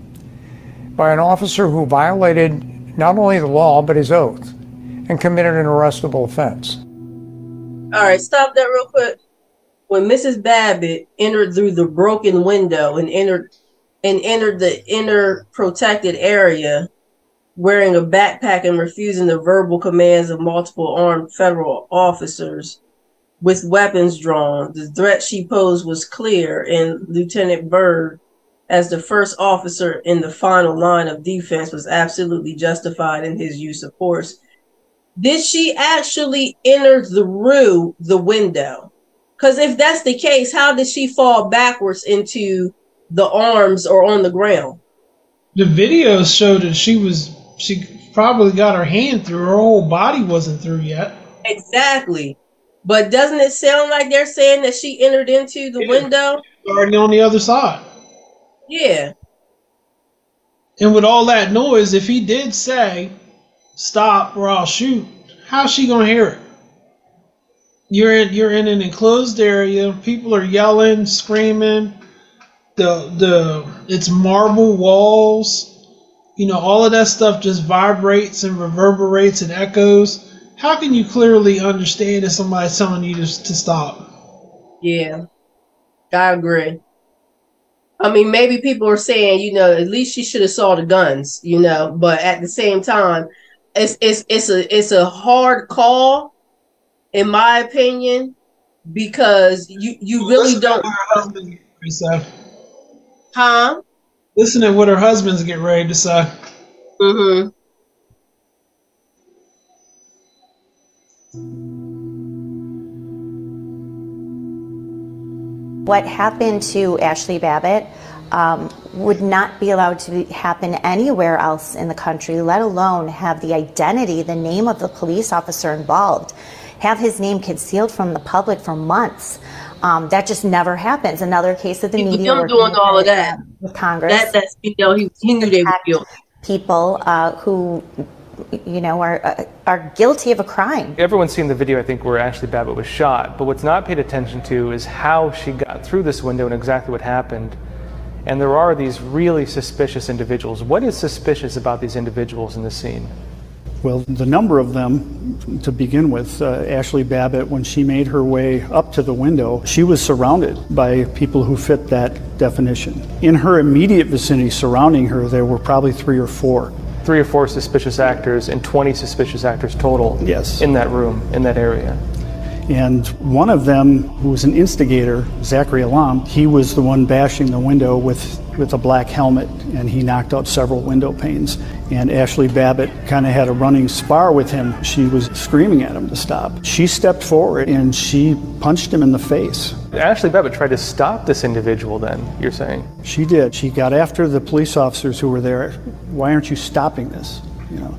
S4: by an officer who violated not only the law but his oath and committed an arrestable offense.
S2: All right, stop that real quick. When Mrs. Babbitt entered through the broken window and entered and entered the inner protected area wearing a backpack and refusing the verbal commands of multiple armed federal officers with weapons drawn. The threat she posed was clear, and Lieutenant Byrd, as the first officer in the final line of defense, was absolutely justified in his use of force. Did she actually enter through the window? Because if that's the case, how did she fall backwards into the arms or on the ground?
S1: The videos showed that she was she probably got her hand through. Her whole body wasn't through yet.
S2: Exactly. But doesn't it sound like they're saying that she entered into the yeah. window?
S1: Already on the other side.
S2: Yeah.
S1: And with all that noise, if he did say, stop or I'll shoot, how's she gonna hear it? You're in you're in an enclosed area, people are yelling, screaming, the the it's marble walls, you know, all of that stuff just vibrates and reverberates and echoes how can you clearly understand if somebody's telling you to, to stop?
S2: Yeah, I agree. I mean, maybe people are saying, you know, at least she should have saw the guns, you know, but at the same time, it's it's it's a it's a hard call, in my opinion, because you you really don't.
S1: say.
S2: Huh?
S1: Listen to what her husband's getting ready to say.
S2: Mm-hmm.
S11: What happened to Ashley Babbitt um, would not be allowed to happen anywhere else in the country, let alone have the identity, the name of the police officer involved, have his name concealed from the public for months. Um, that just never happens. Another case of the
S2: People
S11: media
S2: doing all of that
S11: with Congress.
S2: That, that's you know he, he knew they guilty.
S11: People uh, who you know, are, uh, are guilty of a crime.
S10: Everyone's seen the video, I think, where Ashley Babbitt was shot, but what's not paid attention to is how she got through this window and exactly what happened. And there are these really suspicious individuals. What is suspicious about these individuals in the scene?
S3: Well, the number of them, to begin with, uh, Ashley Babbitt, when she made her way up to the window, she was surrounded by people who fit that definition. In her immediate vicinity surrounding her, there were probably three or four
S10: three or four suspicious actors and 20 suspicious actors total
S3: yes.
S10: in that room, in that area.
S3: And one of them, who was an instigator, Zachary Alam, he was the one bashing the window with, with a black helmet, and he knocked out several window panes. And Ashley Babbitt kind of had a running spar with him. She was screaming at him to stop. She stepped forward and she punched him in the face.
S10: Ashley Babbitt tried to stop this individual, then, you're saying?
S3: She did. She got after the police officers who were there. Why aren't you stopping this? You know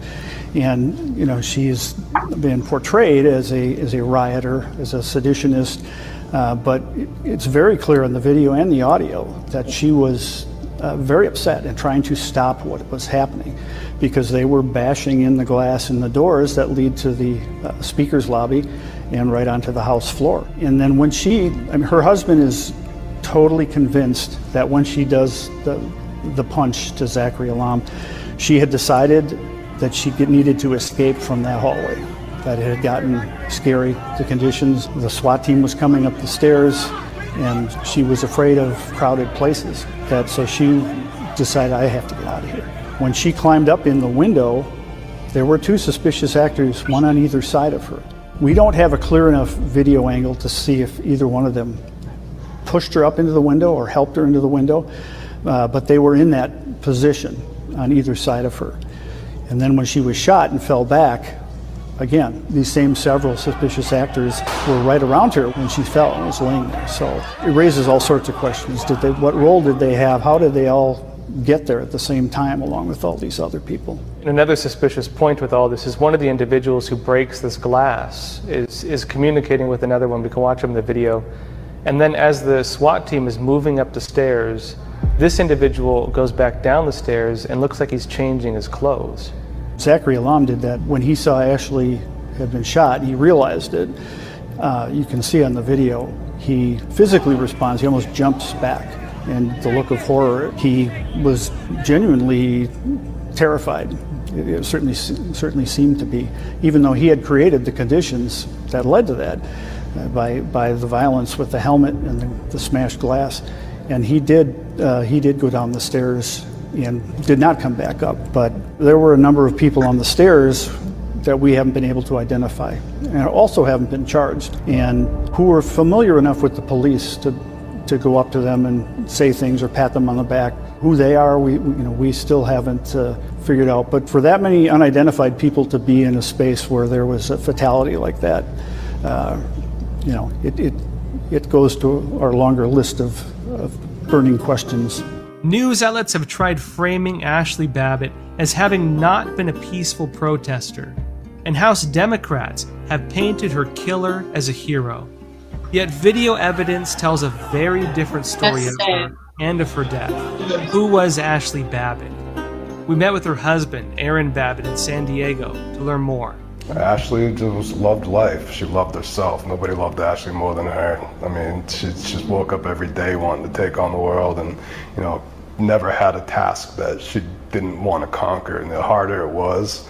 S3: and you know she's been portrayed as a as a rioter, as a seditionist, uh, but it's very clear in the video and the audio that she was uh, very upset and trying to stop what was happening because they were bashing in the glass in the doors that lead to the uh, speaker's lobby and right onto the house floor. And then when she, I mean, her husband is totally convinced that when she does the the punch to Zachary Alam, she had decided that she needed to escape from that hallway, that it had gotten scary, the conditions. The SWAT team was coming up the stairs, and she was afraid of crowded places. That so she decided, I have to get out of here. When she climbed up in the window, there were two suspicious actors, one on either side of her. We don't have a clear enough video angle to see if either one of them pushed her up into the window or helped her into the window, uh, but they were in that position on either side of her. And then when she was shot and fell back, again, these same several suspicious actors were right around her when she fell and was laying there. So it raises all sorts of questions. Did they, what role did they have? How did they all get there at the same time along with all these other people?
S10: And another suspicious point with all this is one of the individuals who breaks this glass is, is communicating with another one. We can watch him in the video. And then as the SWAT team is moving up the stairs, this individual goes back down the stairs and looks like he's changing his clothes.
S3: Zachary Alam did that when he saw Ashley had been shot. He realized it. Uh, you can see on the video, he physically responds. He almost jumps back, and the look of horror. He was genuinely terrified. It, certainly certainly seemed to be, even though he had created the conditions that led to that uh, by by the violence with the helmet and the, the smashed glass. And he did uh, he did go down the stairs and did not come back up. But there were a number of people on the stairs that we haven't been able to identify and also haven't been charged and who were familiar enough with the police to to go up to them and say things or pat them on the back. Who they are, we you know we still haven't uh, figured out. But for that many unidentified people to be in a space where there was a fatality like that, uh, you know, it, it it goes to our longer list of, of burning questions.
S17: News outlets have tried framing Ashley Babbitt as having not been a peaceful protester, and House Democrats have painted her killer as a hero. Yet video evidence tells a very different story of her and of her death. Who was Ashley Babbitt? We met with her husband, Aaron Babbitt, in San Diego to learn more.
S18: Ashley just loved life. She loved herself. Nobody loved Ashley more than her. I mean, she just woke up every day wanting to take on the world and, you know, never had a task that she didn't want to conquer. And the harder it was,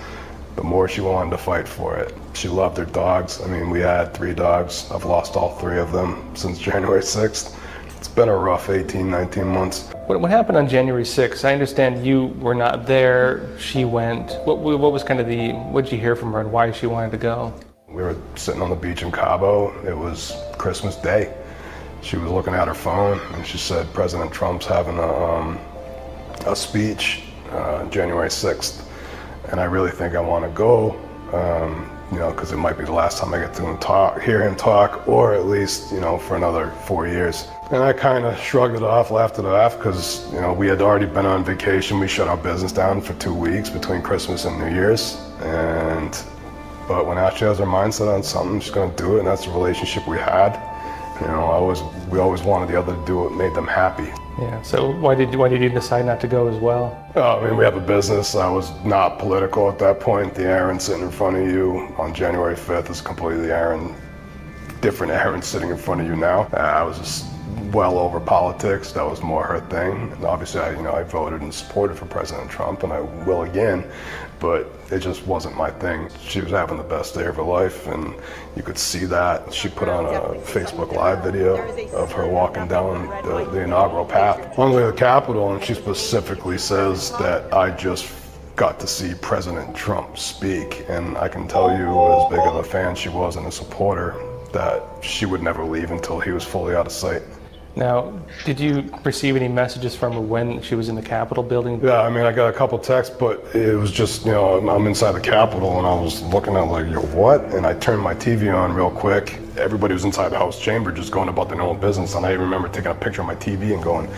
S18: the more she wanted to fight for it. She loved her dogs. I mean, we had three dogs. I've lost all three of them since January 6th. It's been a rough 18, 19 months.
S10: What, what happened on January 6th? I understand you were not there. She went. What, what was kind of the, what did you hear from her and why she wanted to go?
S18: We were sitting on the beach in Cabo. It was Christmas Day. She was looking at her phone and she said President Trump's having a, um, a speech uh, January 6th. And I really think I want to go. Um, you know, because it might be the last time I get to him talk, hear him talk, or at least, you know, for another four years. And I kind of shrugged it off, laughed it off, because, you know, we had already been on vacation. We shut our business down for two weeks between Christmas and New Year's. And, but when Ashley has her mindset on something, she's going to do it, and that's the relationship we had. You know, I always, we always wanted the other to do what made them happy.
S10: Yeah. So why did why did you decide not to go as well?
S18: Oh, I mean, we have a business. I was not political at that point. The Aaron sitting in front of you on January 5th is completely Aaron, different Aaron sitting in front of you now. Uh, I was just well over politics. That was more her thing. And obviously, I, you know, I voted and supported for President Trump, and I will again. But it just wasn't my thing. She was having the best day of her life, and you could see that. She put on a Facebook Live video of her walking down the, the inaugural path on the way to the Capitol, and she specifically says that I just got to see President Trump speak, and I can tell you, as big of a fan she was and a supporter, that she would never leave until he was fully out of sight.
S10: Now, did you receive any messages from her when she was in the Capitol building?
S18: Yeah, I mean, I got a couple texts, but it was just, you know, I'm inside the Capitol and I was looking at like, yo, what? And I turned my TV on real quick. Everybody was inside the House chamber just going about their own business. And I remember taking a picture of my TV and going,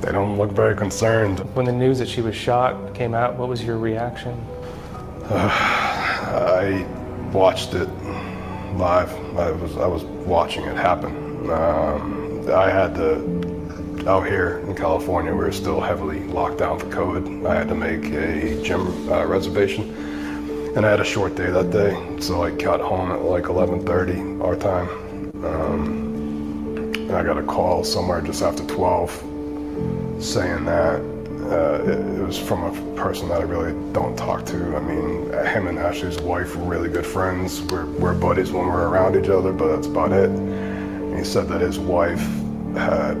S18: they don't look very concerned.
S10: When the news that she was shot came out, what was your reaction?
S18: Uh, I watched it live. I was, I was watching it happen. Um, I had to, out here in California, we are still heavily locked down for COVID. I had to make a gym uh, reservation, and I had a short day that day, so I got home at like 11:30 our time. Um, and I got a call somewhere just after 12 saying that uh, it, it, was from a person that I really don't talk to. I mean, him and Ashley's wife were really good friends. We're, we're buddies when we're around each other, but that's about it. He said that his wife had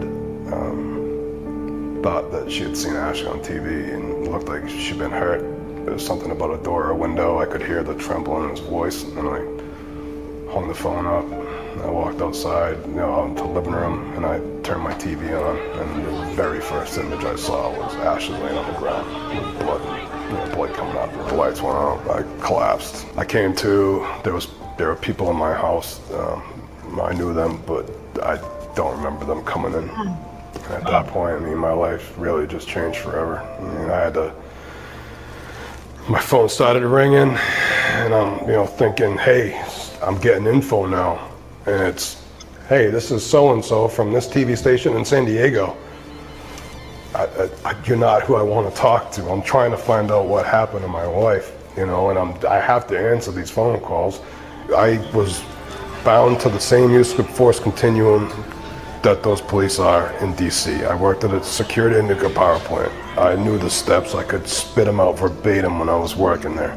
S18: um, thought that she had seen Ashley on TV and looked like she'd been hurt. There was something about a door or a window. I could hear the tremble in his voice, and I hung the phone up. I walked outside, you know, out into the living room, and I turned my TV on, and the very first image I saw was Ashley laying on the ground with blood you know, blood coming out. The lights went out. I collapsed. I came to. There was there were people in my house. Um, I knew them, but I don't remember them coming in. At that point, I mean, my life really just changed forever. I mean, I had to. My phone started ringing, and I'm, you know, thinking, hey, I'm getting info now, and it's, hey, this is so and so from this TV station in San Diego. I, I, you're not who I want to talk to. I'm trying to find out what happened to my wife, you know, and I'm, I have to answer these phone calls. I was bound to the same use of force continuum that those police are in DC. I worked at a security nuclear power plant. I knew the steps. I could spit them out verbatim when I was working there.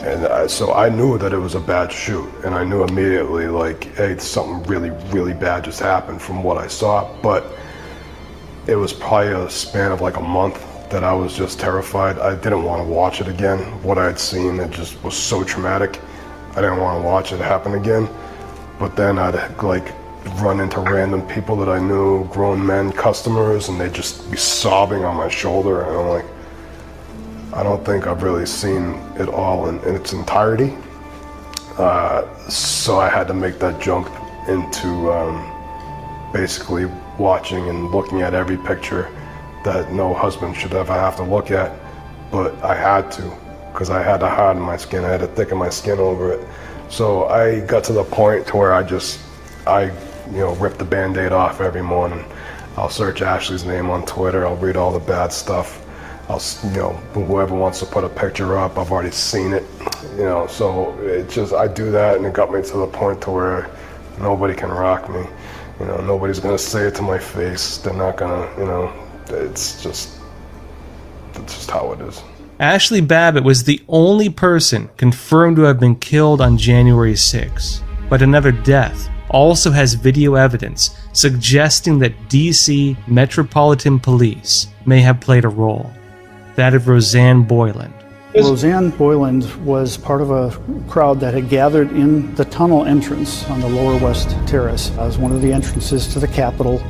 S18: And I, so I knew that it was a bad shoot. And I knew immediately, like, hey, something really, really bad just happened from what I saw. But it was probably a span of like a month that I was just terrified. I didn't want to watch it again. What I had seen, it just was so traumatic. I didn't want to watch it happen again. But then I'd like run into random people that I knew, grown men, customers, and they'd just be sobbing on my shoulder. And I'm like, I don't think I've really seen it all in, in its entirety. Uh, so I had to make that jump into um, basically watching and looking at every picture that no husband should ever have to look at. But I had to, because I had to harden my skin. I had to thicken my skin over it. So I got to the point to where I just, I, you know, rip the band-aid off every morning. I'll search Ashley's name on Twitter. I'll read all the bad stuff. I'll, you know, whoever wants to put a picture up, I've already seen it. You know, so it just, I do that and it got me to the point to where nobody can rock me. You know, nobody's gonna say it to my face. They're not gonna, you know, it's just, that's just how it is.
S17: Ashley Babbitt was the only person confirmed to have been killed on January 6, but another death also has video evidence suggesting that DC Metropolitan Police may have played a role. That of Rosanne Boyland.
S3: Rosanne Boyland was part of a crowd that had gathered in the tunnel entrance on the lower west terrace. It was one of the entrances to the Capitol,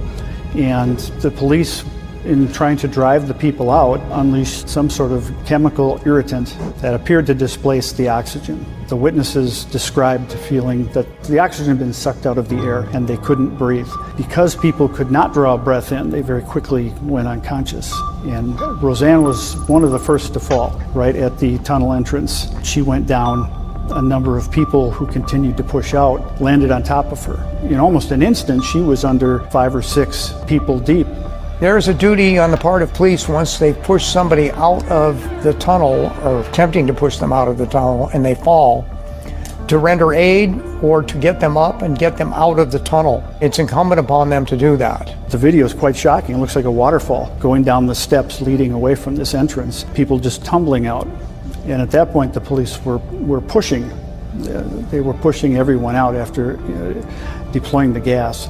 S3: and the police in trying to drive the people out, unleashed some sort of chemical irritant that appeared to displace the oxygen. The witnesses described feeling that the oxygen had been sucked out of the air and they couldn't breathe. Because people could not draw breath in, they very quickly went unconscious. And Rosanne was one of the first to fall right at the tunnel entrance. She went down a number of people who continued to push out landed on top of her. In almost an instant, she was under five or six people deep.
S4: There is a duty on the part of police once they've pushed somebody out of the tunnel or attempting to push them out of the tunnel and they fall to render aid or to get them up and get them out of the tunnel. It's incumbent upon them to do that.
S3: The video is quite shocking. It looks like a waterfall going down the steps leading away from this entrance, people just tumbling out. And at that point, the police were, were pushing. Uh, they were pushing everyone out after uh, deploying the gas.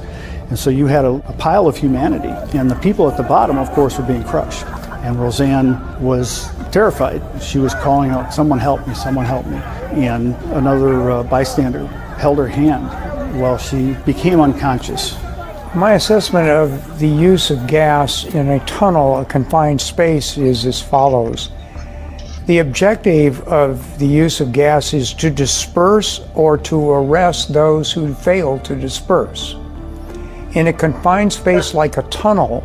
S3: And so you had a, a, pile of humanity, and the people at the bottom, of course, were being crushed. And Rosanne was terrified. She was calling out, Someone help me, someone help me. And another uh, bystander held her hand while she became unconscious.
S4: My assessment of the use of gas in a tunnel, a confined space, is as follows. The objective of the use of gas is to disperse or to arrest those who fail to disperse. In a confined space like a tunnel,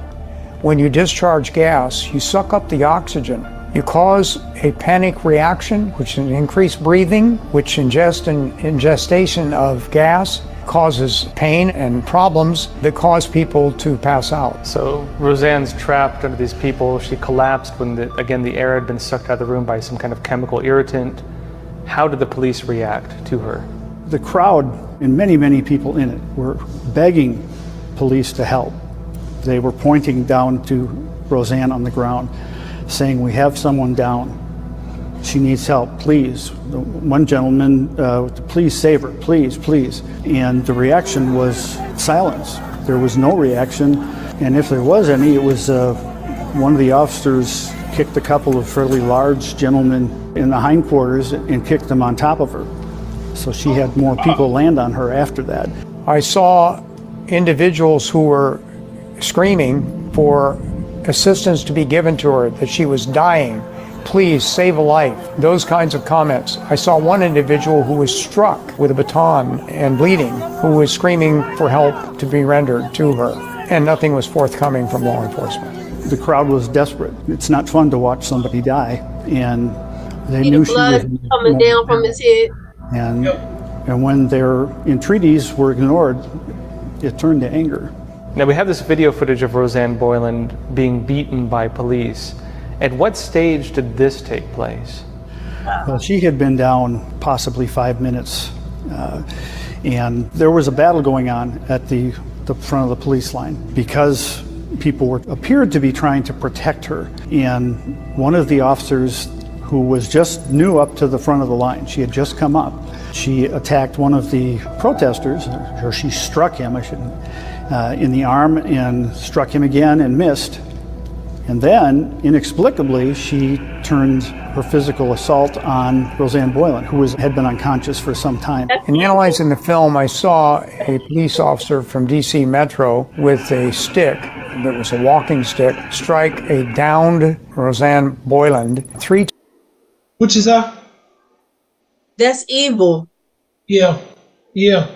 S4: when you discharge gas, you suck up the oxygen. You cause a panic reaction, which is increased breathing, which ingest and ingestation of gas causes pain and problems that cause people to pass out.
S10: So Rosanne's trapped under these people. She collapsed when, the, again, the air had been sucked out of the room by some kind of chemical irritant. How did the police react to her?
S3: The crowd and many, many people in it were begging police to help. They were pointing down to Rosanne on the ground, saying, We have someone down. She needs help, please. One gentleman, uh, please save her, please, please. And the reaction was silence. There was no reaction. And if there was any, it was uh, one of the officers kicked a couple of fairly large gentlemen in the hindquarters and kicked them on top of her. So she had more people land on her after that.
S4: I saw individuals who were screaming for assistance to be given to her, that she was dying, please save a life. Those kinds of comments. I saw one individual who was struck with a baton and bleeding, who was screaming for help to be rendered to her, and nothing was forthcoming from law enforcement.
S3: The crowd was desperate. It's not fun to watch somebody die, and they
S2: See
S3: knew
S2: the
S3: she was.
S2: coming down from his head.
S3: And and when their entreaties were ignored, it turned to anger.
S10: Now, we have this video footage of Rosanne Boyland being beaten by police. At what stage did this take place?
S3: Well, she had been down possibly five minutes, uh, and there was a battle going on at the, the front of the police line because people were appeared to be trying to protect her. And one of the officers who was just new up to the front of the line, she had just come up. She attacked one of the protesters, or she struck him, I shouldn't, uh, in the arm and struck him again and missed. And then, inexplicably, she turned her physical assault on Rosanne Boyland, who was, had been unconscious for some time.
S4: In analyzing the film, I saw a police officer from DC Metro with a stick that was a walking stick strike a downed Rosanne Boyland three times.
S1: Which is that?
S2: That's evil.
S1: Yeah. Yeah.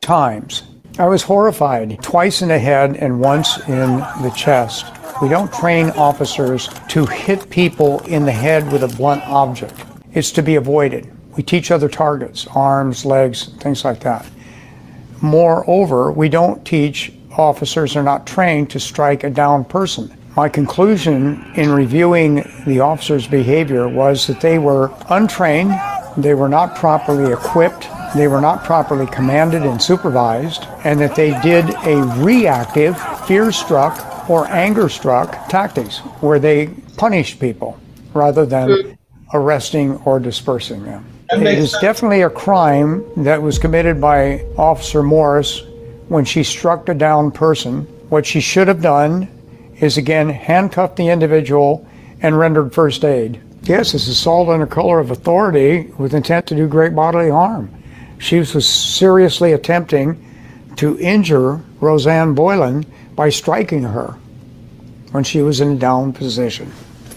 S4: times. I was horrified, twice in the head and once in the chest. We don't train officers to hit people in the head with a blunt object. It's to be avoided. We teach other targets, arms, legs, things like that. Moreover, we don't teach officers are not trained to strike a down person. My conclusion in reviewing the officers' behavior was that they were untrained, they were not properly equipped, they were not properly commanded and supervised, and that they did a reactive, fear struck, or anger struck tactics where they punished people rather than arresting or dispersing them. It is
S1: sense.
S4: definitely a crime that was committed by Officer Morris when she struck a down person. What she should have done is again handcuffed the individual and rendered first aid. Yes, it's assault under color of authority with intent to do great bodily harm. She was seriously attempting to injure Rosanne Boyland by striking her when she was in a down position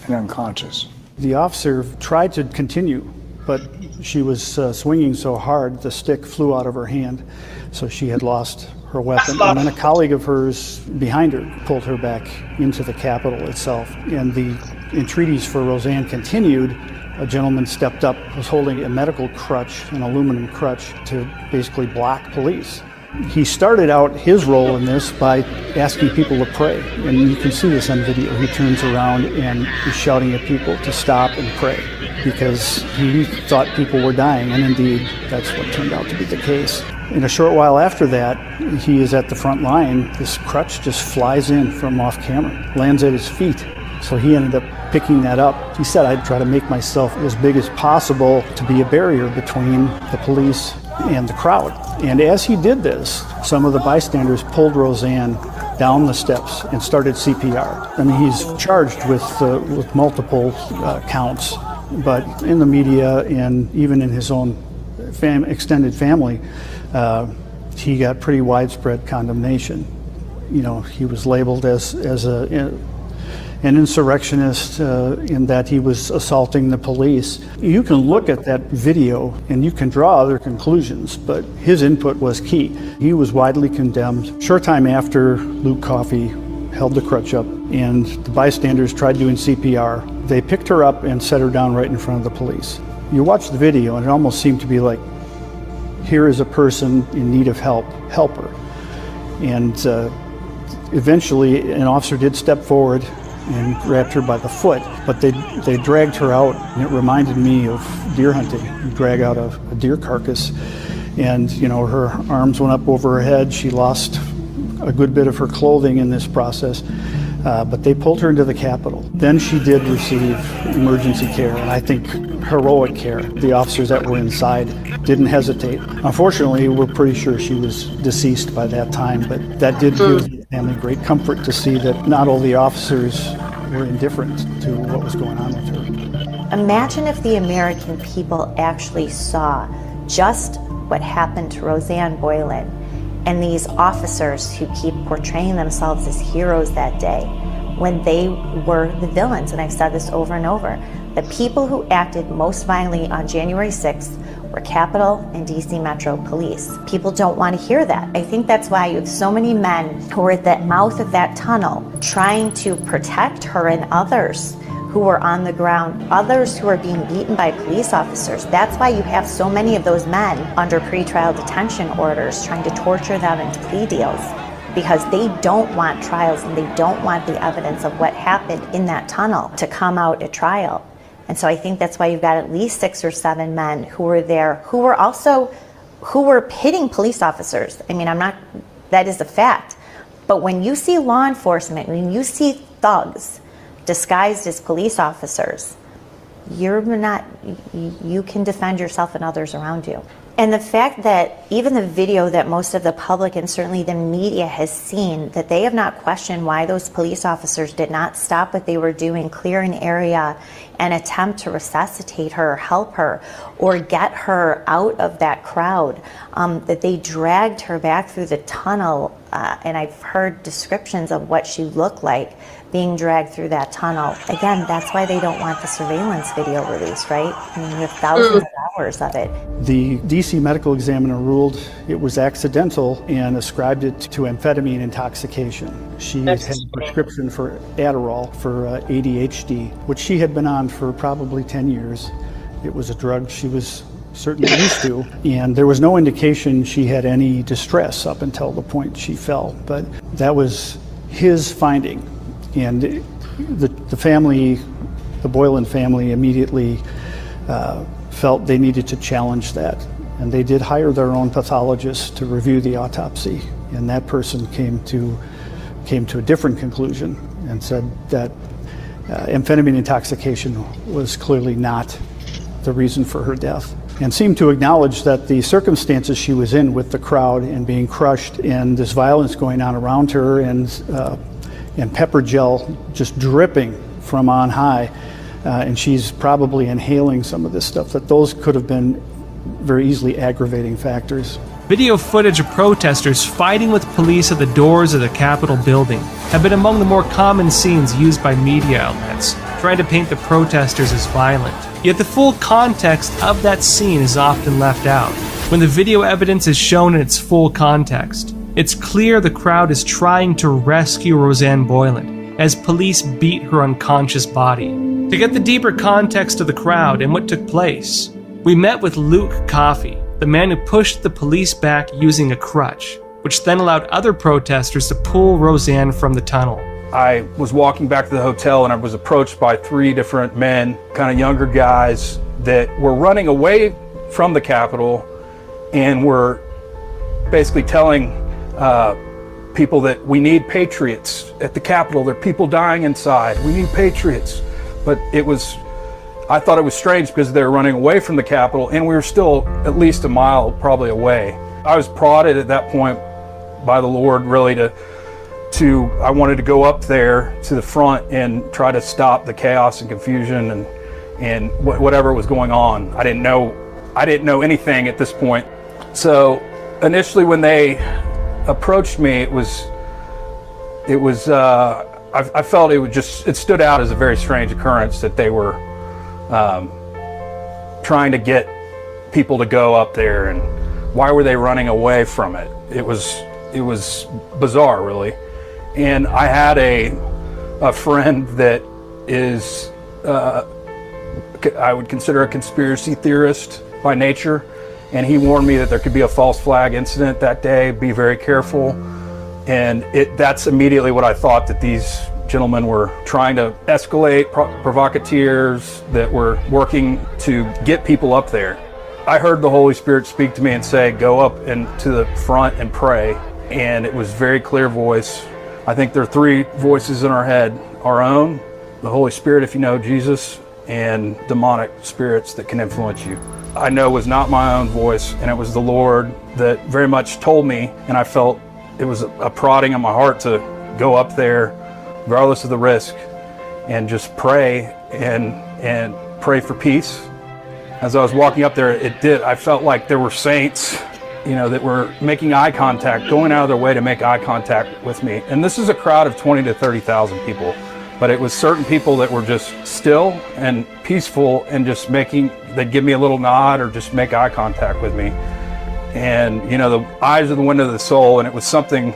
S4: and unconscious.
S3: The officer tried to continue, but she was uh, swinging so hard the stick flew out of her hand, so she had lost her weapon. And then a colleague of hers behind her pulled her back into the Capitol itself. And the entreaties for Rosanne continued. A gentleman stepped up, was holding a medical crutch, an aluminum crutch, to basically block police. He started out his role in this by asking people to pray. And you can see this on video. He turns around and is shouting at people to stop and pray because he thought people were dying. And indeed, that's what turned out to be the case. In a short while after that, he is at the front line. This crutch just flies in from off camera, lands at his feet. So he ended up picking that up. He said, I'd try to make myself as big as possible to be a barrier between the police and the crowd. And as he did this, some of the bystanders pulled Rosanne down the steps and started CPR. I mean, he's charged with, uh, with multiple uh, counts, but in the media and even in his own fam- extended family, uh, he got pretty widespread condemnation. You know, he was labeled as, as a, an insurrectionist uh, in that he was assaulting the police. You can look at that video and you can draw other conclusions, but his input was key. He was widely condemned. Short time after Luke Coffee held the crutch up and the bystanders tried doing CPR, they picked her up and set her down right in front of the police. You watch the video and it almost seemed to be like, here is a person in need of help, help her. And uh, eventually an officer did step forward and grabbed her by the foot, but they they dragged her out, and it reminded me of deer hunting. You drag out a, a deer carcass, and you know her arms went up over her head. She lost a good bit of her clothing in this process, uh, but they pulled her into the Capitol. Then she did receive emergency care, and I think heroic care. The officers that were inside didn't hesitate. Unfortunately, we're pretty sure she was deceased by that time, but that did give the family great comfort to see that not all the officers were indifferent to what was going on with her.
S11: Imagine if the American people actually saw just what happened to Rosanne Boyland and these officers who keep portraying themselves as heroes that day when they were the villains. And I've said this over and over. The people who acted most violently on January 6th were Capitol and DC Metro Police. People don't want to hear that. I think that's why you have so many men who are at the mouth of that tunnel trying to protect her and others who were on the ground, others who are being beaten by police officers. That's why you have so many of those men under pretrial detention orders trying to torture them into plea deals because they don't want trials and they don't want the evidence of what happened in that tunnel to come out at trial. And so I think that's why you've got at least six or seven men who were there who were also who were pitting police officers. I mean, I'm not that is a fact. But when you see law enforcement, when you see thugs disguised as police officers, you're not you can defend yourself and others around you. And the fact that even the video that most of the public and certainly the media has seen, that they have not questioned why those police officers did not stop what they were doing, clear an area, and attempt to resuscitate her, help her, or get her out of that crowd. Um, that they dragged her back through the tunnel, uh, and I've heard descriptions of what she looked like being dragged through that tunnel. Again, that's why they don't want the surveillance video released, right? I mean, you have thousands of hours of it.
S3: The DC medical examiner ruled it was accidental and ascribed it to amphetamine intoxication. She had a prescription for Adderall for uh, ADHD, which she had been on for probably 10 years. It was a drug she was certainly used to, and there was no indication she had any distress up until the point she fell. But that was his finding and the, the family, the Boyland family, immediately uh, felt they needed to challenge that. And they did hire their own pathologist to review the autopsy. And that person came to, came to a different conclusion and said that uh, amphetamine intoxication was clearly not the reason for her death and seemed to acknowledge that the circumstances she was in with the crowd and being crushed and this violence going on around her and uh, and pepper gel just dripping from on high. Uh, and she's probably inhaling some of this stuff, that those could have been very easily aggravating factors.
S17: Video footage of protesters fighting with police at the doors of the Capitol building have been among the more common scenes used by media outlets, trying to paint the protesters as violent. Yet the full context of that scene is often left out. When the video evidence is shown in its full context, it's clear the crowd is trying to rescue Rosanne Boyland as police beat her unconscious body. To get the deeper context of the crowd and what took place, we met with Luke Coffey, the man who pushed the police back using a crutch, which then allowed other protesters to pull Rosanne from the tunnel.
S19: I was walking back to the hotel and I was approached by three different men, kind of younger guys, that were running away from the Capitol and were basically telling uh, people that we need patriots at the Capitol. There are people dying inside. We need patriots. But it was, I thought it was strange because they were running away from the Capitol and we were still at least a mile probably away. I was prodded at that point by the Lord really to, to, I wanted to go up there to the front and try to stop the chaos and confusion and, and whatever was going on. I didn't know, I didn't know anything at this point. So initially when they approached me, it was, it was, uh, I, I, felt it would just, it stood out as a very strange occurrence that they were um, trying to get people to go up there and why were they running away from it? It was, it was bizarre really. And I had a, a friend that is, uh, I would consider a conspiracy theorist by nature and he warned me that there could be a false flag incident that day. Be very careful. And it, that's immediately what I thought that these gentlemen were trying to escalate, pro- provocateurs that were working to get people up there. I heard the Holy Spirit speak to me and say, Go up and to the front and pray. And it was very clear voice. I think there are three voices in our head our own, the Holy Spirit, if you know Jesus, and demonic spirits that can influence you. I know was not my own voice, and it was the Lord that very much told me, and I felt it was a prodding in my heart to go up there, regardless of the risk, and just pray and and pray for peace. As I was walking up there, it did. I felt like there were saints, you know, that were making eye contact, going out of their way to make eye contact with me. And this is a crowd of 20 to 30,000 people. But it was certain people that were just still and peaceful and just making, they'd give me a little nod or just make eye contact with me. And, you know, the eyes are the window of the soul, and it was something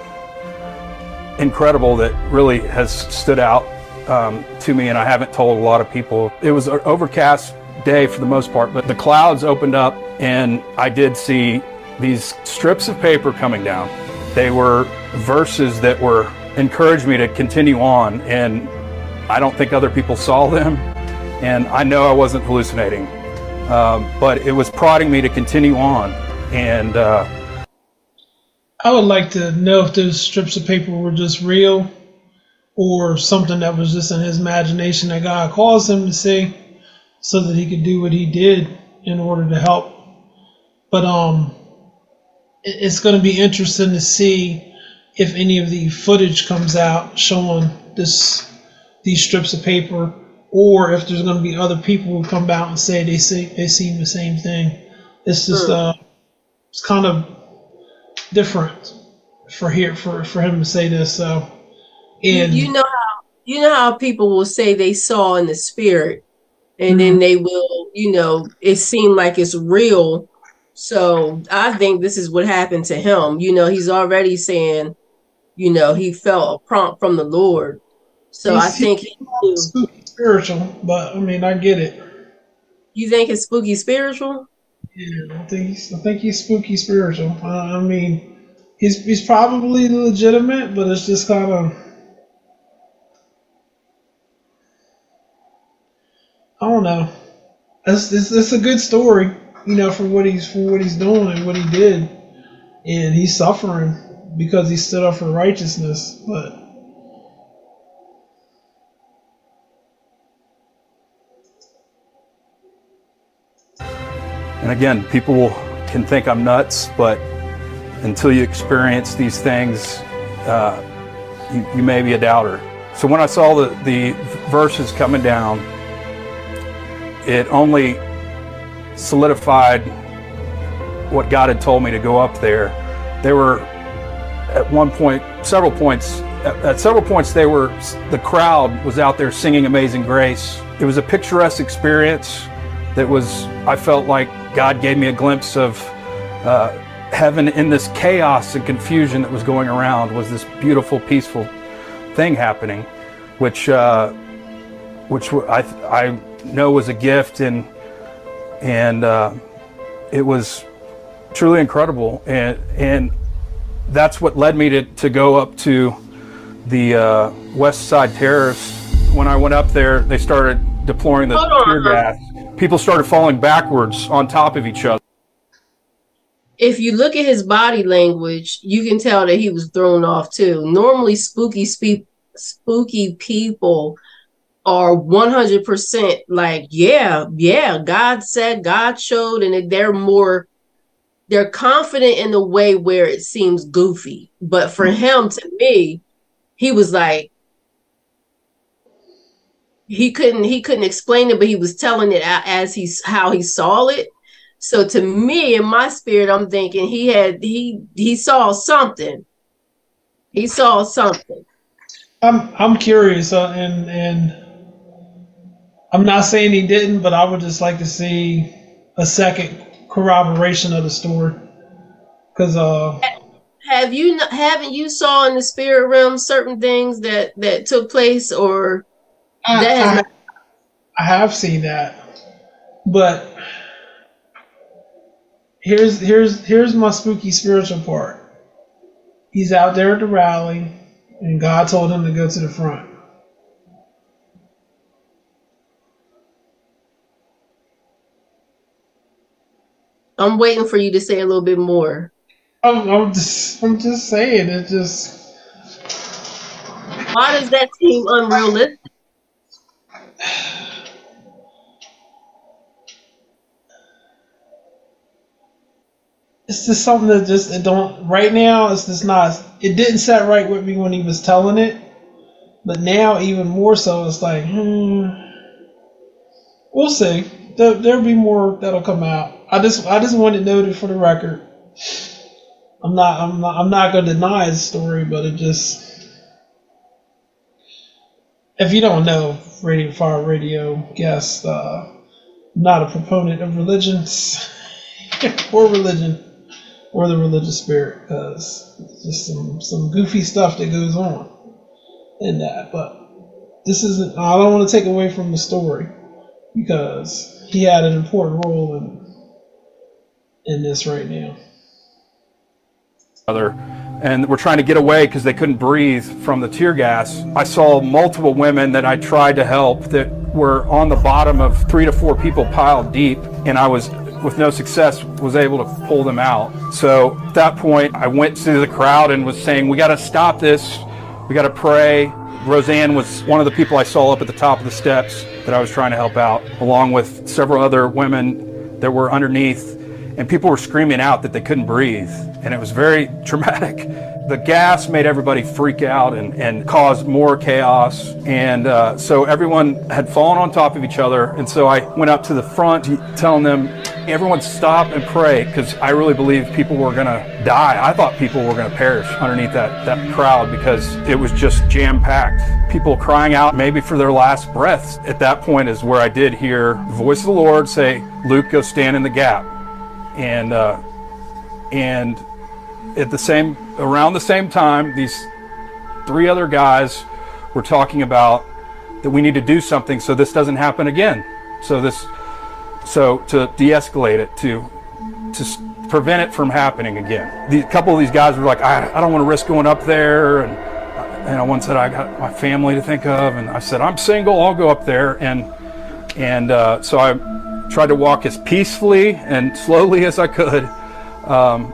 S19: incredible that really has stood out um, to me, and I haven't told a lot of people. It was an overcast day for the most part, but the clouds opened up, and I did see these strips of paper coming down. They were verses that were encouraged me to continue on, and I don't think other people saw them, and I know I wasn't hallucinating, um, but it was prodding me to continue on, and. Uh,
S1: I would like to know if those strips of paper were just real or something that was just in his imagination that God caused him to see so that he could do what he did in order to help. But um it's going to be interesting to see if any of the footage comes out showing this these strips of paper or if there's going to be other people who come out and say they see they see the same thing. It's just uh it's kind of different for here for for him to say this so
S2: and you know how you know how people will say they saw in the spirit, and mm-hmm. then they will, you know, it seemed like it's real. So I think this is what happened to him. You know, he's already saying, you know, he felt a prompt from the Lord. So I think he
S1: spiritual, but I mean, I get it.
S2: You think it's spooky spiritual?
S1: Yeah, I think he's, I think he's spooky spiritual. Uh, I mean, he's he's probably legitimate, but it's just kind of I don't know. It's, it's, it's a good story, you know, for what he's for what he's doing and what he did, and he's suffering because he stood up for righteousness. But
S19: and again, people can think I'm nuts, but until you experience these things, uh, you, you may be a doubter. So when I saw the, the verses coming down it only solidified what God had told me to go up there. They were at one point, several points, at, at, several points, they were the crowd was out there singing "Amazing Grace." It was a picturesque experience that was. I felt like God gave me a glimpse of uh, heaven in this chaos and confusion that was going around. Was this beautiful, peaceful thing happening, which, uh, which I, I know was a gift, and and uh, it was truly incredible, and and that's what led me to, to go up to the uh, West Side Terrace. When I went up there, they started deploying the tear gas. People started falling backwards on top of each other.
S2: If you look at his body language, you can tell that he was thrown off too. Normally, spooky spe- spooky people are 100% like, yeah, yeah, God said, God showed, and they're more, they're confident in the way where it seems goofy. But for him, to me, he was like, he couldn't he couldn't explain it but he was telling it as he's how he saw it. So to me in my spirit i'm thinking he had he he saw something. He saw something.
S1: I'm i'm curious uh, and and I'm not saying he didn't, but I would just like to see a second corroboration of the story. Because uh,
S2: have you haven't you saw in the spirit realm certain things that that took place, or
S1: I, I, I have seen that, but here's here's here's my spooky spiritual part. He's out there at the rally, and God told him to go to the front.
S2: I'm waiting for you to say a little bit more.
S1: I'm, I'm just, I'm just saying. It just.
S2: Why does that seem unrealistic?
S1: It's just something that just it don't right now. It's just not. It didn't set right with me when he was telling it, but now even more so. It's like, hmm, we'll see. There, there'll be more that'll come out. I just I just wanted noted for the record. I'm not I'm not I'm not gonna deny the story, but it just if you don't know, Radio Fire Radio guest, uh, not a proponent of religions or religion or the religious spirit because just some some goofy stuff that goes on in that. But this isn't. I don't want to take away from the story because he had an important role in in this right now.
S19: Other, and we were trying to get away because they couldn't breathe from the tear gas. I saw multiple women that I tried to help that were on the bottom of three to four people piled deep, and I was with no success was able to pull them out. So at that point, I went to the crowd and was saying, "We got to stop this. We got to pray." Rosanne was one of the people I saw up at the top of the steps that I was trying to help out, along with several other women that were underneath and people were screaming out that they couldn't breathe. And it was very traumatic. The gas made everybody freak out and, and caused more chaos. And uh, so everyone had fallen on top of each other. And so I went up to the front telling them, everyone stop and pray because I really believe people were going to die. I thought people were going to perish underneath that, that crowd because it was just jam packed. People crying out maybe for their last breaths. At that point is where I did hear the voice of the Lord say, Luke, go stand in the gap and uh, and at the same around the same time, these three other guys were talking about that we need to do something so this doesn't happen again. So this, so to de-escalate it, to to prevent it from happening again. The, a couple of these guys were like, I, I don't want to risk going up there, and and one said I got my family to think of, and I said I'm single, I'll go up there, and and uh, so I tried to walk as peacefully and slowly as I could um,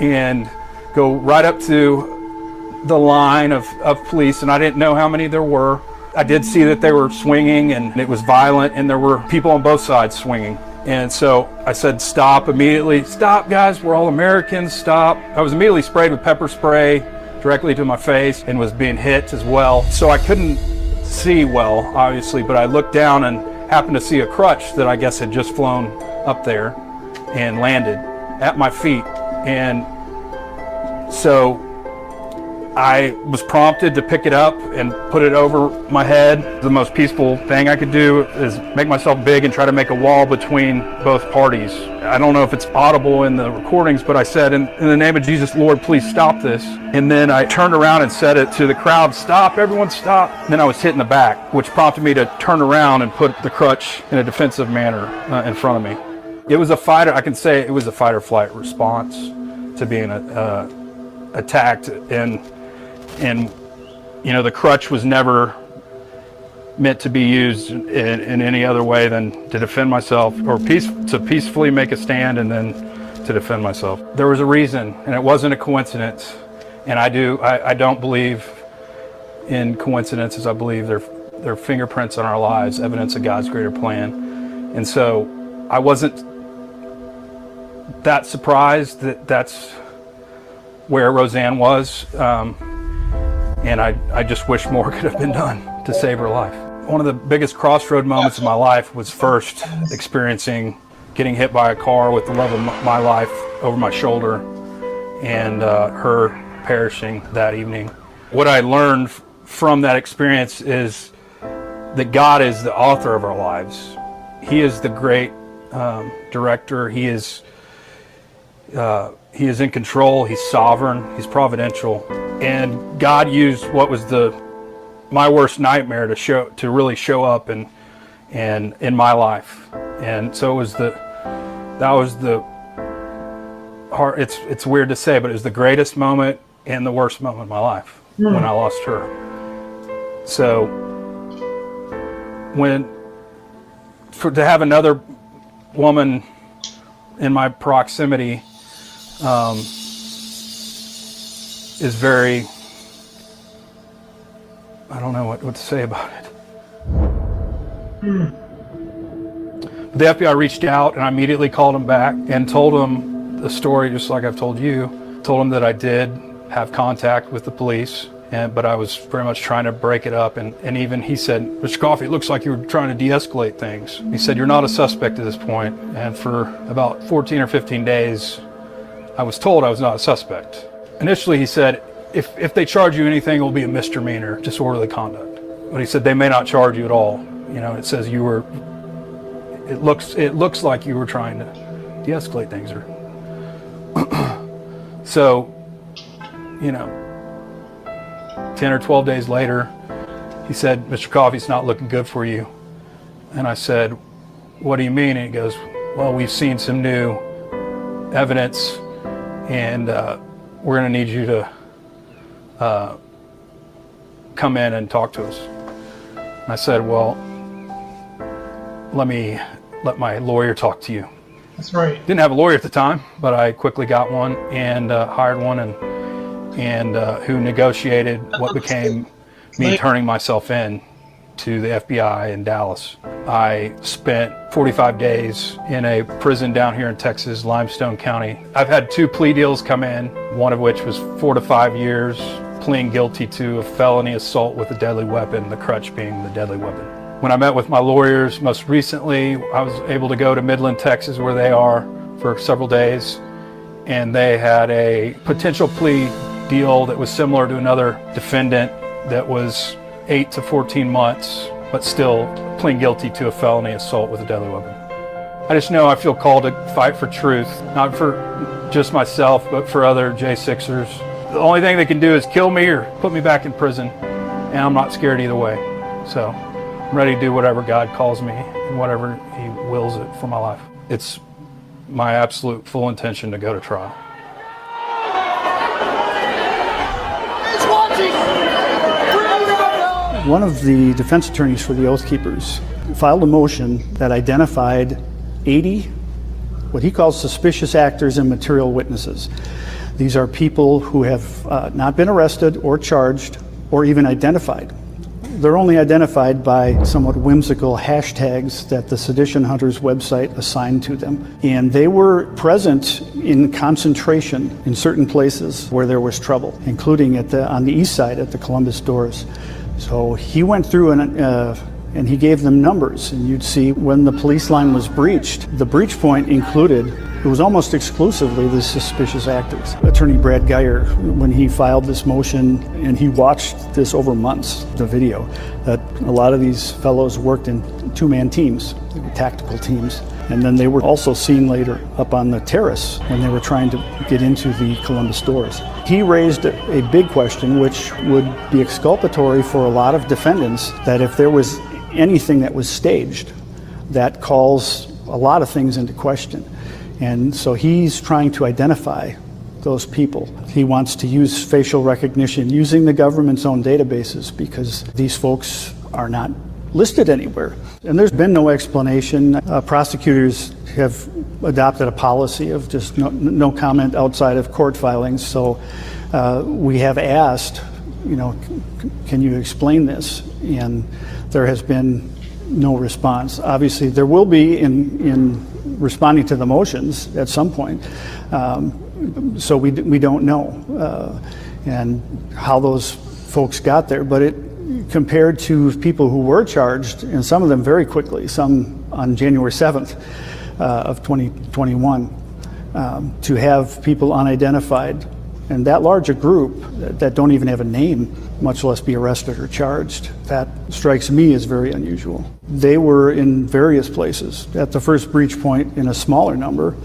S19: and go right up to the line of, of police. And I didn't know how many there were. I did see that they were swinging and it was violent, and there were people on both sides swinging. And so I said, Stop immediately. Stop, guys. We're all Americans. Stop. I was immediately sprayed with pepper spray directly to my face and was being hit as well. So I couldn't see well, obviously, but I looked down and happened to see a crutch that I guess had just flown up there and landed at my feet. And so I was prompted to pick it up and put it over my head. The most peaceful thing I could do is make myself big and try to make a wall between both parties. I don't know if it's audible in the recordings, but I said, in, in the name of Jesus, Lord, please stop this. And then I turned around and said it to the crowd, stop, everyone stop. And then I was hit in the back, which prompted me to turn around and put the crutch in a defensive manner uh, in front of me. It was a fight, I can say it was a fight or flight response to being uh, attacked and and you know the crutch was never meant to be used in, in, any other way than to defend myself or peace, to peacefully make a stand and then to defend myself. There was a reason, and it wasn't a coincidence. And I do, I, I don't believe in coincidences. I believe they're, they're fingerprints on our lives, evidence of God's greater plan. And so I wasn't that surprised that that's where Rosanne was. Um, and I, I just wish more could have been done to save her life. One of the biggest crossroad moments of my life was first experiencing getting hit by a car with the love of my life over my shoulder and uh, her perishing that evening. What I learned from that experience is that God is the author of our lives. He is the great um, director. He is uh, he is in control. He's sovereign. He's providential. And God used what was the my worst nightmare to show to really show up and and in my life. And so it was the that was the hard it's it's weird to say, but it was the greatest moment and the worst moment of my life mm. when I lost her. So when for to have another woman in my proximity um, is very, I don't know what, what to say about it. The FBI reached out and I immediately called him back and told him the story just like I've told you. Told him that I did have contact with the police, and, but I was very much trying to break it up. And, and even he said, Mr. Coffey, it looks like you were trying to de escalate things. He said, You're not a suspect at this point. And for about 14 or 15 days, I was told I was not a suspect. Initially, he said, if, if they charge you anything, it will be a misdemeanor, disorderly conduct. but he said they may not charge you at all. You know, it says you were. It looks it looks like you were trying to de-escalate things, or so. You know, ten or twelve days later, he said, "Mr. Coffey's not looking good for you," and I said, "What do you mean?" And he goes, "Well, we've seen some new evidence, and uh, we're going to need you to." Uh, come in and talk to us. And I said, well, let me let my lawyer talk to you.
S1: That's right.
S19: Didn't have a lawyer at the time, but I quickly got one and uh, hired one, and and uh, who negotiated what became me turning myself in to the FBI in Dallas. I spent 45 days in a prison down here in Texas, Limestone County. I've had two plea deals come in, one of which was four to five years, pleading guilty to a felony assault with a deadly weapon, the crutch being the deadly weapon. When I met with my lawyers most recently, I was able to go to Midland, Texas, where they are for several days, and they had a potential plea deal that was similar to another defendant that was 8 to 14 months, but still pleading guilty to a felony assault with a deadly weapon. I just know I feel called to fight for truth, not for just myself, but for other J6ers the only thing they can do is kill me or put me back in prison, and I'm not scared either way. So I'm ready to do whatever God calls me and whatever He wills it for my life. It's my absolute full intention to go to trial.
S3: One of the defense attorneys for the Oath Keepers filed a motion that identified 80 what he calls suspicious actors and material witnesses. These are people who have uh, not been arrested or charged or even identified. They're only identified by somewhat whimsical hashtags that the Sedition Hunters website assigned to them. And they were present in concentration in certain places where there was trouble, including at the, on the east side at the Columbus doors. So he went through and, uh, and he gave them numbers, and you'd see when the police line was breached, the breach point included it was almost exclusively the suspicious actors. Attorney Brad Geyer, when he filed this motion, and he watched this over months, the video, that a lot of these fellows worked in two man teams, tactical teams. And then they were also seen later up on the terrace when they were trying to get into the Columbus doors. He raised a big question, which would be exculpatory for a lot of defendants that if there was anything that was staged, that calls a lot of things into question. And so he's trying to identify those people. He wants to use facial recognition using the government's own databases because these folks are not listed anywhere. And there's been no explanation. Uh, prosecutors have adopted a policy of just no, no comment outside of court filings. So uh, we have asked, you know, can you explain this? And there has been no response. Obviously, there will be in, in responding to the motions at some point. Um, so we, we don't know uh, and how those folks got there. But it compared to people who were charged, and some of them very quickly, some on January 7th uh, of 2021, um, to have people unidentified and that large a group that, that don't even have a name, much less be arrested or charged, that strikes me as very unusual. They were in various places. At the first breach point, in a smaller number,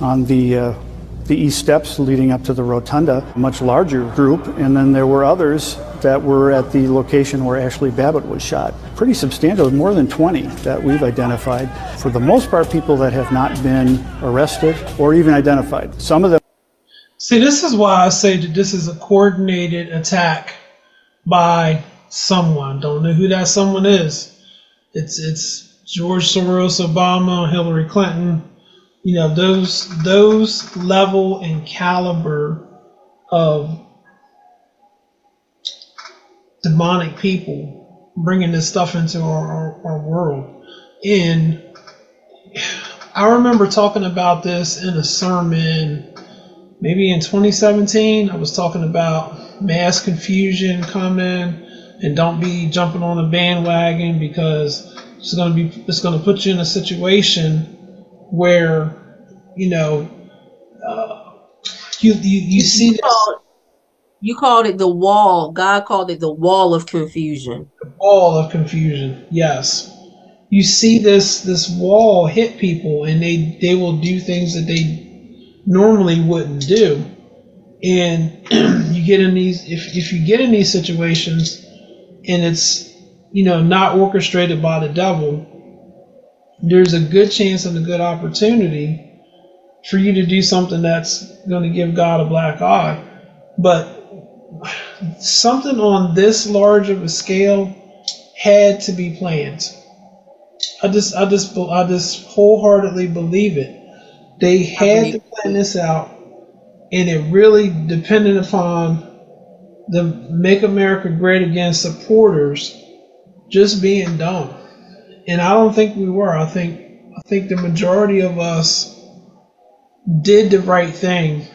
S3: on the uh, the east steps leading up to the rotunda, a much larger group, and then there were others that were at the location where Ashli Babbitt was shot. Pretty substantial, more than 20 that we've identified. For the most part, people that have not been arrested or even identified. Some of them.
S1: See, this is why I say that this is a coordinated attack by someone. Don't know who that someone is. It's it's George Soros, Obama, Hillary Clinton. You know those those level and caliber of demonic people bringing this stuff into our, our, our world. And I remember talking about this in a sermon maybe in 2017. I was talking about mass confusion coming and don't be jumping on the bandwagon because it's going to be it's going to put you in a situation where you know uh, you, you you see
S2: called, you called it the wall god called it the wall of confusion
S1: the wall of confusion. Yes, you see this this wall hit people, and they they will do things that they normally wouldn't do, and you get in these if if you get in these situations, and it's you know not orchestrated by the devil, there's a good chance and a good opportunity for you to do something that's going to give God a black eye. But something on this large of a scale had to be planned. I just, I just, I just wholeheartedly believe it. They had to plan this out, and it really depended upon the Make America Great Again supporters just being dumb. And I don't think we were. I think, I think the majority of us did the right thing.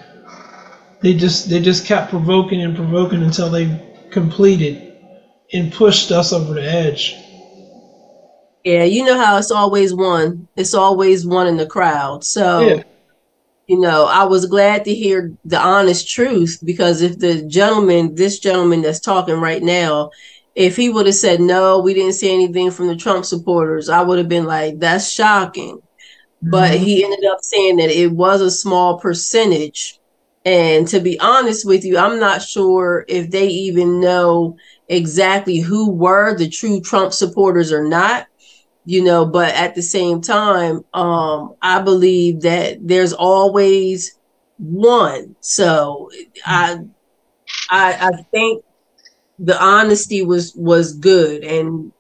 S1: They just, they just kept provoking and provoking until they completed and pushed us over the edge.
S2: Yeah, you know how it's always one. It's always one in the crowd. So, yeah. you know, I was glad to hear the honest truth because if the gentleman, this gentleman that's talking right now, if he would have said no, we didn't see anything from the Trump supporters, I would have been like, that's shocking. Mm-hmm. But he ended up saying that it was a small percentage. And to be honest with you, I'm not sure if they even know exactly who were the true Trump supporters or not you know but at the same time um i believe that there's always one. So i i i think the honesty was was good. And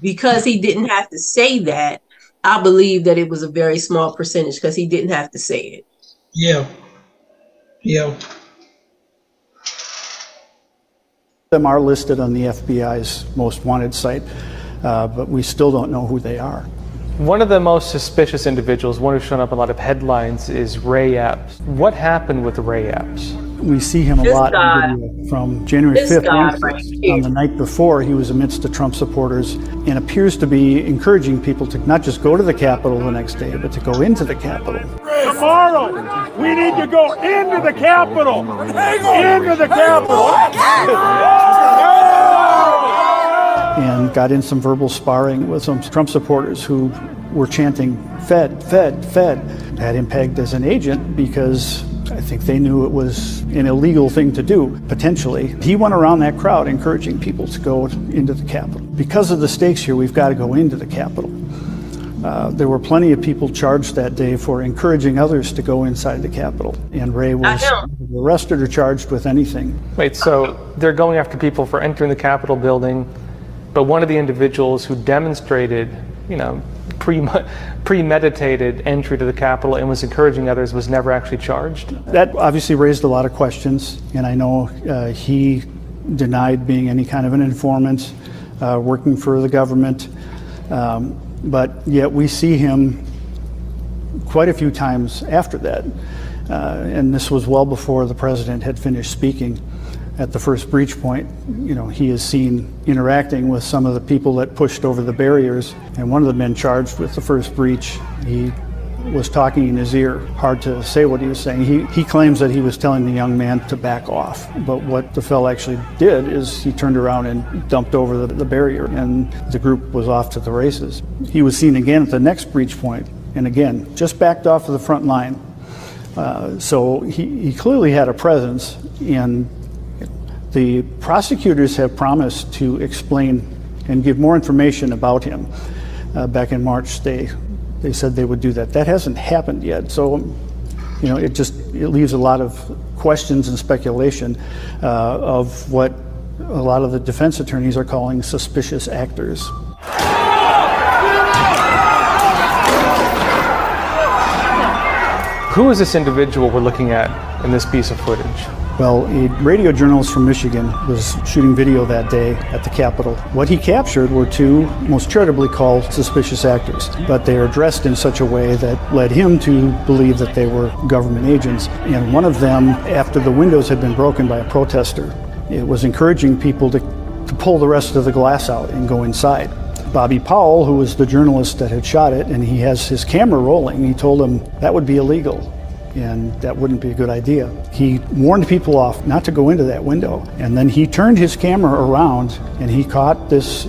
S2: because he didn't have to say that i believe that it was a very small percentage because he didn't have to say it.
S1: Yeah yeah
S3: them are listed on the fbi's most wanted site uh, but we still don't know who they are.
S10: One of the most suspicious individuals, one who's shown up in a lot of headlines, is Ray Epps. What happened with Ray Epps?
S3: We see him a this lot guy, from January 5th and right on the night before. He was amidst the Trump supporters and appears to be encouraging people to not just go to the Capitol the next day, but to go into the Capitol.
S7: Tomorrow, we need to go into the Capitol. Into the Capitol
S3: and got in some verbal sparring with some Trump supporters who were chanting, Fed, Fed, Fed. Had him pegged as an agent because I think they knew it was an illegal thing to do, potentially. He went around that crowd encouraging people to go into the Capitol. Because of the stakes here, we've got to go into the Capitol. Uh, there were plenty of people charged that day for encouraging others to go inside the Capitol, and Ray was arrested or charged with anything.
S10: Wait, so they're going after people for entering the Capitol building, but one of the individuals who demonstrated, you know, pre- premeditated entry to the Capitol and was encouraging others was never actually charged.
S3: That obviously raised a lot of questions, and I know uh, he denied being any kind of an informant, uh, working for the government. Um, but yet we see him quite a few times after that. Uh, and this was well before the president had finished speaking at the first breach point, you know, he is seen interacting with some of the people that pushed over the barriers. And one of the men charged with the first breach, he was talking in his ear. Hard to say what he was saying. He, he claims that he was telling the young man to back off. But what the fellow actually did is he turned around and dumped over the, the barrier, and the group was off to the races. He was seen again at the next breach point, and again, just backed off of the front line. Uh, so he, he clearly had a presence, and the prosecutors have promised to explain and give more information about him. Uh, back in March, they they said they would do that. That hasn't happened yet, so you know it just it leaves a lot of questions and speculation uh, of what a lot of the defense attorneys are calling suspicious actors.
S10: Who is this individual we're looking at in this piece of footage?
S3: Well, a radio journalist from Michigan was shooting video that day at the Capitol. What he captured were two, most charitably called suspicious actors, but they are dressed in such a way that led him to believe that they were government agents. And one of them, after the windows had been broken by a protester, it was encouraging people to, to pull the rest of the glass out and go inside. Bobby Powell, who was the journalist that had shot it, and he has his camera rolling, he told him that would be illegal and that wouldn't be a good idea. He warned people off not to go into that window, and then he turned his camera around and he caught this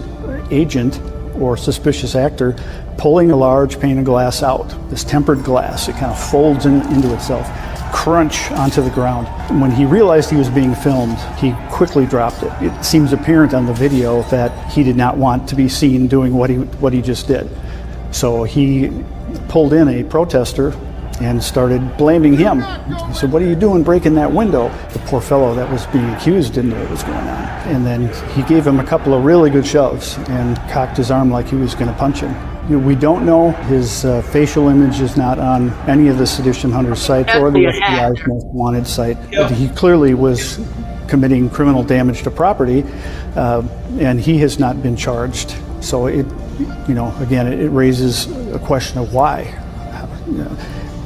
S3: agent or suspicious actor pulling a large pane of glass out, this tempered glass. It kind of folds in, into itself, crunch onto the ground. When he realized he was being filmed, he quickly dropped it. It seems apparent on the video that he did not want to be seen doing what he, what he just did. So he pulled in a protester and started blaming him. He said, What are you doing breaking that window? The poor fellow that was being accused didn't know what was going on. And then he gave him a couple of really good shoves and cocked his arm like he was going to punch him. We don't know. His uh, facial image is not on any of the Sedition Hunters sites or the FBI's most wanted site. But he clearly was committing criminal damage to property, uh, and he has not been charged. So it, you know, again, it, it raises a question of why. You know,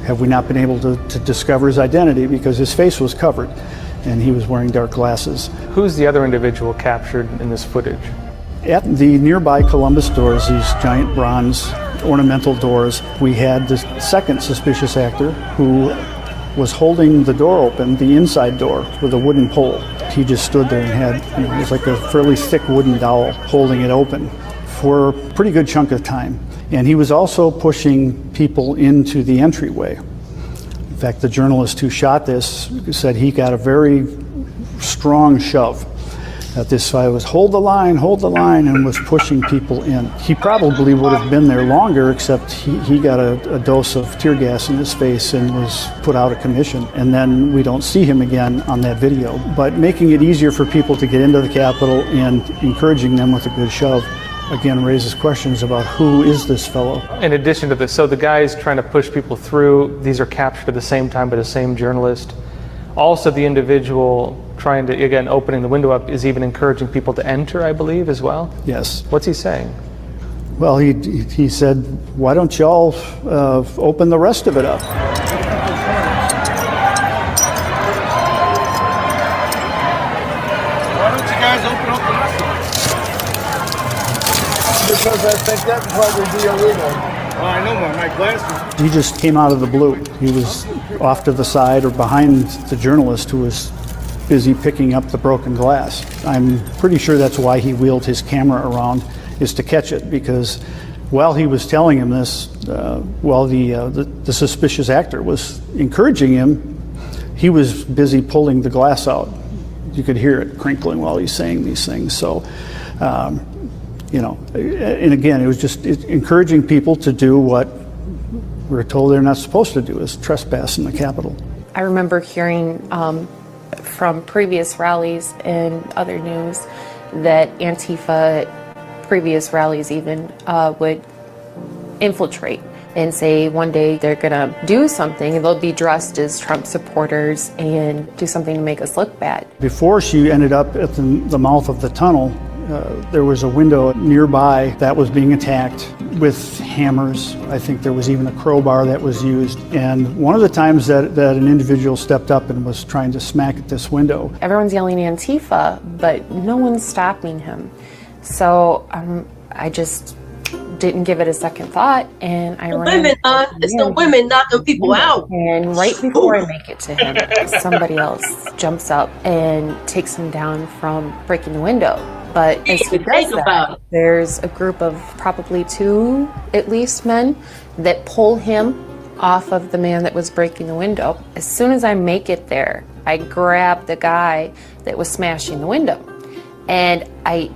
S3: have we not been able to, to discover his identity because his face was covered and he was wearing dark glasses.
S10: Who's the other individual captured in this footage?
S3: At the nearby Columbus doors, these giant bronze ornamental doors, we had the second suspicious actor who was holding the door open, the inside door, with a wooden pole. He just stood there and had, you know, it was like a fairly thick wooden dowel holding it open for a pretty good chunk of time. And he was also pushing people into the entryway. In fact, the journalist who shot this said he got a very strong shove that this guy was hold the line, hold the line, and was pushing people in. He probably would have been there longer, except he, he got a, a, dose of tear gas in his face and was put out of commission. And then we don't see him again on that video. But making it easier for people to get into the Capitol and encouraging them with a good shove again raises questions about who is this fellow.
S10: In addition to this, so the guys trying to push people through, these are captured at the same time by the same journalist. Also, the individual trying to, again, opening the window up is even encouraging people to enter, I believe, as well.
S3: Yes.
S10: What's he saying?
S3: Well, he, he said, why don't y'all uh, open the rest of it up?
S12: Because I think that would probably be illegal. Oh, I know, my, my glasses.
S3: He just came out of the blue. He was off to the side or behind the journalist who was busy picking up the broken glass. I'm pretty sure that's why he wheeled his camera around, is to catch it, because while he was telling him this, uh, while the, uh, the, the suspicious actor was encouraging him, he was busy pulling the glass out. You could hear it crinkling while he's saying these things. So, um, you know, and again, it was just encouraging people to do what we're told they're not supposed to do, is trespass in the Capitol.
S13: I remember hearing um, from previous rallies and other news that Antifa, previous rallies even, uh, would infiltrate and say one day they're going to do something and they'll be dressed as Trump supporters and do something to make us look bad.
S3: Before she ended up at the, the mouth of the tunnel, uh, there was a window nearby that was being attacked with hammers. I think there was even a crowbar that was used. And one of the times that, that an individual stepped up and was trying to smack at this window.
S13: Everyone's yelling Antifa, but no one's stopping him. So um, I just didn't give it a second thought, and I
S2: the
S13: ran.
S2: Women, uh, it's the women knocking people out.
S13: And right before I make it to him, somebody else jumps up and takes him down from breaking the window. But as he does that, there's a group of probably two, at least, men that pull him off of the man that was breaking the window. As soon as I make it there, I grab the guy that was smashing the window and I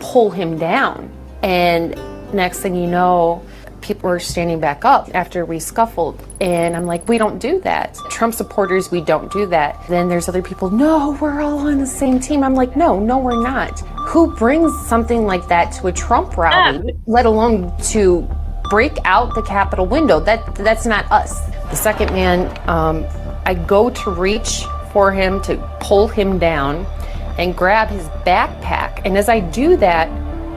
S13: pull him down. And next thing you know, people were standing back up after we scuffled. And I'm like, we don't do that. Trump supporters, we don't do that. Then there's other people, no, we're all on the same team. I'm like, no, no, we're not. Who brings something like that to a Trump rally, let alone to break out the Capitol window? That That's not us. The second man, um, I go to reach for him to pull him down and grab his backpack. And as I do that,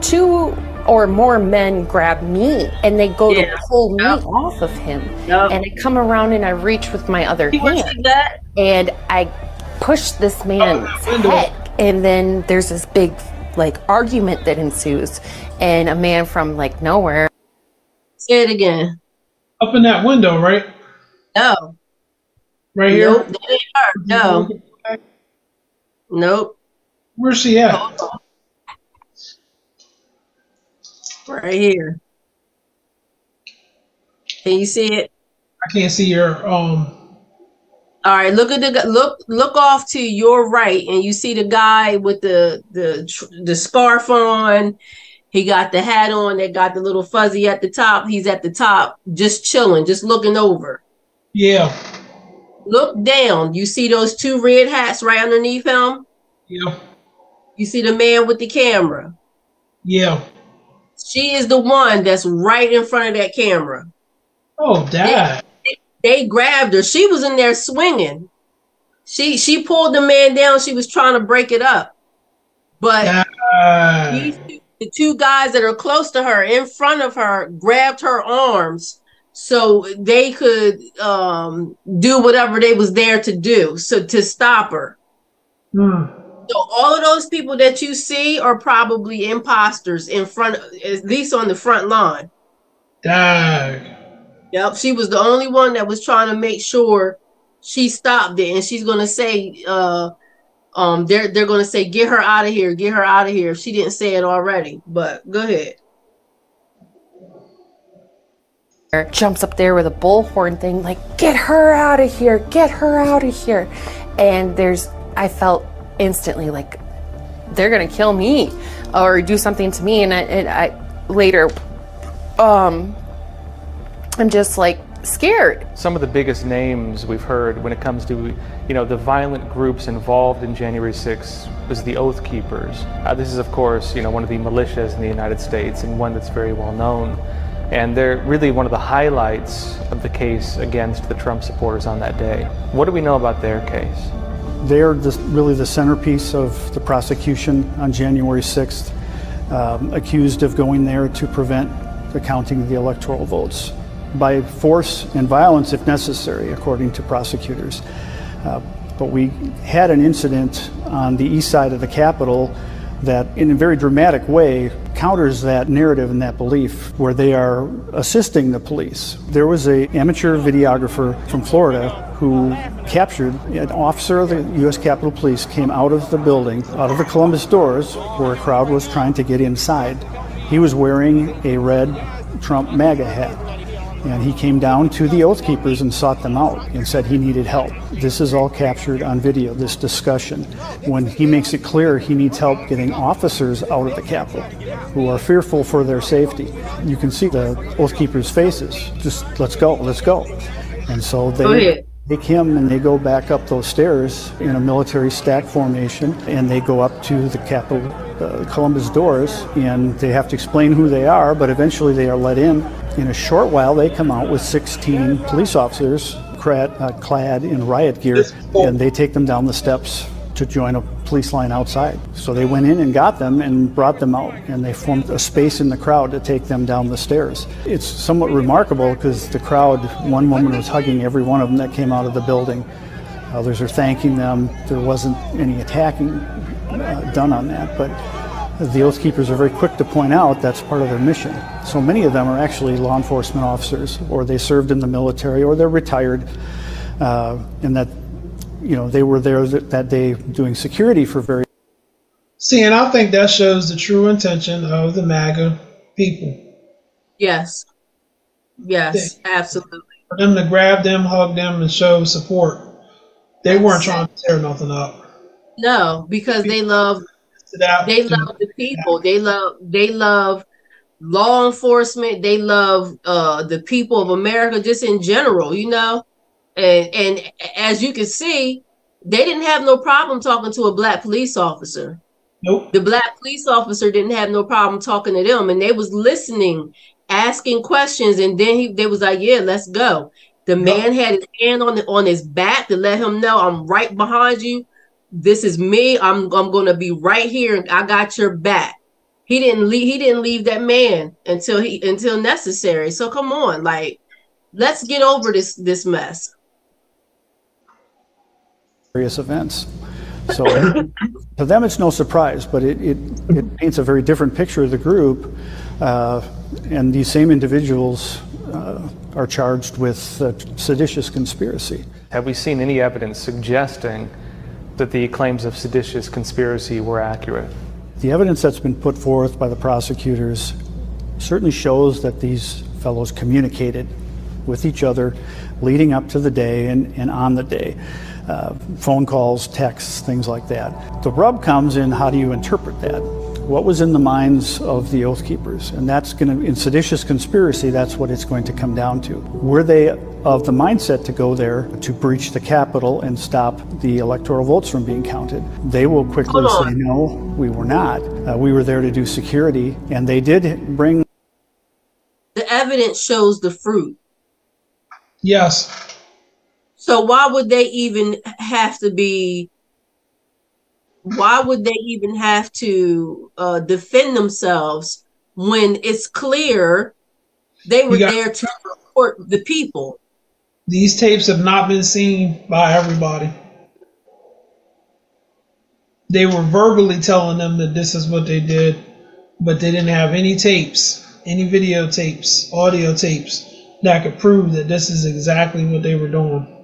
S13: two or more men grab me and they go
S2: Yeah.
S13: to pull me
S2: Yep.
S13: off of him.
S2: Yep.
S13: And I come around and I reach with my other
S2: You
S13: hand
S2: that?
S13: and I push this oh, man's
S2: window.
S13: head. And then there's this big like argument that ensues. And a man from like nowhere
S2: Say it again.
S1: Up in that window, right?
S2: No.
S1: Right here?
S2: Nope, that ain't. No. Nope.
S1: Where's she at?
S2: Right here. Can you see it?
S1: I can't see your um.
S2: All right, look at the look look off to your right, and you see the guy with the the the scarf on. He got the hat on that got the little fuzzy at the top. He's at the top, just chilling, just looking over.
S1: Yeah.
S2: Look down. You see those two red hats right underneath him?
S1: Yeah.
S2: You see the man with the camera?
S1: Yeah.
S2: She is the one that's right in front of that camera.
S1: Oh, dad.
S2: They, they, grabbed her. She was in there swinging. She she pulled the man down. She was trying to break it up, but these the two guys that are close to her, in front of her, grabbed her arms so they could um, do whatever they was there to do. So to stop her.
S1: Hmm.
S2: So all of those people that you see are probably imposters in front, at least on the front line.
S1: Dag.
S2: Yep, she was the only one that was trying to make sure she stopped it, and she's gonna say, uh, um, they're they're gonna say, get her out of here, get her out of here. If she didn't say it already, but go ahead.
S13: Jumps up there with a bullhorn thing, like, get her out of here, get her out of here. And there's, I felt instantly like, they're gonna kill me or do something to me. And I, and I later, um, I'm just like scared.
S10: Some of the biggest names we've heard when it comes to, you know, the violent groups involved in January 6th was the Oath Keepers. Uh, this is, of course, you know, one of the militias in the United States and one that's very well known. And they're really one of the highlights of the case against the Trump supporters on that day. What do we know about their case?
S3: They're the, really the centerpiece of the prosecution on January 6th, um, accused of going there to prevent the counting of the electoral votes by force and violence if necessary, according to prosecutors. Uh, but we had an incident on the east side of the Capitol that, in a very dramatic way, counters that narrative and that belief where they are assisting the police. There was a amateur videographer from Florida who captured an officer of the U.S. Capitol Police came out of the building, out of the Columbus doors, where a crowd was trying to get inside. He was wearing a red Trump MAGA hat. And he came down to the Oath Keepers and sought them out and said he needed help. This is all captured on video, this discussion. When he makes it clear he needs help getting officers out of the Capitol who are fearful for their safety, you can see the Oath Keepers' faces. Just let's go, let's go. And so they take him and they go back up those stairs in a military stack formation and they go up to the Capitol uh, Columbus doors and they have to explain who they are, but eventually they are let in in a short while, they come out with 16 police officers clad, uh, clad in riot gear, and they take them down the steps to join a police line outside. So they went in and got them and brought them out, and they formed a space in the crowd to take them down the stairs. It's somewhat remarkable because the crowd, one woman was hugging every one of them that came out of the building. Others are thanking them. There wasn't any attacking uh, done on that, but the Oath Keepers are very quick to point out that's part of their mission. So many of them are actually law enforcement officers, or they served in the military, or they're retired, uh, and that you know they were there that day doing security for very.
S1: See, and I think that shows the true intention of the MAGA people.
S2: Yes. Yes, they, absolutely.
S1: For them to grab them, hug them, and show support. They weren't trying to tear nothing up.
S2: No, because they love they love the people. They love they love law enforcement. They love uh, the people of America just in general, you know. And and as you can see, they didn't have no problem talking to a black police officer.
S1: Nope.
S2: The black police officer didn't have no problem talking to them, and they was listening, asking questions, and then he they was like, "Yeah, let's go." The man had his hand on the, on his back to let him know, "I'm right behind you." This is me. I'm I'm gonna be right here and I got your back. He didn't leave he didn't leave that man until he until necessary. So come on, like let's get over this this mess.
S3: Various events. So to them it's no surprise, but it, it, it paints a very different picture of the group. Uh, and these same individuals uh, are charged with uh, seditious conspiracy.
S10: Have we seen any evidence suggesting that the claims of seditious conspiracy were accurate?
S3: The evidence that's been put forth by the prosecutors certainly shows that these fellows communicated with each other leading up to the day and, and on the day. Uh, phone calls, texts, things like that. The rub comes in how do you interpret that? What was in the minds of the Oath Keepers? And that's going to, in seditious conspiracy, that's what it's going to come down to. Were they of the mindset to go there to breach the Capitol and stop the electoral votes from being counted? They will quickly say, no, we were not. Uh, we were there to do security, and they did bring.
S2: The evidence shows the fruit.
S1: Yes.
S2: So why would they even have to be? Why would they even have to uh, defend themselves when it's clear they were got, there to report the people?
S1: These tapes have not been seen by everybody. They were verbally telling them that this is what they did, but they didn't have any tapes, any videotapes, audio tapes that could prove that this is exactly what they were doing.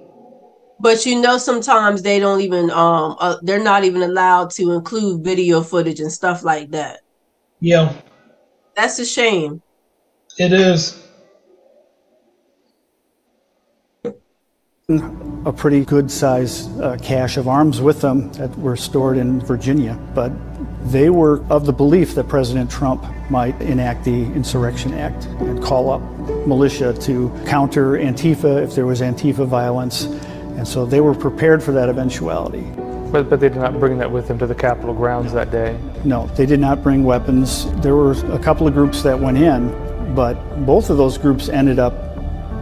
S2: But you know, sometimes they don't even um uh, they're not even allowed to include video footage and stuff like that.
S1: Yeah,
S2: that's a shame.
S1: It is.
S3: A pretty good size uh, cache of arms with them that were stored in Virginia, but they were of the belief that President Trump might enact the Insurrection Act and call up militia to counter Antifa if there was Antifa violence and so they were prepared for that eventuality.
S10: But, but they did not bring that with them to the Capitol grounds that day?
S3: No, they did not bring weapons. There were a couple of groups that went in, but both of those groups ended up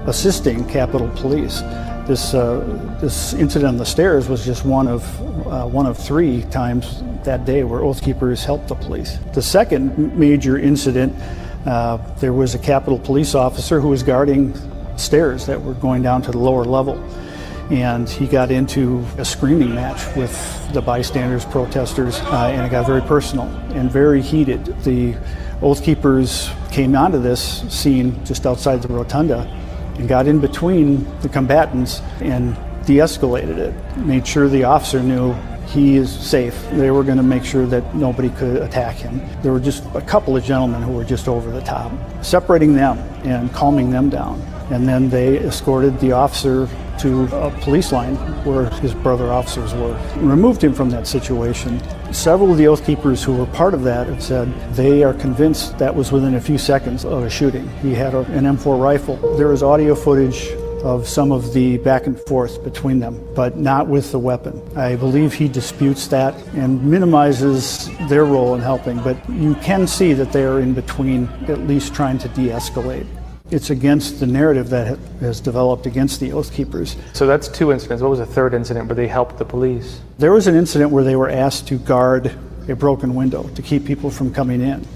S3: assisting Capitol Police. This, uh, this incident on the stairs was just one of, uh, one of three times that day where Oath Keepers helped the police. The second major incident, uh, there was a Capitol Police officer who was guarding stairs that were going down to the lower level and he got into a screaming match with the bystanders, protesters, uh, and it got very personal and very heated. The Oath Keepers came onto this scene just outside the rotunda and got in between the combatants and de escalated it, made sure the officer knew he is safe. They were going to make sure that nobody could attack him. There were just a couple of gentlemen who were just over the top, separating them and calming them down. And then they escorted the officer to a police line where his brother officers were, removed him from that situation. Several of the Oath Keepers who were part of that have said they are convinced that was within a few seconds of a shooting. He had a, an M4 rifle. There is audio footage of some of the back and forth between them, but not with the weapon. I believe he disputes that and minimizes their role in helping, but you can see that they are in between, at least trying to de escalate. It's against the narrative that has developed against the Oath Keepers.
S10: So that's two incidents. What was the third incident where they helped the police?
S3: There was an incident where they were asked to guard a broken window to keep people from coming in.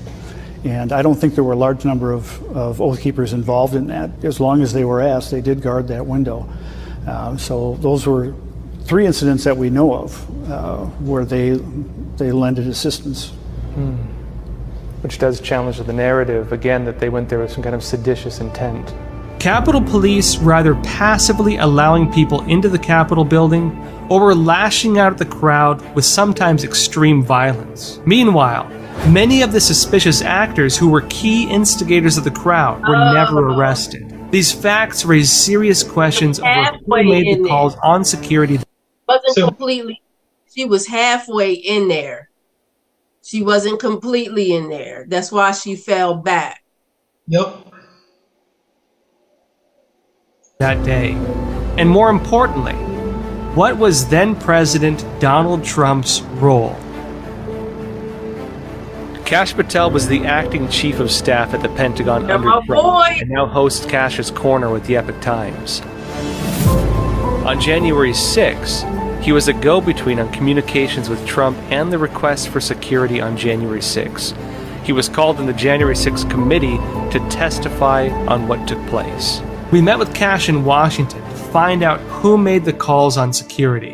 S3: And I don't think there were a large number of, of Oath Keepers involved in that. As long as they were asked, they did guard that window. Uh, so those were three incidents that we know of uh, where they, they lended assistance.
S10: Hmm which does challenge the narrative, again, that they went there with some kind of seditious intent.
S17: Capitol Police were either passively allowing people into the Capitol building or were lashing out at the crowd with sometimes extreme violence. Meanwhile, many of the suspicious actors who were key instigators of the crowd were oh. never arrested. These facts raise serious questions over who made the calls there. on security.
S2: Wasn't so, completely. She was halfway in there she wasn't completely in there. That's why she fell back.
S1: Yep.
S17: That day. And more importantly, what was then President Donald Trump's role?
S10: Kash Patel was the acting chief of staff at the Pentagon
S2: You're under Trump
S10: and now hosts Kash's Corner with the Epoch Times. On January 6, he was a go between on communications with Trump and the request for security on January 6. He was called in the January 6 committee to testify on what took place.
S17: We met with Kash in Washington to find out who made the calls on security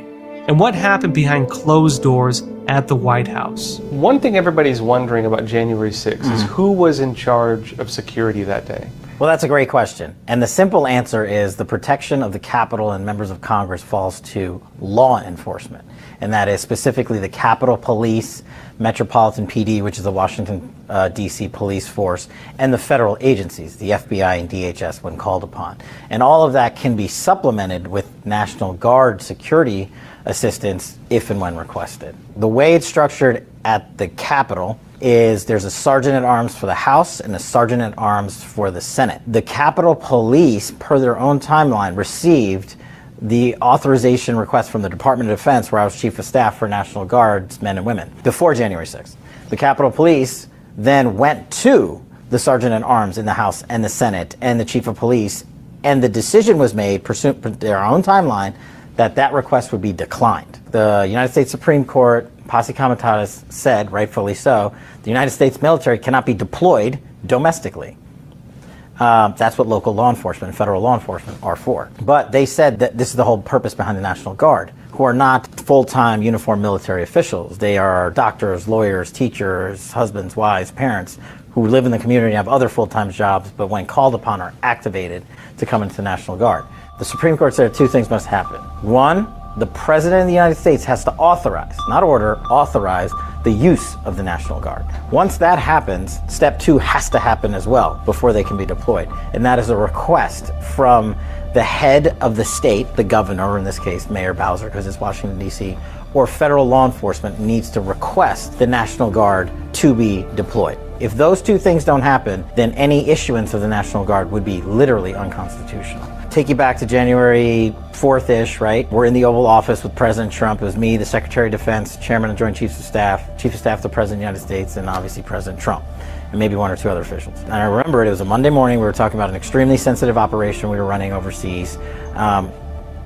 S17: and what happened behind closed doors at the White House.
S10: One thing everybody's wondering about January 6 mm. is who was in charge of security that day?
S20: Well, that's a great question. And the simple answer is the protection of the Capitol and members of Congress falls to law enforcement. and that is specifically the Capitol Police, Metropolitan PD, which is the Washington, uh, D.C. police force, and the federal agencies, the FBI and DHS, when called upon. And all of that can be supplemented with National Guard security assistance if and when requested. The way it's structured at the Capitol is there's a sergeant at arms for the House and a sergeant at arms for the Senate. The Capitol Police, per their own timeline, received the authorization request from the Department of Defense, where I was Chief of Staff for National Guards men and women, before January 6th. The Capitol Police then went to the Sergeant at Arms in the House and the Senate and the Chief of Police, and the decision was made, pursuant to their own timeline, that that request would be declined. The United States Supreme Court, Posse Comitatus, said, rightfully so, the United States military cannot be deployed domestically. Um, that's what local law enforcement and federal law enforcement are for. But they said that this is the whole purpose behind the National Guard, who are not full time uniformed military officials. They are doctors, lawyers, teachers, husbands, wives, parents who live in the community and have other full time jobs, but when called upon are activated to come into the National Guard. The Supreme Court said two things must happen. One, the President of the United States has to authorize, not order, authorize the use of the National Guard. Once that happens, step two has to happen as well before they can be deployed. And that is a request from the head of the state, the governor, or in this case, Mayor Bowser, because it's Washington, D.C., or federal law enforcement needs to request the National Guard to be deployed. If those two things don't happen, then any issuance of the National Guard would be literally unconstitutional take you back to January 4th ish, right? We're in the Oval Office with President Trump. It was me, the Secretary of Defense, Chairman of Joint Chiefs of Staff, Chief of Staff to the President of the United States, and obviously President Trump, and maybe one or two other officials. And I remember it, it was a Monday morning. We were talking about an extremely sensitive operation we were running overseas. Um,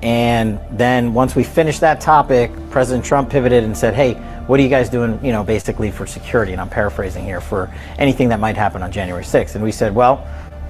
S20: and then once we finished that topic, President Trump pivoted and said, hey, what are you guys doing, you know, basically for security? And I'm paraphrasing here for anything that might happen on January 6th. And we said, well,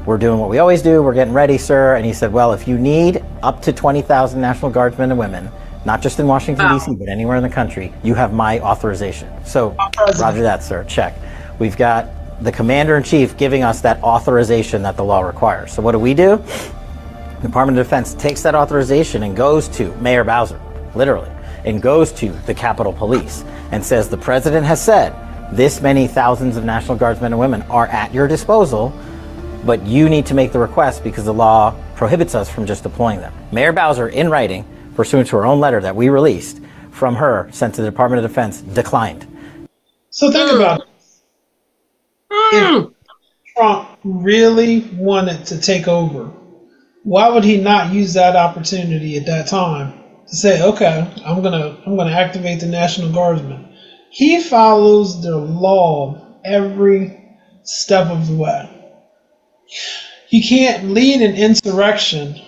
S20: we're doing what we always do. We're getting ready, sir. And he said, Well, if you need up to 20,000 National Guardsmen and women, not just in Washington, wow. D.C., but anywhere in the country, you have my authorization. So, roger that, sir. Check. We've got the commander in chief giving us that authorization that the law requires. So, what do we do? The Department of Defense takes that authorization and goes to Mayor Bowser, literally, and goes to the Capitol Police and says, The president has said this many thousands of National Guardsmen and women are at your disposal but you need to make the request because the law prohibits us from just deploying them. Mayor Bowser, in writing, pursuant to her own letter that we released from her sent to the Department of Defense, declined.
S1: So think mm. about it. If mm. Trump really wanted to take over, why would he not use that opportunity at that time to say, "Okay, I'm gonna I'm gonna activate the National Guardsmen"? He follows the law every step of the way. You can't lead an insurrection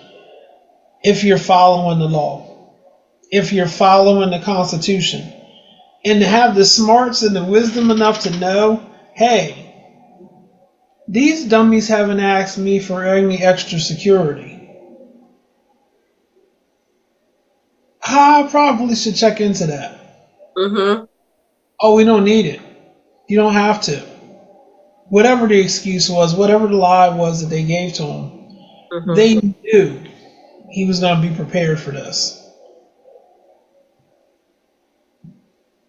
S1: if you're following the law, if you're following the Constitution, and to have the smarts and the wisdom enough to know, hey, these dummies haven't asked me for any extra security. I probably should check into that.
S2: Mm-hmm.
S1: Oh, we don't need it. You don't have to whatever the excuse was, whatever the lie was that they gave to him, mm-hmm. they knew he was going to be prepared for this.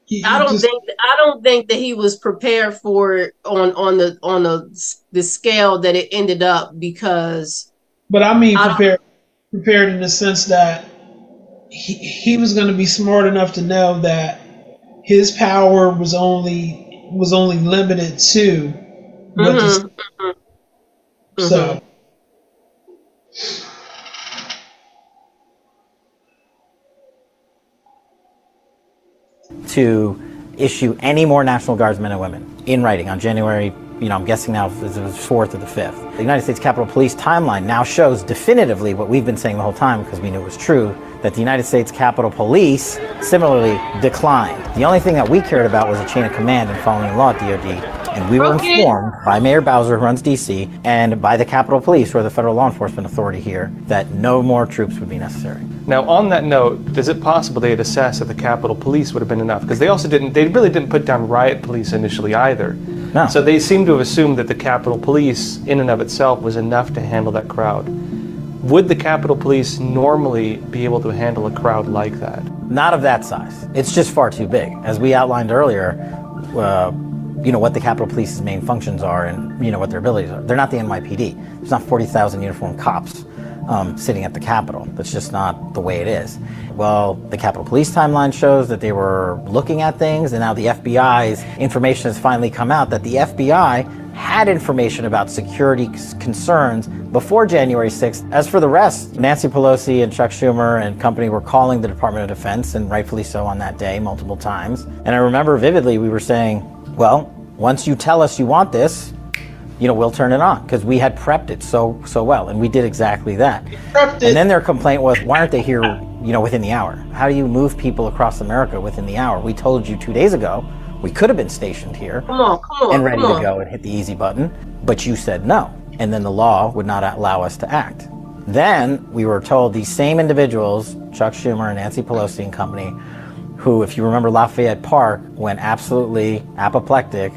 S2: He, I don't just, think I don't think that he was prepared for it on on the on the the scale that it ended up because.
S1: But I mean prepared prepared in the sense that he he was going to be smart enough to know that his power was only was only limited to Mm-hmm. Mm-hmm. So.
S20: To issue any more National Guardsmen and women in writing on January, you know, I'm guessing now it was 4th or the 5th. The United States Capitol Police timeline now shows definitively what we've been saying the whole time because we knew it was true that the United States Capitol Police similarly declined. The only thing that we cared about was a chain of command and following the law at DOD and we were okay. informed by Mayor Bowser, who runs DC, and by the Capitol Police, who are the federal law enforcement authority here, that no more troops would be necessary.
S10: Now, on that note, is it possible they had assessed that the Capitol Police would have been enough? Because they also didn't, they really didn't put down riot police initially either.
S20: No.
S10: So they seem to have assumed that the Capitol Police, in and of itself, was enough to handle that crowd. Would the Capitol Police normally be able to handle a crowd like that?
S20: Not of that size. It's just far too big. As we outlined earlier, uh, you know what the Capitol Police's main functions are and you know what their abilities are. They're not the NYPD. There's not 40,000 uniformed cops um, sitting at the Capitol. That's just not the way it is. Well, the Capitol Police timeline shows that they were looking at things, and now the FBI's information has finally come out that the FBI had information about security concerns before January 6th. As for the rest, Nancy Pelosi and Chuck Schumer and company were calling the Department of Defense, and rightfully so on that day, multiple times. And I remember vividly we were saying, well, once you tell us you want this, you know, we'll turn it on because we had prepped it so so well, and we did exactly that. And then their complaint was, why aren't they here, you know, within the hour? How do you move people across America within the hour? We told you two days ago we could have been stationed here
S2: come on, come on,
S20: and ready to go and hit the easy button, but you said no, and then the law would not allow us to act. Then we were told these same individuals, Chuck Schumer and Nancy Pelosi and company, who, if you remember Lafayette Park, went absolutely apoplectic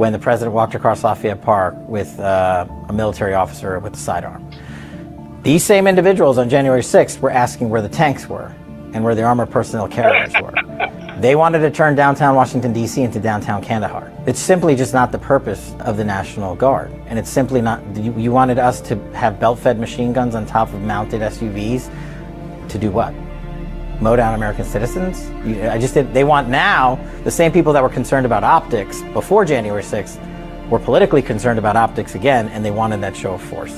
S20: when the president walked across Lafayette Park with uh, a military officer with a sidearm. These same individuals on January 6th were asking where the tanks were and where the armored personnel carriers were. They wanted to turn downtown Washington, D.C. into downtown Kandahar. It's simply just not the purpose of the National Guard. And it's simply not, you, you wanted us to have belt fed machine guns on top of mounted SUVs to do what? Mow down American citizens. I just did, they want now the same people that were concerned about optics before January 6th were politically concerned about optics again, and they wanted that show of force.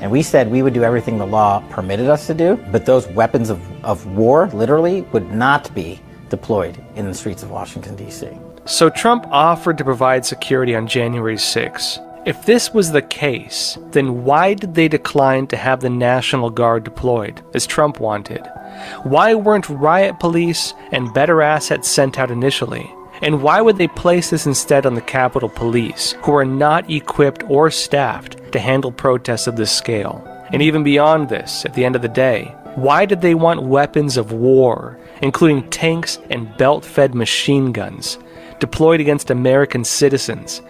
S20: And we said we would do everything the law permitted us to do, but those weapons of, of war, literally, would not be deployed in the streets of Washington, D.C.
S10: So Trump offered to provide security on January 6. If this was the case, then why did they decline to have the National Guard deployed, as Trump wanted? Why weren't riot police and better assets sent out initially? And why would they place this instead on the Capitol Police, who are not equipped or staffed to handle protests of this scale? And even beyond this, at the end of the day, why did they want weapons of war, including tanks and belt fed machine guns, deployed against American citizens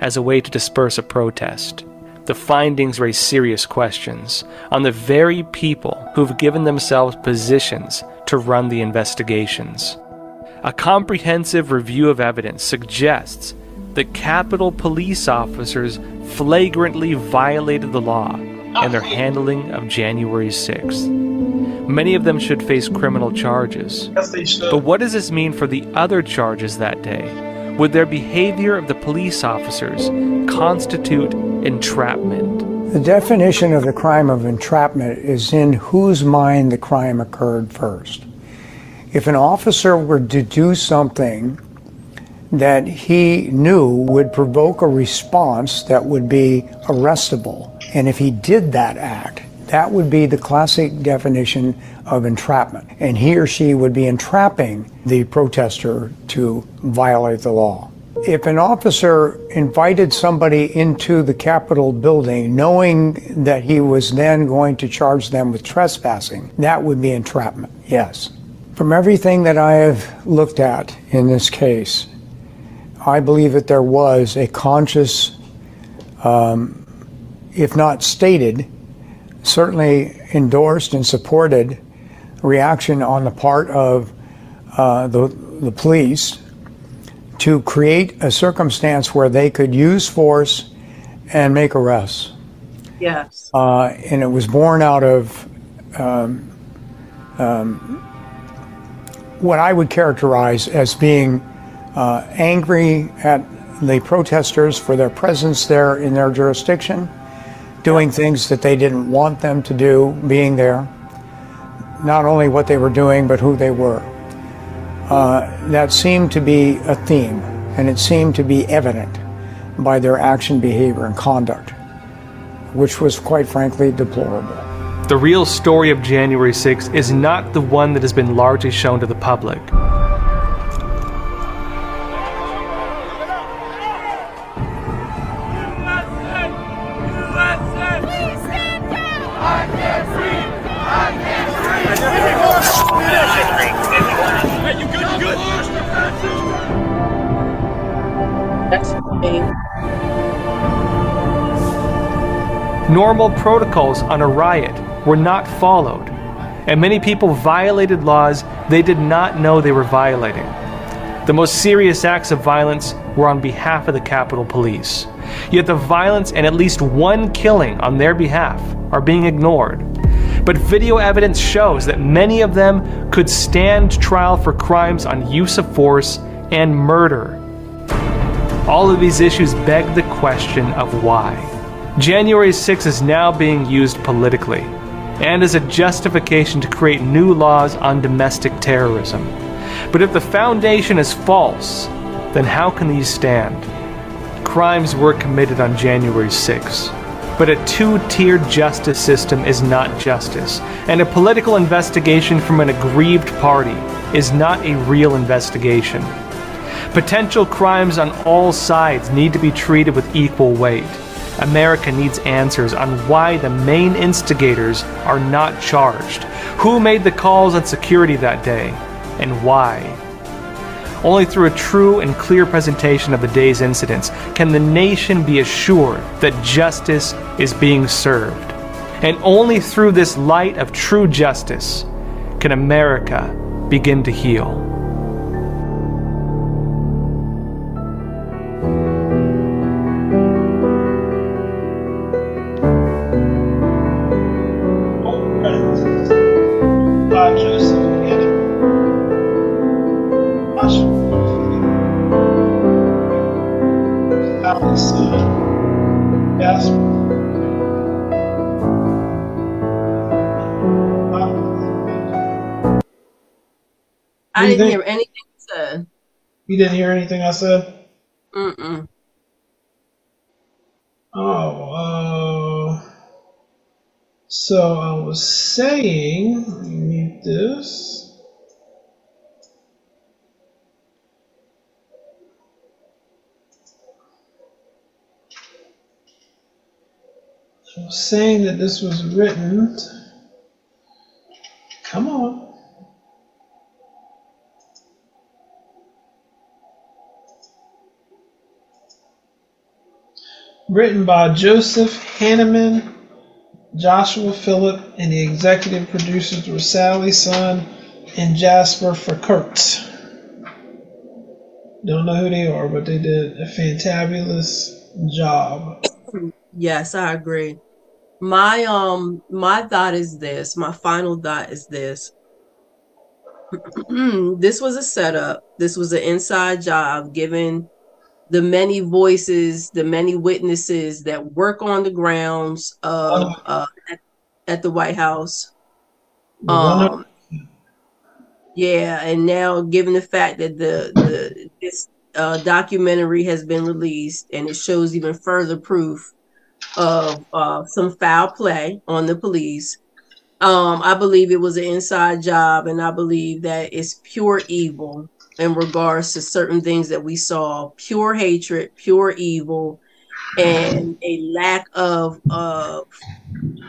S10: as a way to disperse a protest? The findings raise serious questions on the very people who've given themselves positions to run the investigations. A comprehensive review of evidence suggests that Capitol police officers flagrantly violated the law in their handling of January 6th. Many of them should face criminal charges.
S1: Yes.
S10: But what does this mean for the other charges that day? Would their behavior of the police officers constitute entrapment?
S4: The definition of the crime of entrapment is in whose mind the crime occurred first. If an officer were to do something that he knew would provoke a response that would be arrestable, and if he did that act, that would be the classic definition of entrapment. And he or she would be entrapping the protester to violate the law. If an officer invited somebody into the Capitol building knowing that he was then going to charge them with trespassing, that would be entrapment, yes. From everything that I have looked at in this case, I believe that there was a conscious, um, if not stated, certainly endorsed and supported reaction on the part of uh, the, the police to create a circumstance where they could use force and make arrests.
S2: Yes.
S4: Uh, and it was born out of um, um, what I would characterize as being uh, angry at the protesters for their presence there in their jurisdiction, doing things that they didn't want them to do, being there, not only what they were doing, but who they were. Uh, that seemed to be a theme, and it seemed to be evident by their action, behavior, and conduct, which was quite frankly deplorable.
S10: The real story of January 6 is not the one that has been largely shown to the public. Normal protocols on a riot were not followed, and many people violated laws they did not know they were violating. The most serious acts of violence were on behalf of the Capitol Police. Yet the violence and at least one killing on their behalf are being ignored. But video evidence shows that many of them could stand trial for crimes on use of force and murder. All of these issues beg the question of why. January 6 is now being used politically and as a justification to create new laws on domestic terrorism. But if the foundation is false, then how can these stand? Crimes were committed on January 6. But a two tiered justice system is not justice, and a political investigation from an aggrieved party is not a real investigation. Potential crimes on all sides need to be treated with equal weight. America needs answers on why the main instigators are not charged, who made the calls on security that day, and why. Only through a true and clear presentation of the day's incidents can the nation be assured that justice is being served. And only through this light of true justice can America begin to heal.
S2: You
S1: didn't hear anything I said?
S2: Mm-mm.
S1: Oh, uh, so I was saying, let me mute this. I was saying that this was written. Come on. Written by Joseph Hanneman, Joshua Phillip, and the executive producers were Sally Sun and Jasper Furkerts. Don't know who they are, but they did a fantabulous job.
S2: Yes, I agree. My um my thought is this, my final thought is this. this was a setup. This was an inside job given the many voices, the many witnesses that work on the grounds of uh, at, at, the White House. Um, yeah, and now given the fact that the the this uh, documentary has been released and it shows even further proof of uh, some foul play on the police. Um, I believe it was an inside job, and I believe that it's pure evil in regards to certain things that we saw pure hatred, pure evil, and a lack of uh,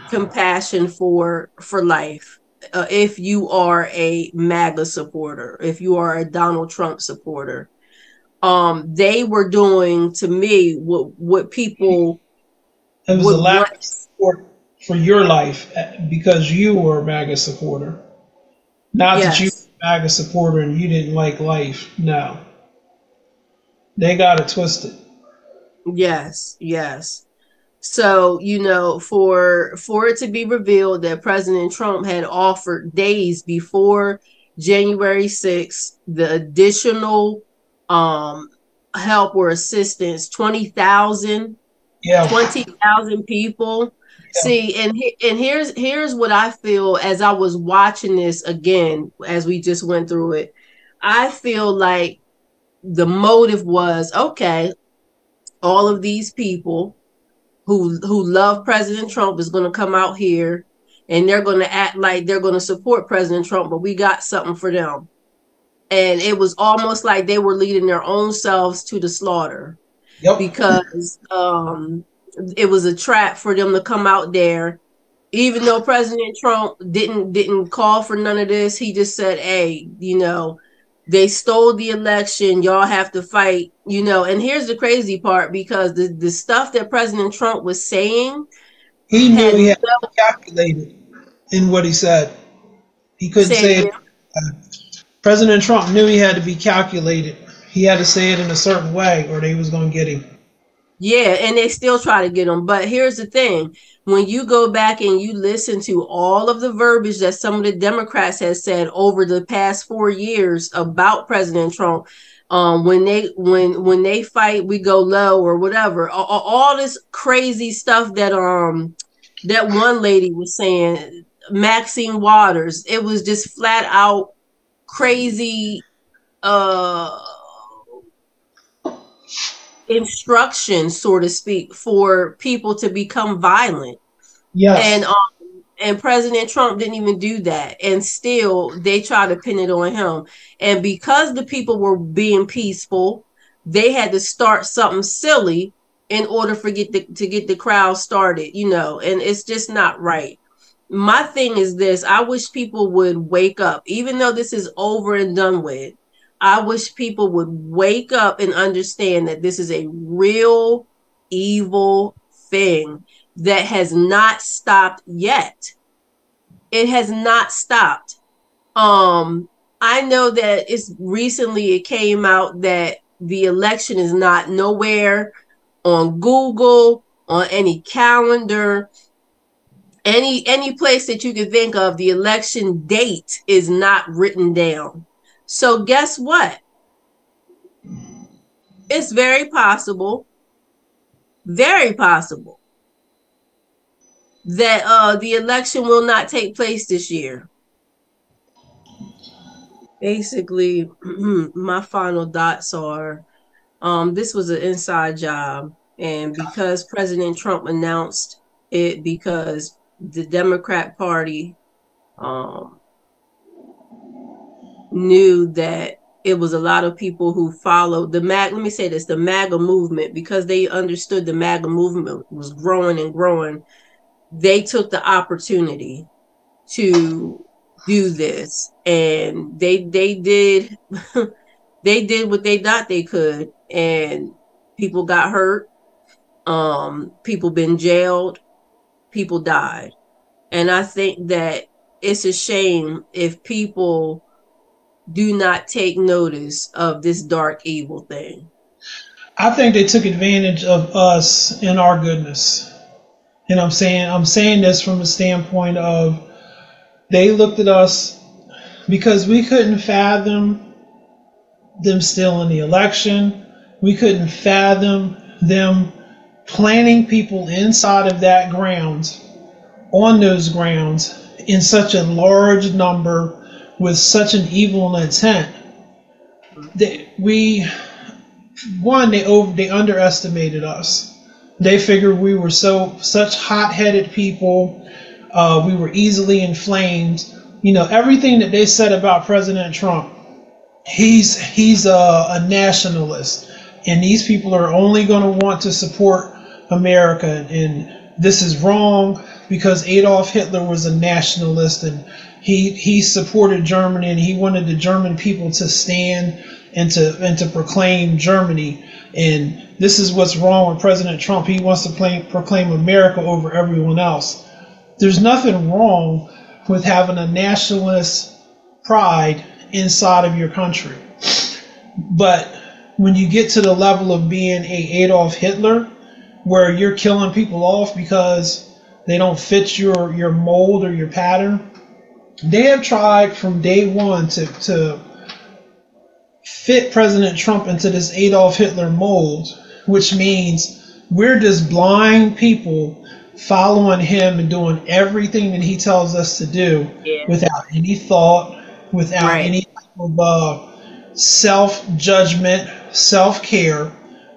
S2: compassion for for life. Uh, if you are a MAGA supporter, if you are a Donald Trump supporter, um, they were doing to me what what people.
S1: It was a lack want. of support for your life uh, because you were a MAGA supporter, not yes. that you MAGA supporter and you didn't like life. No. They got it twisted.
S2: Yes, yes. So, you know, for for it to be revealed that President Trump had offered days before January 6th the additional um help or assistance 20,000 yeah. 20,000 people See, and and here's here's what I feel as I was watching this again as we just went through it. I feel like the motive was okay. All of these people who who love President Trump is going to come out here and they're going to act like they're going to support President Trump, but we got something for them. And it was almost like they were leading their own selves to the slaughter. Yep. Because um it was a trap for them to come out there even though president trump didn't didn't call for none of this he just said hey you know they stole the election y'all have to fight you know and here's the crazy part because the, the stuff that president trump was saying
S1: he knew he had no, calculated in what he said. He couldn't say, say it. Uh, President Trump knew he had to be calculated. He had to say it in a certain way, or they was going to get him.
S2: Yeah, and they still try to get them. But here's the thing: when you go back and you listen to all of the verbiage that some of the Democrats has said over the past four years about President Trump, um, when they when when they fight, we go low or whatever. All, all this crazy stuff that um that one lady was saying, Maxine Waters. It was just flat out crazy uh instruction, so to speak, for people to become violent.
S1: Yes.
S2: And um, and President Trump didn't even do that. And still they try to pin it on him. And because the people were being peaceful, they had to start something silly in order for get the, to get the crowd started, you know, and it's just not right. My thing is this I wish people would wake up, even though this is over and done with. I wish people would wake up and understand that this is a real evil thing that has not stopped yet. It has not stopped. Um, I know that it's recently it came out that the election is not nowhere on Google, on any calendar, any any place that you can think of, the election date is not written down. So guess what? It's very possible, very possible that uh, the election will not take place this year. Basically, my final dots are um, this was an inside job. And because President Trump announced it, because the Democrat Party um, knew that it was a lot of people who followed the mag. Let me say this: the MAGA movement, because they understood the MAGA movement was growing and growing. They took the opportunity to do this, and they they did they did what they thought they could, and people got hurt. Um, people been jailed, people died, and I think that it's a shame if people do not take notice of this dark evil thing.
S1: I think they took advantage of us and our goodness. And I'm saying I'm saying this from a standpoint of they looked at us because we couldn't fathom them still in the election. We couldn't fathom them planting people inside of that ground, on those grounds, in such a large number with such an evil intent that we one they over they underestimated us. They figured we were so such hot-headed people uh, we were easily inflamed. You know everything that they said about president trump he's he's a, a nationalist. And these people are only going to want to support america. And this is wrong because adolf hitler was a nationalist and he he supported Germany and he wanted the German people to stand and to and to proclaim Germany. And this is what's wrong with President Trump. He wants to play, proclaim America over everyone else. There's nothing wrong with having a nationalist pride inside of your country. But when you get to the level of being a Adolf Hitler, where you're killing people off because they don't fit your, your mold or your pattern, they have tried from day one to, to fit President Trump into this Adolf Hitler mold, which means we're just blind people following him and doing everything that he tells us to do yeah. without any thought, without right. any type of uh, self judgment, self care.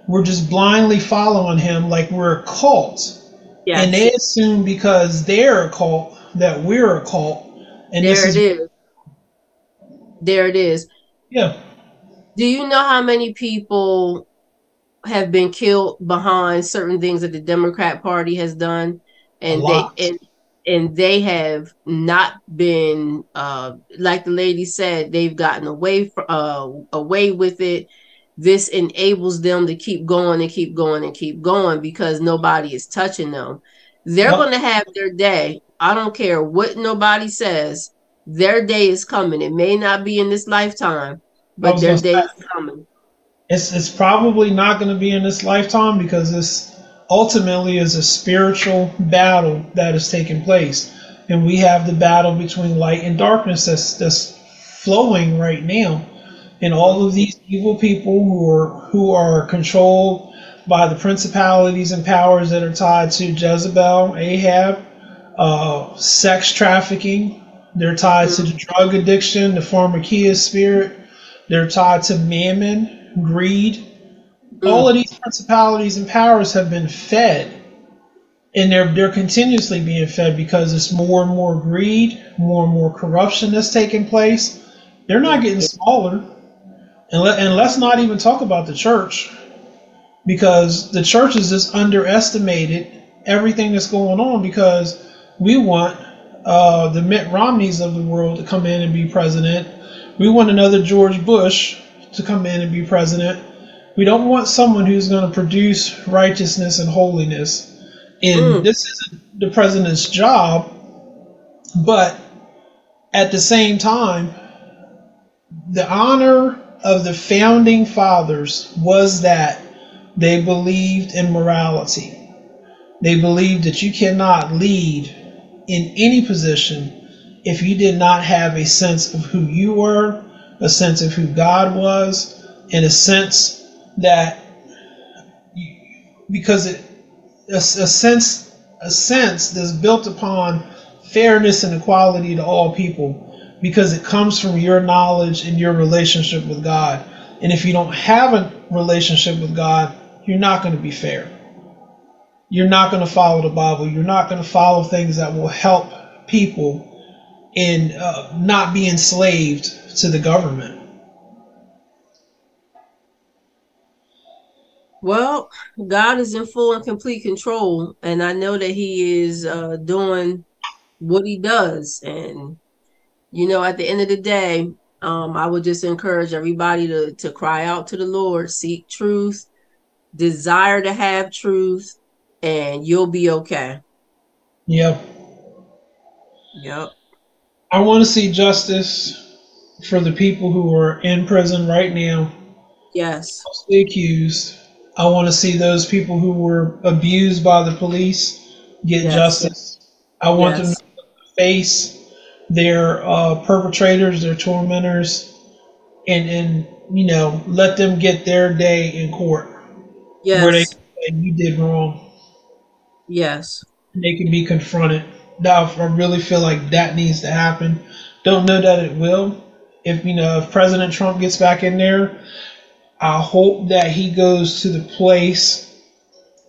S1: We're just blindly following him like we're a cult. And they assume because they're a cult that we're a cult
S2: and there it is, is. There it is.
S1: Yeah.
S2: Do you know how many people have been killed behind certain things that the Democrat Party has done, and they and and they have not been uh, like the lady said they've gotten away from uh, away with it. This enables them to keep going and keep going and keep going because nobody is touching them. They're going to have their day I don't care what nobody says. Their day is coming. It may not be in this lifetime, but their day is coming.
S1: It's it's probably not going to be in this lifetime because this ultimately is a spiritual battle that is taking place, and we have the battle between light and darkness that's that's flowing right now, and all of these evil people who are who are controlled by the principalities and powers that are tied to Jezebel, Ahab, uh, sex trafficking. They're tied to the drug addiction, the pharmakeia spirit. They're tied to mammon, greed. All of these principalities and powers have been fed. And they're they're continuously being fed because it's more and more greed, more and more corruption that's taking place. They're not getting smaller. And, let, and let's not even talk about the church because the church has just underestimated everything that's going on because we want uh, the Mitt Romneys of the world to come in and be president. We want another George Bush to come in and be president. We don't want someone who's going to produce righteousness and holiness. And mm. this isn't the president's job, but at the same time, the honor of the founding fathers was that they believed in morality. They believed that you cannot lead in any position if you did not have a sense of who you were, a sense of who God was, and a sense that because it a, a sense a sense that's built upon fairness and equality to all people because it comes from your knowledge and your relationship with God. And if you don't have a relationship with God, you're not going to be fair. You're not going to follow the Bible. You're not going to follow things that will help people in uh, not be enslaved to the government.
S2: Well, God is in full and complete control, and I know that He is uh, doing what He does. And you know, at the end of the day, um, I would just encourage everybody to to cry out to the Lord, seek truth, desire to have truth, and you'll be okay.
S1: Yep.
S2: Yep.
S1: I want to see justice for the people who are in prison right now.
S2: Yes.
S1: Accused. I want to see those people who were abused by the police get yes. justice. I want yes. them to face their uh, perpetrators, their tormentors, and and you know let them get their day in court.
S2: Yes. Where they say
S1: you did wrong.
S2: Yes.
S1: They can be confronted. Now, I really feel like that needs to happen. Don't know that it will. If you know, if President Trump gets back in there, I hope that he goes to the place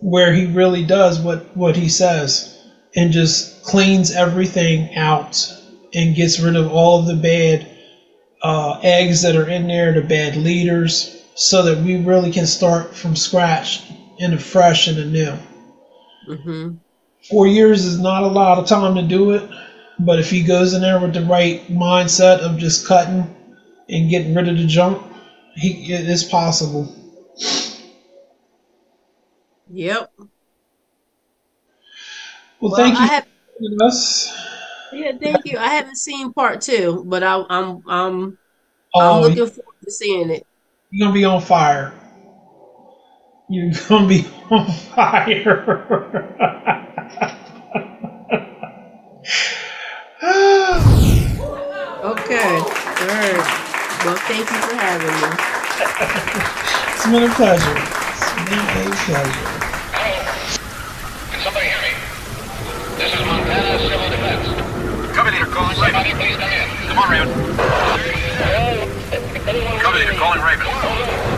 S1: where he really does what what he says and just cleans everything out and gets rid of all of the bad uh, eggs that are in there, the bad leaders, so that we really can start from scratch and fresh and anew.
S2: Mm-hmm.
S1: Four years is not a lot of time to do it, but if he goes in there with the right mindset of just cutting and getting rid of the junk, he it is possible.
S2: Yep.
S1: Well, well thank you. Have, us.
S2: Yeah, thank you. I haven't seen part two, but I, I'm I'm oh, I'm looking forward to seeing it.
S1: You're gonna be on fire. You're gonna be on fire.
S2: okay. All right. Well, thank you for having me.
S1: it's been a pleasure. It's been a pleasure.
S21: Can somebody hear me? This is Montana Civil Defense. Cover leader calling Somebody please come in. Come on, Raven. Cover leader calling Raven.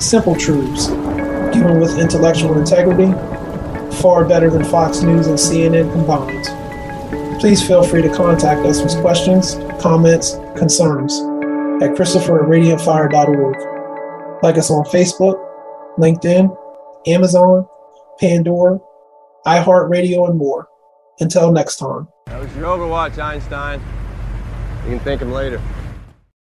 S1: Simple truths, given with intellectual integrity, far better than Fox News and CNN combined. please feel free to contact us with questions, comments, concerns at Christopher at. Like us on Facebook, LinkedIn, Amazon, Pandora, iHeartRadio, and more. Until next time.
S22: That was your Overwatch, Einstein. You can thank him later.